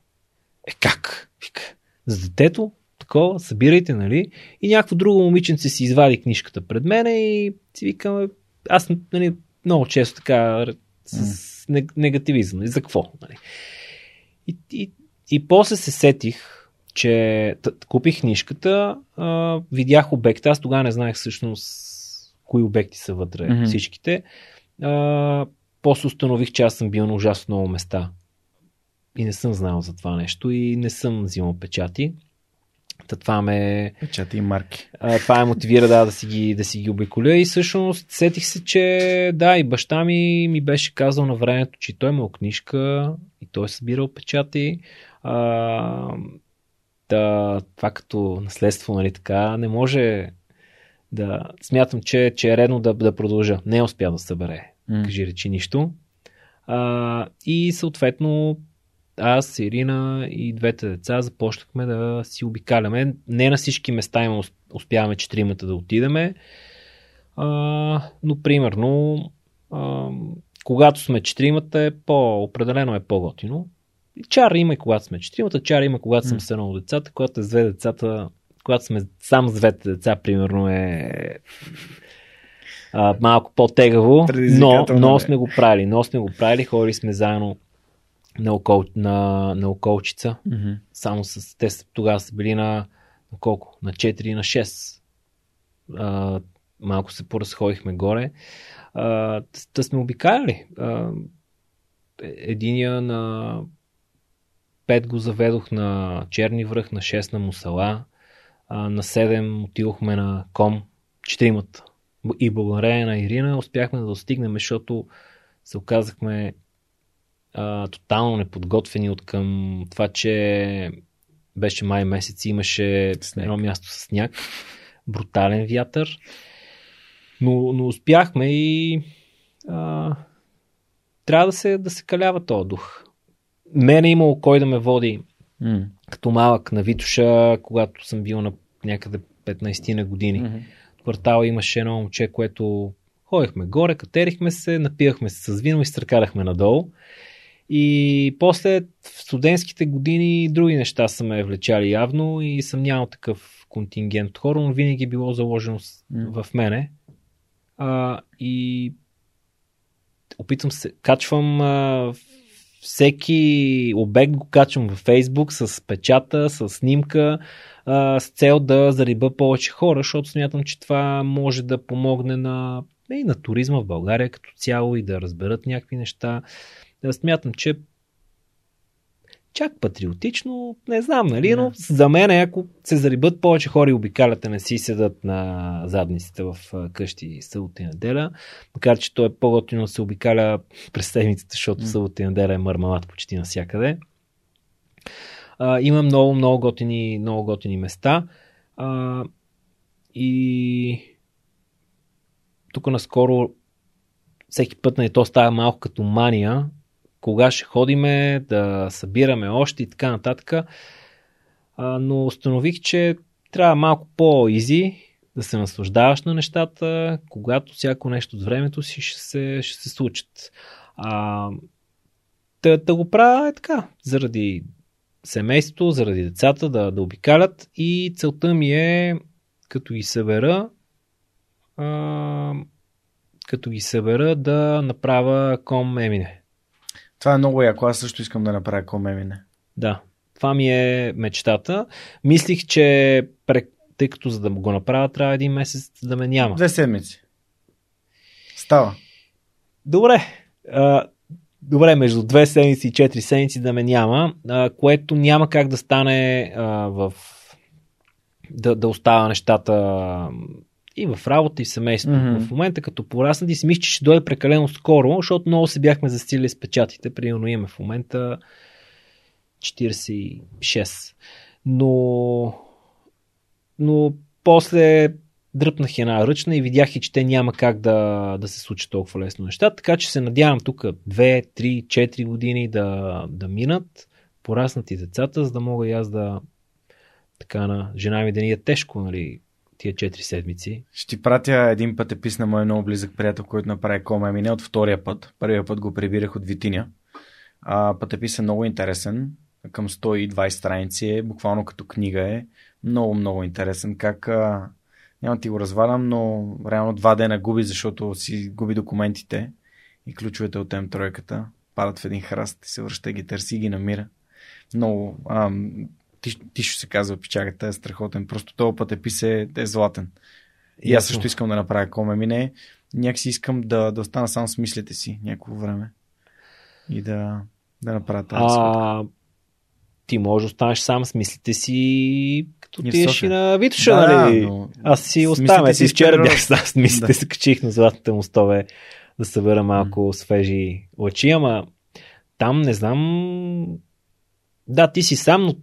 Е как? Вика, за детето, такова, събирайте, нали? И някакво друго момиченце си извади книжката пред мене и си викам, «Е, аз нали, много често така с нег- негативизъм. нали, За какво? Нали? И, и, и после се сетих, че т- купих книжката, а, видях обекта, аз тогава не знаех всъщност кои обекти са вътре, Мгм. всичките. А, после установих, че аз съм бил на ужасно много места. И не съм знал за това нещо и не съм взимал печати. Та това ме... Печати и марки. А, това ме мотивира да, да, си ги, да си ги обиколя и всъщност сетих се, че да, и баща ми ми беше казал на времето, че той имал книжка и той е събирал печати. А, да, това като наследство, нали така, не може да... Смятам, че, че е редно да, да продължа. Не е успял да събере, М. кажи речи нищо. А, и съответно аз, Ирина и двете деца започнахме да си обикаляме. Не на всички места има усп- успяваме четиримата да отидеме, а, но примерно а, когато сме четиримата е по, определено е по-готино. Чар има и когато сме четиримата, чар има когато съм с едно от децата, когато е с две децата, когато сме сам с двете деца, примерно е а, малко по-тегаво, но, но е. сме го правили. Но сме го правили, ходили сме заедно на, окол, на, на околчица. Mm-hmm. Само с... Те тогава са били на, на колко? На 4 и на 6. А, малко се поразходихме горе. А, да сме обикаляли. А, единия на 5 го заведох на Черни връх, на 6 на Мусала, а, на 7 отидохме на Ком, четиримата. И благодарение на Ирина успяхме да достигнем, защото се оказахме а, тотално неподготвени от към това, че беше май месец и имаше Сняг. едно място с сняг, брутален вятър, но, но успяхме и а, трябва да се, да се калява този дух. Мене е имало кой да ме води Mm. като малък на Витуша, когато съм бил на някъде 15 на години. Mm-hmm. В квартала имаше едно момче, което ходихме горе, катерихме се, напивахме се с вино и стъркарахме надолу. И после в студентските години други неща са ме влечали явно и съм нямал такъв контингент от хора, но винаги е било заложено в мене. А, и опитвам се, качвам а, всеки обект го качвам във Фейсбук с печата, с снимка, а, с цел да зариба повече хора, защото смятам, че това може да помогне на, и на туризма в България като цяло и да разберат някакви неща. Да смятам, че чак патриотично, не знам, нали, но за мен, ако се зарибат повече хора и обикалят, не си седат на задниците в къщи събота и неделя, макар че то е по-готино да се обикаля през седмицата, защото М. събота и неделя е мърмалат почти навсякъде. А, има много, много готини, много готини места. А, и тук наскоро всеки път на то става малко като мания, кога ще ходиме, да събираме още и така нататък. А, но установих, че трябва малко по-изи да се наслаждаваш на нещата, когато всяко нещо от времето си ще се, ще се случат. А, да, да го правя е така, заради семейството, заради децата да, да обикалят и целта ми е като ги събера а, като ги събера да направя ком емине. Това е много яко. Аз също искам да направя комемине. Да, това ми е мечтата. Мислих, че тъй като за да го направя трябва един месец да ме няма. Две седмици. Става. Добре. А, добре, между две седмици и четири седмици да ме няма, а, което няма как да стане а, в да, да остава нещата и в работа, и в семейство. Mm-hmm. В момента, като пораснат и си мисля, че ще дойде прекалено скоро, защото много се бяхме застили с печатите. Примерно имаме в момента 46. Но, но после дръпнах една ръчна и видях и, че те няма как да, да се случи толкова лесно неща. Така че се надявам тук 2, 3, 4 години да, да минат, пораснат и децата, за да мога и аз да така на жена ми да ни е тежко, нали, тия 4 седмици. Ще ти пратя един път епис на мой много близък приятел, който направи комемине от втория път. Първия път го прибирах от Витиня. А, пътепис е много интересен. Към 120 страници е, буквално като книга е. Много, много интересен. Как, а, няма ти го развалям, но реално два дена губи, защото си губи документите и ключовете от М3-ката. Падат в един храст се връща ги търси и ги намира. Много, ам, ти, ти ще се казва печагата, е страхотен. Просто този път е, е златен. И аз също искам да направя коме мине. Някакси искам да, да остана сам с мислите си някакво време. И да, да направя тази. А, ти можеш да останеш сам с мислите си, като И в отидеш и на Витоша, Да, нали? но Аз си мислите Си вчера бях <laughs> с мислите, Да. се качих на златните мостове да събера малко свежи лъчи, ама там не знам... Да, ти си сам, но,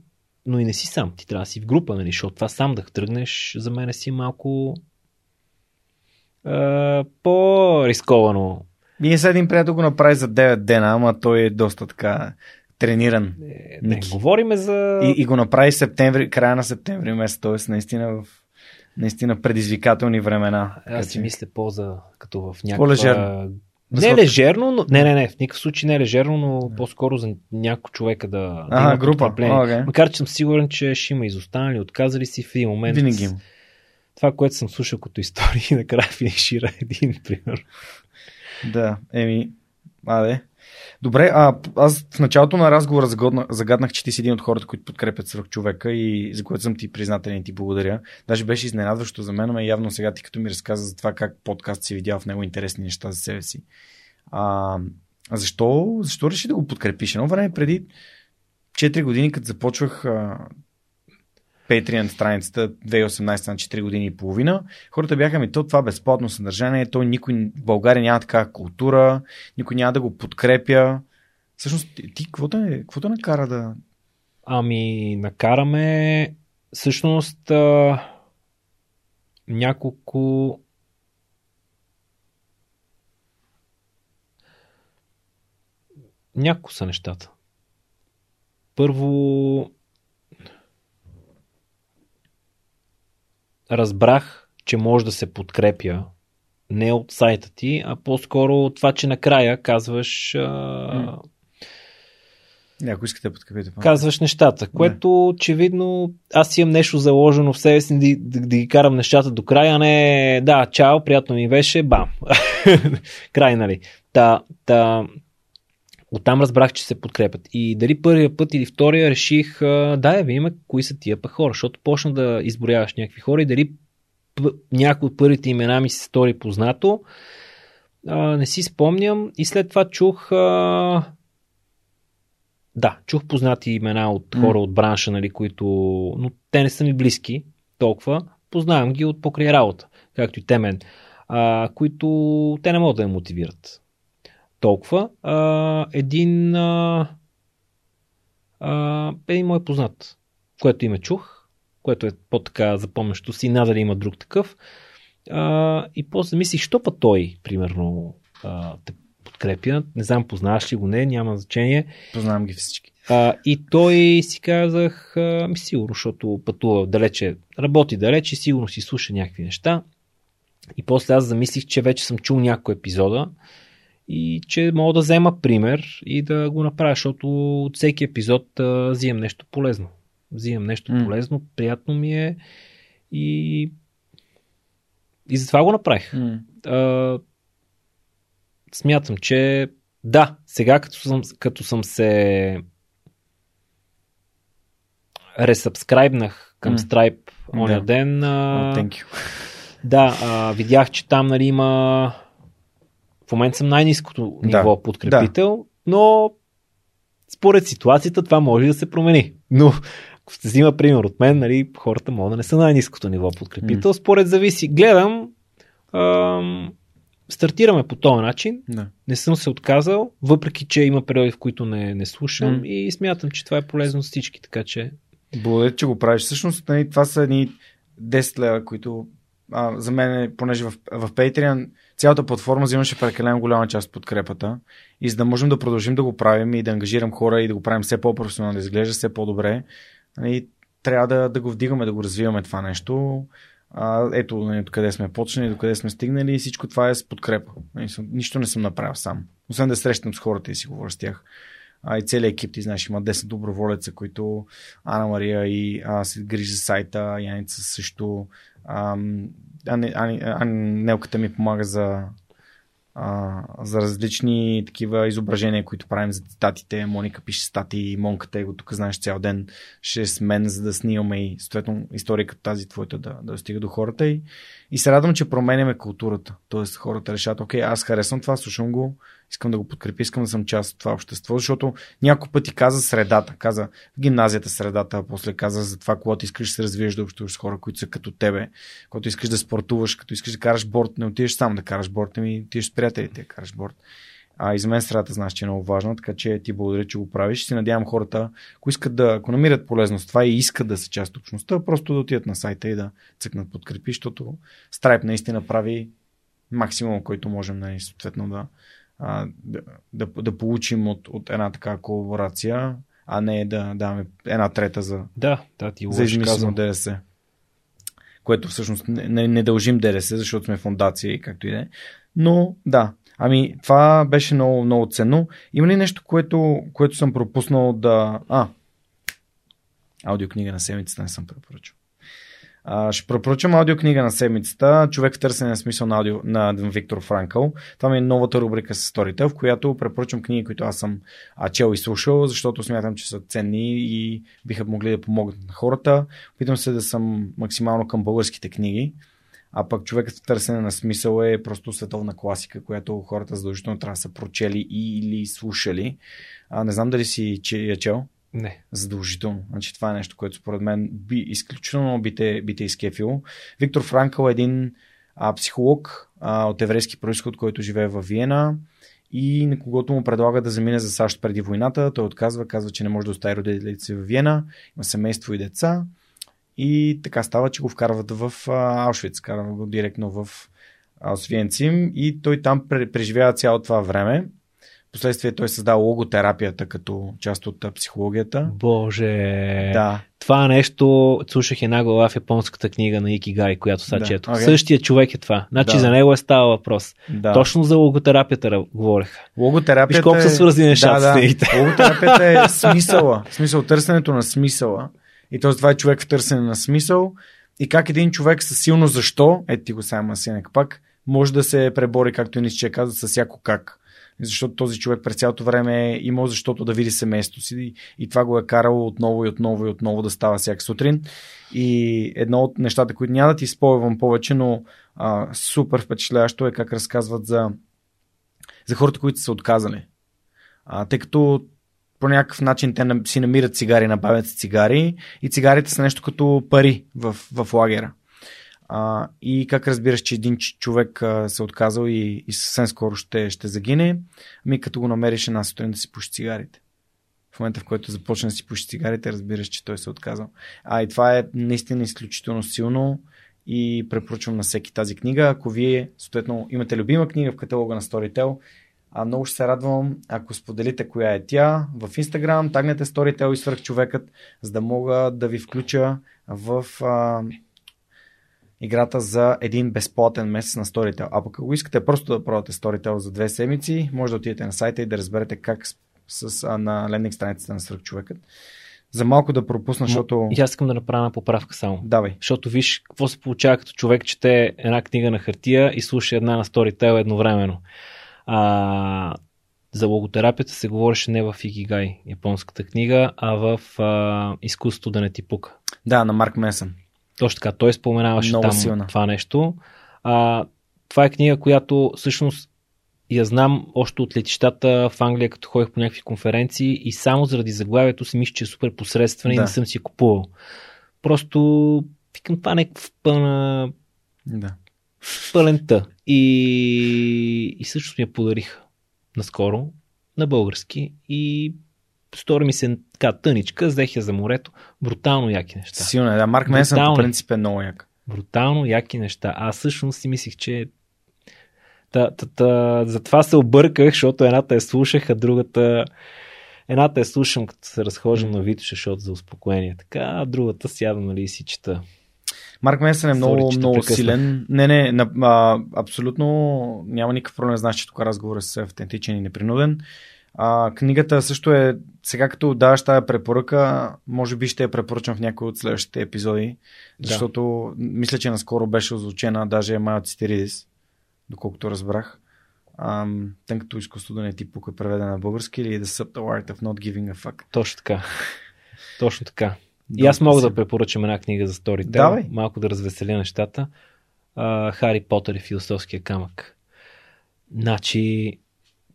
но и не си сам. Ти трябва да си в група, нали? Защото това сам да тръгнеш, за мен си малко а, по-рисковано. Ние с един приятел го направи за 9 дена, ама той е доста така трениран. Не, не говориме за... И, и го направи септември, края на септември месец, т.е. наистина в наистина предизвикателни времена. Аз си мисля по-за като в някаква... Не лежерно, но... Не, не, не, в никакъв случай не лежерно, но по-скоро за няколко човека да, да Ага, има група. Okay. Макар, че съм сигурен, че ще има изостанали, отказали си в един момент. Винаги има. Това, което съм слушал като истории, <laughs> накрая финишира един, пример. Да, еми, А, де. Добре, а аз в началото на разговора загаднах, че ти си един от хората, които подкрепят свърх човека и за което съм ти признателен и ти благодаря. Даже беше изненадващо за мен, но явно сега ти като ми разказа за това как подкаст си видял в него интересни неща за себе си. А, защо, защо реши да го подкрепиш? Едно време преди 4 години, като започвах Patreon страницата 2018 на 4 години и половина, хората бяха ми, то това безплатно съдържание, то никой в България няма такава култура, никой няма да го подкрепя. Всъщност, ти какво те, какво те накара да... Ами, накараме всъщност а, няколко няколко са нещата. Първо, разбрах, че може да се подкрепя не от сайта ти, а по-скоро от това, че накрая казваш. А... Някой искате да подкрепите. Казваш нещата, което не. очевидно аз имам нещо заложено в себе си да, да, да ги карам нещата до края, не да, чао, приятно ми беше, бам. <laughs> Край, нали. Та, та, Оттам разбрах, че се подкрепят. И дали първия път или втория реших, да, я видим кои са тия па хора, защото почна да изборяваш някакви хора и дали някои от първите имена ми се стори познато. А, не си спомням. И след това чух. А... Да, чух познати имена от хора mm. от бранша, нали, които. Но те не са ми близки толкова. Познавам ги от покрай работа, както и те мен. А, които те не могат да ме мотивират толкова. А, един, а, а, един мой познат, което име чух, което е по-така запомнящо си, надали има друг такъв. А, и после мислих, що па той, примерно, а, те подкрепя. Не знам, познаваш ли го, не, няма значение. Познавам ги всички. А, и той си казах, а, ми сигурно, защото пътува далече, работи далече, сигурно си слуша някакви неща. И после аз замислих, че вече съм чул някой епизода и че мога да взема пример и да го направя, защото от всеки епизод а, взимам нещо полезно. Взимам нещо mm. полезно, приятно ми е и и затова го направих. Mm. А, смятам, че да, сега като съм, като съм се ресъбскрайбнах към mm. Stripe оня yeah. ден. А, oh, thank you. Да, а, видях, че там нали, има в момента съм най-низкото ниво да, подкрепител, да. но според ситуацията това може да се промени. Но ако се взима пример от мен, нали, хората могат да не са най-низкото ниво подкрепител. Mm. Според зависи. Гледам, ам, стартираме по този начин. Да. Не съм се отказал, въпреки че има периоди, в които не, не слушам mm. и смятам, че това е полезно за всички. Така че. Благодаря, че го правиш. Всъщност, нали, това са едни 10 лева, които а, за мен, понеже в, в Patreon цялата платформа взимаше прекалено голяма част от подкрепата и за да можем да продължим да го правим и да ангажирам хора и да го правим все по-професионално, да изглежда все по-добре, и нали, трябва да, да го вдигаме, да го развиваме това нещо. А, ето нали, до къде сме почнали, до къде сме стигнали и всичко това е с подкрепа. Нали, нищо не съм направил сам. Освен да срещам с хората и си говоря с тях. И целият екип, ти знаеш, има 10 доброволеца, които Ана Мария и а, се грижи за сайта, Яница също, а, Нелката ми помага за, а, за различни такива изображения, които правим за цитатите. Моника пише стати, Монката е го тук, знаеш, цял ден ще с мен, за да снимаме и съответно история като тази твоята да, да стига до хората. И, и се радвам, че променяме културата. Тоест хората решат, окей, аз харесвам това, слушам го, искам да го подкрепя, искам да съм част от това общество, защото няколко пъти каза средата, каза в гимназията средата, а после каза за това, когато искаш да се развиеш да общуваш с хора, които са като тебе, когато искаш да спортуваш, като искаш да караш борт, не отидеш сам да караш борт, ами отидеш с приятелите да караш борт. А и за мен средата знаеш, че е много важно, така че ти благодаря, че го правиш. Си надявам хората, ако искат да, ако намират полезност това и искат да са част от общността, просто да отидат на сайта и да цъкнат подкрепи, защото Stripe наистина прави максимум, който можем, нали, съответно да, а, да, да, да получим от, от една така колаборация, а не да даваме една трета за, да, да, ти за измислено ДДС. Което всъщност не, не дължим ДДС, защото сме фундация и както и да е. Но да, ами това беше много, много ценно. Има ли нещо, което, което съм пропуснал да... А, аудиокнига на седмицата не съм препоръчал. А, ще препоръчам аудиокнига на седмицата Човек в търсене на смисъл на, аудио, на Виктор Франкъл. Това ми е новата рубрика с Storytel, в която препоръчам книги, които аз съм а, чел и слушал, защото смятам, че са ценни и биха могли да помогнат на хората. Опитвам се да съм максимално към българските книги. А пък човекът в търсене на смисъл е просто световна класика, която хората задължително трябва да са прочели или слушали. А, не знам дали си че я чел. Не. Задължително. Значи това е нещо, което според мен би изключително би те, би те изкефило. Виктор Франкъл е един а, психолог а, от еврейски происход, който живее в Виена и на когото му предлага да замине за САЩ преди войната. Той отказва, казва, че не може да остави родителите си в Виена, има семейство и деца. И така става, че го вкарват в Аушвиц, карава го директно в Освенцим и той там преживява цяло това време. Последствие той създава логотерапията като част от психологията. Боже. Да. Това нещо слушах една глава в японската книга на Икигай, която сега да. чето. Okay. Същия човек е това. Значи да. за него е става въпрос. Да. Точно за логотерапията говореха. Логотерапията Виж колко е... са свързани нещата да, с. Да. Логотерапията е <laughs> смисъла. Смисъл, търсенето на смисъла. И т.е. това е човек в търсене на смисъл. И как един човек със силно защо, ето ти го сега Синек пак, може да се пребори, както и Нисче каза, с всяко как защото този човек през цялото време е имал защото да види семейството си и това го е карало отново и отново и отново да става всяка сутрин. И едно от нещата, които няма да ти спойвам повече, но а, супер впечатляващо е как разказват за, за хората, които са отказали. А, тъй като по някакъв начин те си намират цигари, набавят си цигари и цигарите са нещо като пари в, в лагера. А, и как разбираш, че един човек а, се е отказал и, и съвсем скоро ще, ще загине? Ами като го намериш една сутрин да си пуши цигарите. В момента, в който започне да си пуши цигарите, разбираш, че той се е отказал. А и това е наистина изключително силно и препоръчвам на всеки тази книга. Ако вие, съответно, имате любима книга в каталога на Storytel, а много ще се радвам, ако споделите коя е тя в Instagram, тагнете Storytel и свърх човекът, за да мога да ви включа в а, играта за един безплатен месец на Storytel. А пък ако искате просто да пробвате Storytel за две седмици, може да отидете на сайта и да разберете как с, с, а, на лендинг страницата на Свърхчовекът. За малко да пропусна, защото... И аз искам да направя една поправка само. Давай. Защото виж какво се получава като човек чете една книга на хартия и слуша една на Storytel едновременно. А, за логотерапията се говореше не в Икигай, японската книга, а в а, изкуството да не ти пука. Да, на Марк Месън. Точно така, той споменаваше Много там силна. това нещо. А, това е книга, която всъщност я знам още от летищата в Англия, като ходих по някакви конференции и само заради заглавието си мисля, че е супер посредствена да. и не съм си купувал. Просто викам това някаква пълна Да. пълента. И, и също ми я подариха наскоро на български и стори ми се така тъничка, взех я за морето. Брутално яки неща. Силно е, да. Марк Месън по принцип е много як. Брутално яки неща. Аз всъщност си мислих, че та, та, та, затова се обърках, защото едната я слушах, а другата едната я слушам, като се разхождам на Витоша, защото за успокоение. Така, а другата сядам, нали, и си чета. Марк Месън е много, Sorry, много прекъснах. силен. Не, не, на, а, абсолютно няма никакъв проблем. Знаеш, че тук разговорът е автентичен и непринуден. А, книгата също е, сега като даваш тази препоръка, може би ще я препоръчам в някои от следващите епизоди, Да. защото мисля, че наскоро беше озвучена даже Майо Цитиридис, доколкото разбрах. Ам, тънкото изкуство да не ти пука преведена на български или The Subtle Art of Not Giving a Fuck. Точно така. <laughs> Точно така. И аз мога да препоръчам една книга за Storytel, Давай. малко да развеселя нещата. А, Хари Потър и философския камък. Значи,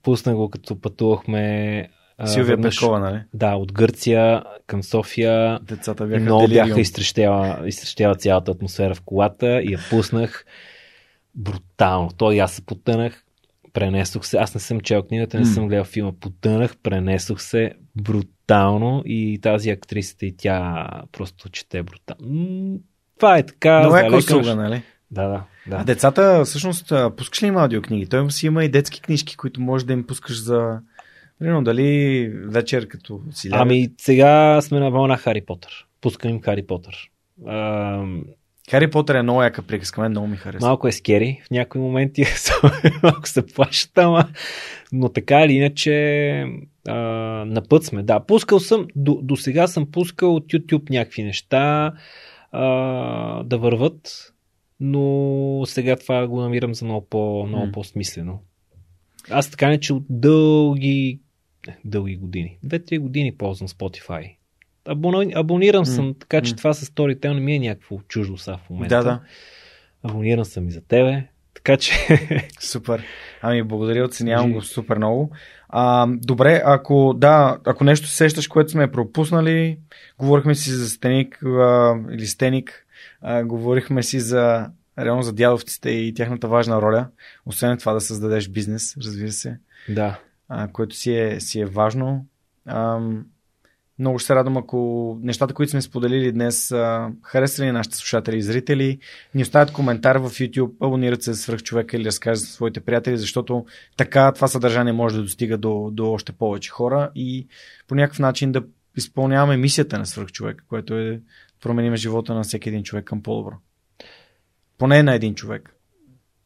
пусна го като пътувахме Силвия веднъж- Петкова, нали? Да, от Гърция към София. Децата бяха Много делириум. бяха изтрещяла, изтрещяла цялата атмосфера в колата и я пуснах брутално. Той аз се потънах, пренесох се. Аз не съм чел книгата, не съм гледал филма. Потънах, пренесох се брутално и тази актрисата и тя просто чете брутално. Това е така. Яка залекаш. услуга, нали? Да, да, да. А децата, всъщност, а, пускаш ли им аудиокниги? Той си има и детски книжки, които може да им пускаш за... Примерно, дали вечер като си лягат. Ами сега сме на вълна Хари Потър. Пускам им Хари Потър. Ам, Хари Потър е много яка приказка, мен много ми харесва. Малко е скери в някои моменти, <laughs> малко се плашат, ама, но така или иначе а, на път сме. Да, пускал съм, до, до сега съм пускал от YouTube някакви неща, а, да върват, но сега това го намирам за много, по, много М. по-смислено. Аз така не, че от дълги, дълги години, две-три години ползвам Spotify. Абони, абониран съм, М, така че м. това с Storytel не ми е някакво чуждо са в момента. Да, да. Абониран съм и за тебе, така че <laughs> Супер. Ами, благодаря, оценявам го супер много. А, добре, ако да, ако нещо се сещаш, което сме пропуснали, говорихме си за Стеник а, или Стеник, а, говорихме си за реално за дядовците и тяхната важна роля, освен това да създадеш бизнес, разбира се, да. а, което си е, си е важно. Ам, много ще се радвам, ако нещата, които сме споделили днес, а, харесали на нашите слушатели и зрители, ни оставят коментар в YouTube, абонират се за свръхчовека или разкажат за своите приятели, защото така това съдържание може да достига до, до още повече хора и по някакъв начин да изпълняваме мисията на свръхчовека, което е променим живота на всеки един човек към по-добро. Поне на един човек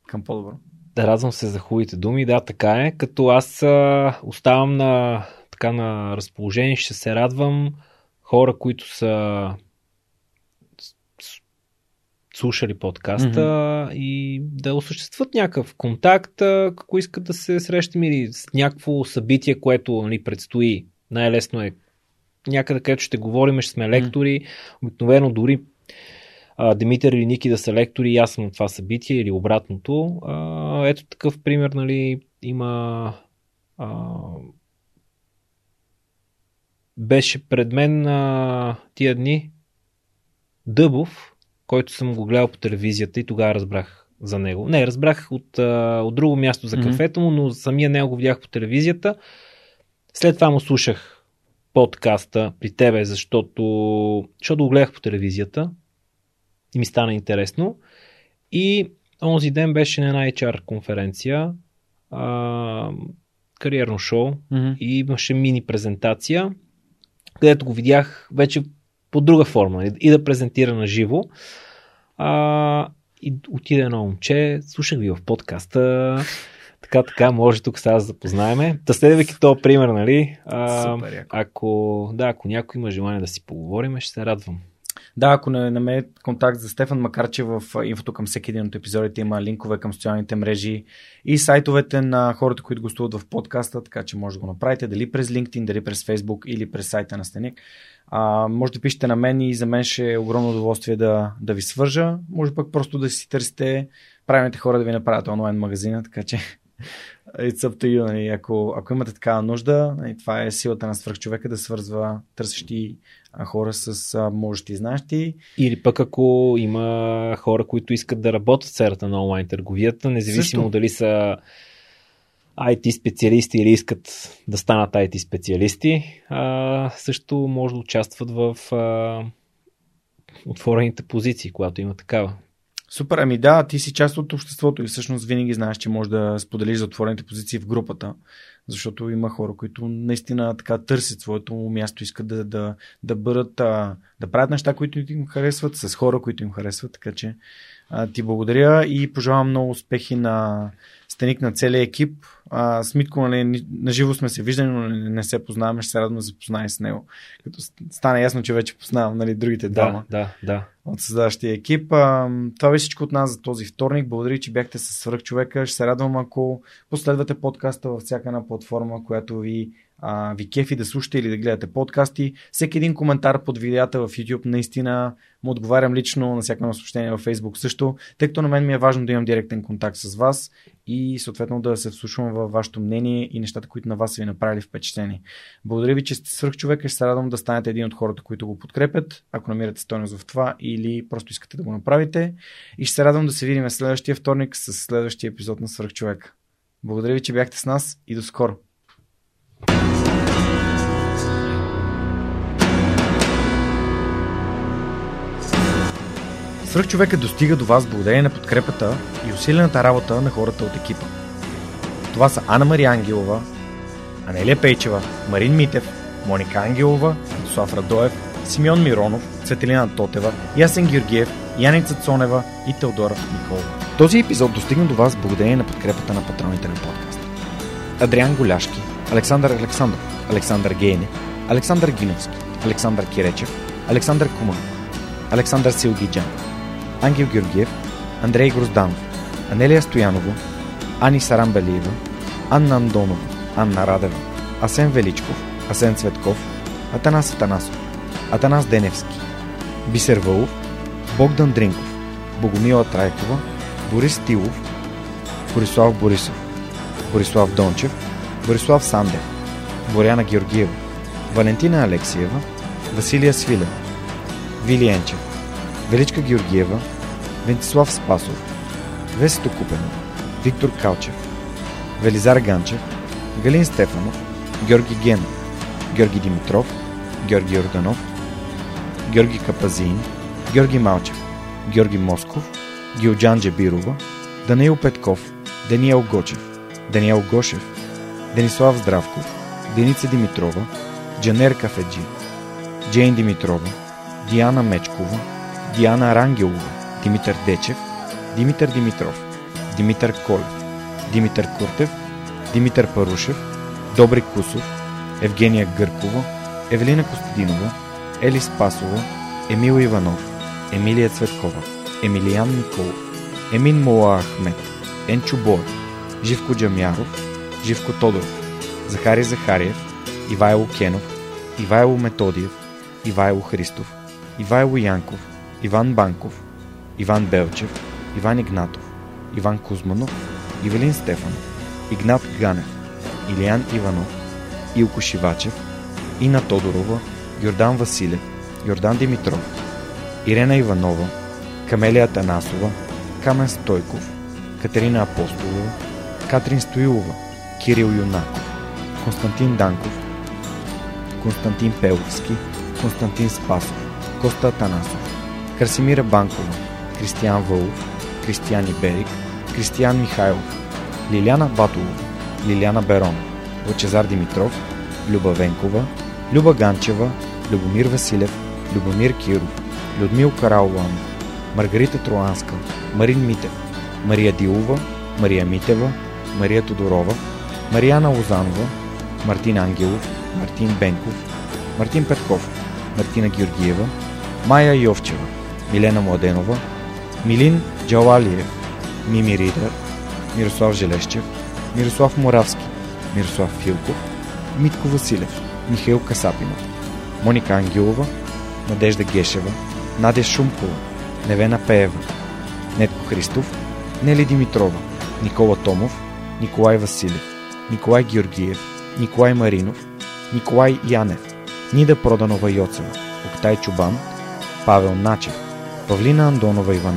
към по-добро. Да, радвам се за хубавите думи. Да, така е. Като аз а, оставам на, така, на разположение, ще се радвам хора, които са слушали подкаста и да осъществят някакъв контакт, ако искат да се срещаме или с някакво събитие, което нали, предстои. Най-лесно е някъде, където ще говорим, ще сме лектори. Обикновено дори а, Димитър или Ники да са лектори и аз съм на това събитие или обратното. А, ето такъв пример, нали, има а, беше пред мен а, тия дни Дъбов, който съм го гледал по телевизията и тогава разбрах за него. Не, разбрах от, а, от друго място за кафето му, но самия него го видях по телевизията. След това му слушах подкаста при тебе, защото, защото го гледах по телевизията и ми стана интересно. И онзи ден беше на една HR конференция, а, кариерно шоу Mm-hmm. и имаше мини презентация, където го видях вече по друга форма нали, и да презентира на живо. А, и отиде едно момче, слушах ви в подкаста, така, така, може тук сега да запознаеме. Та следвайки този пример, нали, а, Супер, яко. ако, да, ако някой има желание да си поговорим, ще се радвам. Да, ако не намерите контакт за Стефан, макар че в инфото към всеки един от епизодите има линкове към социалните мрежи и сайтовете на хората, които гостуват в подкаста, така че може да го направите дали през LinkedIn, дали през Facebook или през сайта на Стеник. А, може да пишете на мен и за мен ще е огромно удоволствие да, да ви свържа. Може пък просто да си търсите правилните хора да ви направят онлайн магазина, така че it's up to you. Нали? Ако, ако имате такава нужда, нали, това е силата на свръхчовека да свързва търсещи хора с можещи и знаещи. Или пък ако има хора, които искат да работят в сферата на онлайн търговията, независимо Също. дали са IT специалисти или искат да станат IT специалисти, а, също може да участват в а, отворените позиции, когато има такава. Супер, ами да, ти си част от обществото и всъщност винаги знаеш, че можеш да споделиш за отворените позиции в групата, защото има хора, които наистина така търсят своето място, искат да, да, да бъдат, да правят неща, които им харесват, с хора, които им харесват, така че а, ти благодаря и пожелавам много успехи на Стеник на целия екип. А, с Митко, нали, наживо сме се виждали, но не, се познаваме, ще се радвам да се запозная с него. Като стана ясно, че вече познавам нали, другите Да, да, да. от създаващия екип. А, това беше всичко от нас за този вторник. Благодаря, че бяхте с свръх човека. Ще се радвам, ако последвате подкаста във всяка една платформа, която ви, а, ви кефи да слушате или да гледате подкасти. Всеки един коментар под видеята в YouTube наистина му отговарям лично на всяко едно съобщение във Facebook също, тъй като на мен ми е важно да имам директен контакт с вас и съответно да се вслушвам във вашето мнение и нещата, които на вас са ви направили впечатление. Благодаря ви, че сте свърх човека. Ще се радвам да станете един от хората, които го подкрепят, ако намирате стойност в това или просто искате да го направите. И ще се радвам да се видим следващия вторник с следващия епизод на свърх човека. Благодаря ви, че бяхте с нас и до скоро. Свръхчовекът достига до вас благодарение на подкрепата и усилената работа на хората от екипа. Това са Анна Мария Ангелова, Анелия Пейчева, Марин Митев, Моника Ангелова, Слав Радоев, Симеон Миронов, Цветелина Тотева, Ясен Георгиев, Яница Цонева и Теодора Николова. Този епизод достигна до вас благодарение на подкрепата на патроните на подкаста. Адриан Голяшки, Александър Александров, Александър Гейне, Александър Гиновски, Александър Киречев, Александър Куман, Александър Силгиджан, Ангел Георгиев, Андрей Грозданов, Анелия Стоянова, Ани Сарамбелиева, Анна Андонова, Анна Радева, Асен Величков, Асен Цветков, Атанас Атанасов, Атанас Деневски, Бисер Вълов, Богдан Дринков, Богомила Трайкова, Борис Тилов, Борислав Борисов, Борислав Дончев, Борислав Сандев, Боряна Георгиева, Валентина Алексиева, Василия Свилев, Вили Енчев, Величка Георгиева, Вентислав Спасов, Весето Купено, Виктор Калчев, Велизар Ганчев, Галин Стефанов, Георги Генов, Георги Димитров, Георги Орданов, Георги Капазин, Георги Малчев, Георги Москов, Гилджан Джебирова, Даниил Петков, Даниел Гочев, Даниел Гошев, Денислав Здравков, Деница Димитрова, Джанер Кафеджи, Джейн Димитрова, Диана Мечкова, Диана Рангелова, Димитър Дечев, Димитър Димитров, Димитър Колев, Димитър Куртев, Димитър Парушев, Добри Кусов, Евгения Гъркова, Евелина Костадинова, Ели Спасова, Емил Иванов, Емилия Цветкова, Емилиян Николов, Емин Мола Ахмет, Енчо Боев, Живко Джамяров, Живко Тодоров, Захари Захариев, Ивайло Кенов, Ивайло Методиев, Ивайло Христов, Ивайло Янков, Иван Банков, Иван Белчев, Иван Игнатов, Иван Кузманов, Ивелин Стефанов, Игнат Ганев, Илиян Иванов, Илко Шивачев, Ина Тодорова, Йордан Василев, Йордан Димитров, Ирена Иванова, Камелия Танасова, Камен Стойков, Катерина Апостолова, Катрин Стоилова, Кирил Юнаков, Константин Данков, Константин Пеловски, Константин Спасов, Коста Танасов, Красимира Банкова, Кристиян Вълов, Кристиян Иберик, Кристиян Михайлов, Лиляна Батолова, Лиляна Берон, Лъчезар Димитров, Люба Венкова, Люба Ганчева, Любомир Василев, Любомир Киров, Людмил Караулан, Маргарита Троанска, Марин Митев, Мария Дилова, Мария Митева, Мария Тодорова, Марияна Лозанова, Мартин Ангелов, Мартин Бенков, Мартин Петков, Мартина Георгиева, Майя Йовчева, Милена Младенова, Милин Джалалиев, Мими Ридър, Мирослав Желещев, Мирослав Моравски, Мирослав Филков, Митко Василев, Михаил Касапинов, Моника Ангелова, Надежда Гешева, Надя Шумкова, Невена Пеева, Нетко Христов, Нели Димитрова, Никола Томов, Николай Василев, Николай Георгиев, Николай Маринов, Николай Янев, Нида Проданова Йоцева, Октай Чубан, Павел Начев, Павлина Андонова Иванова,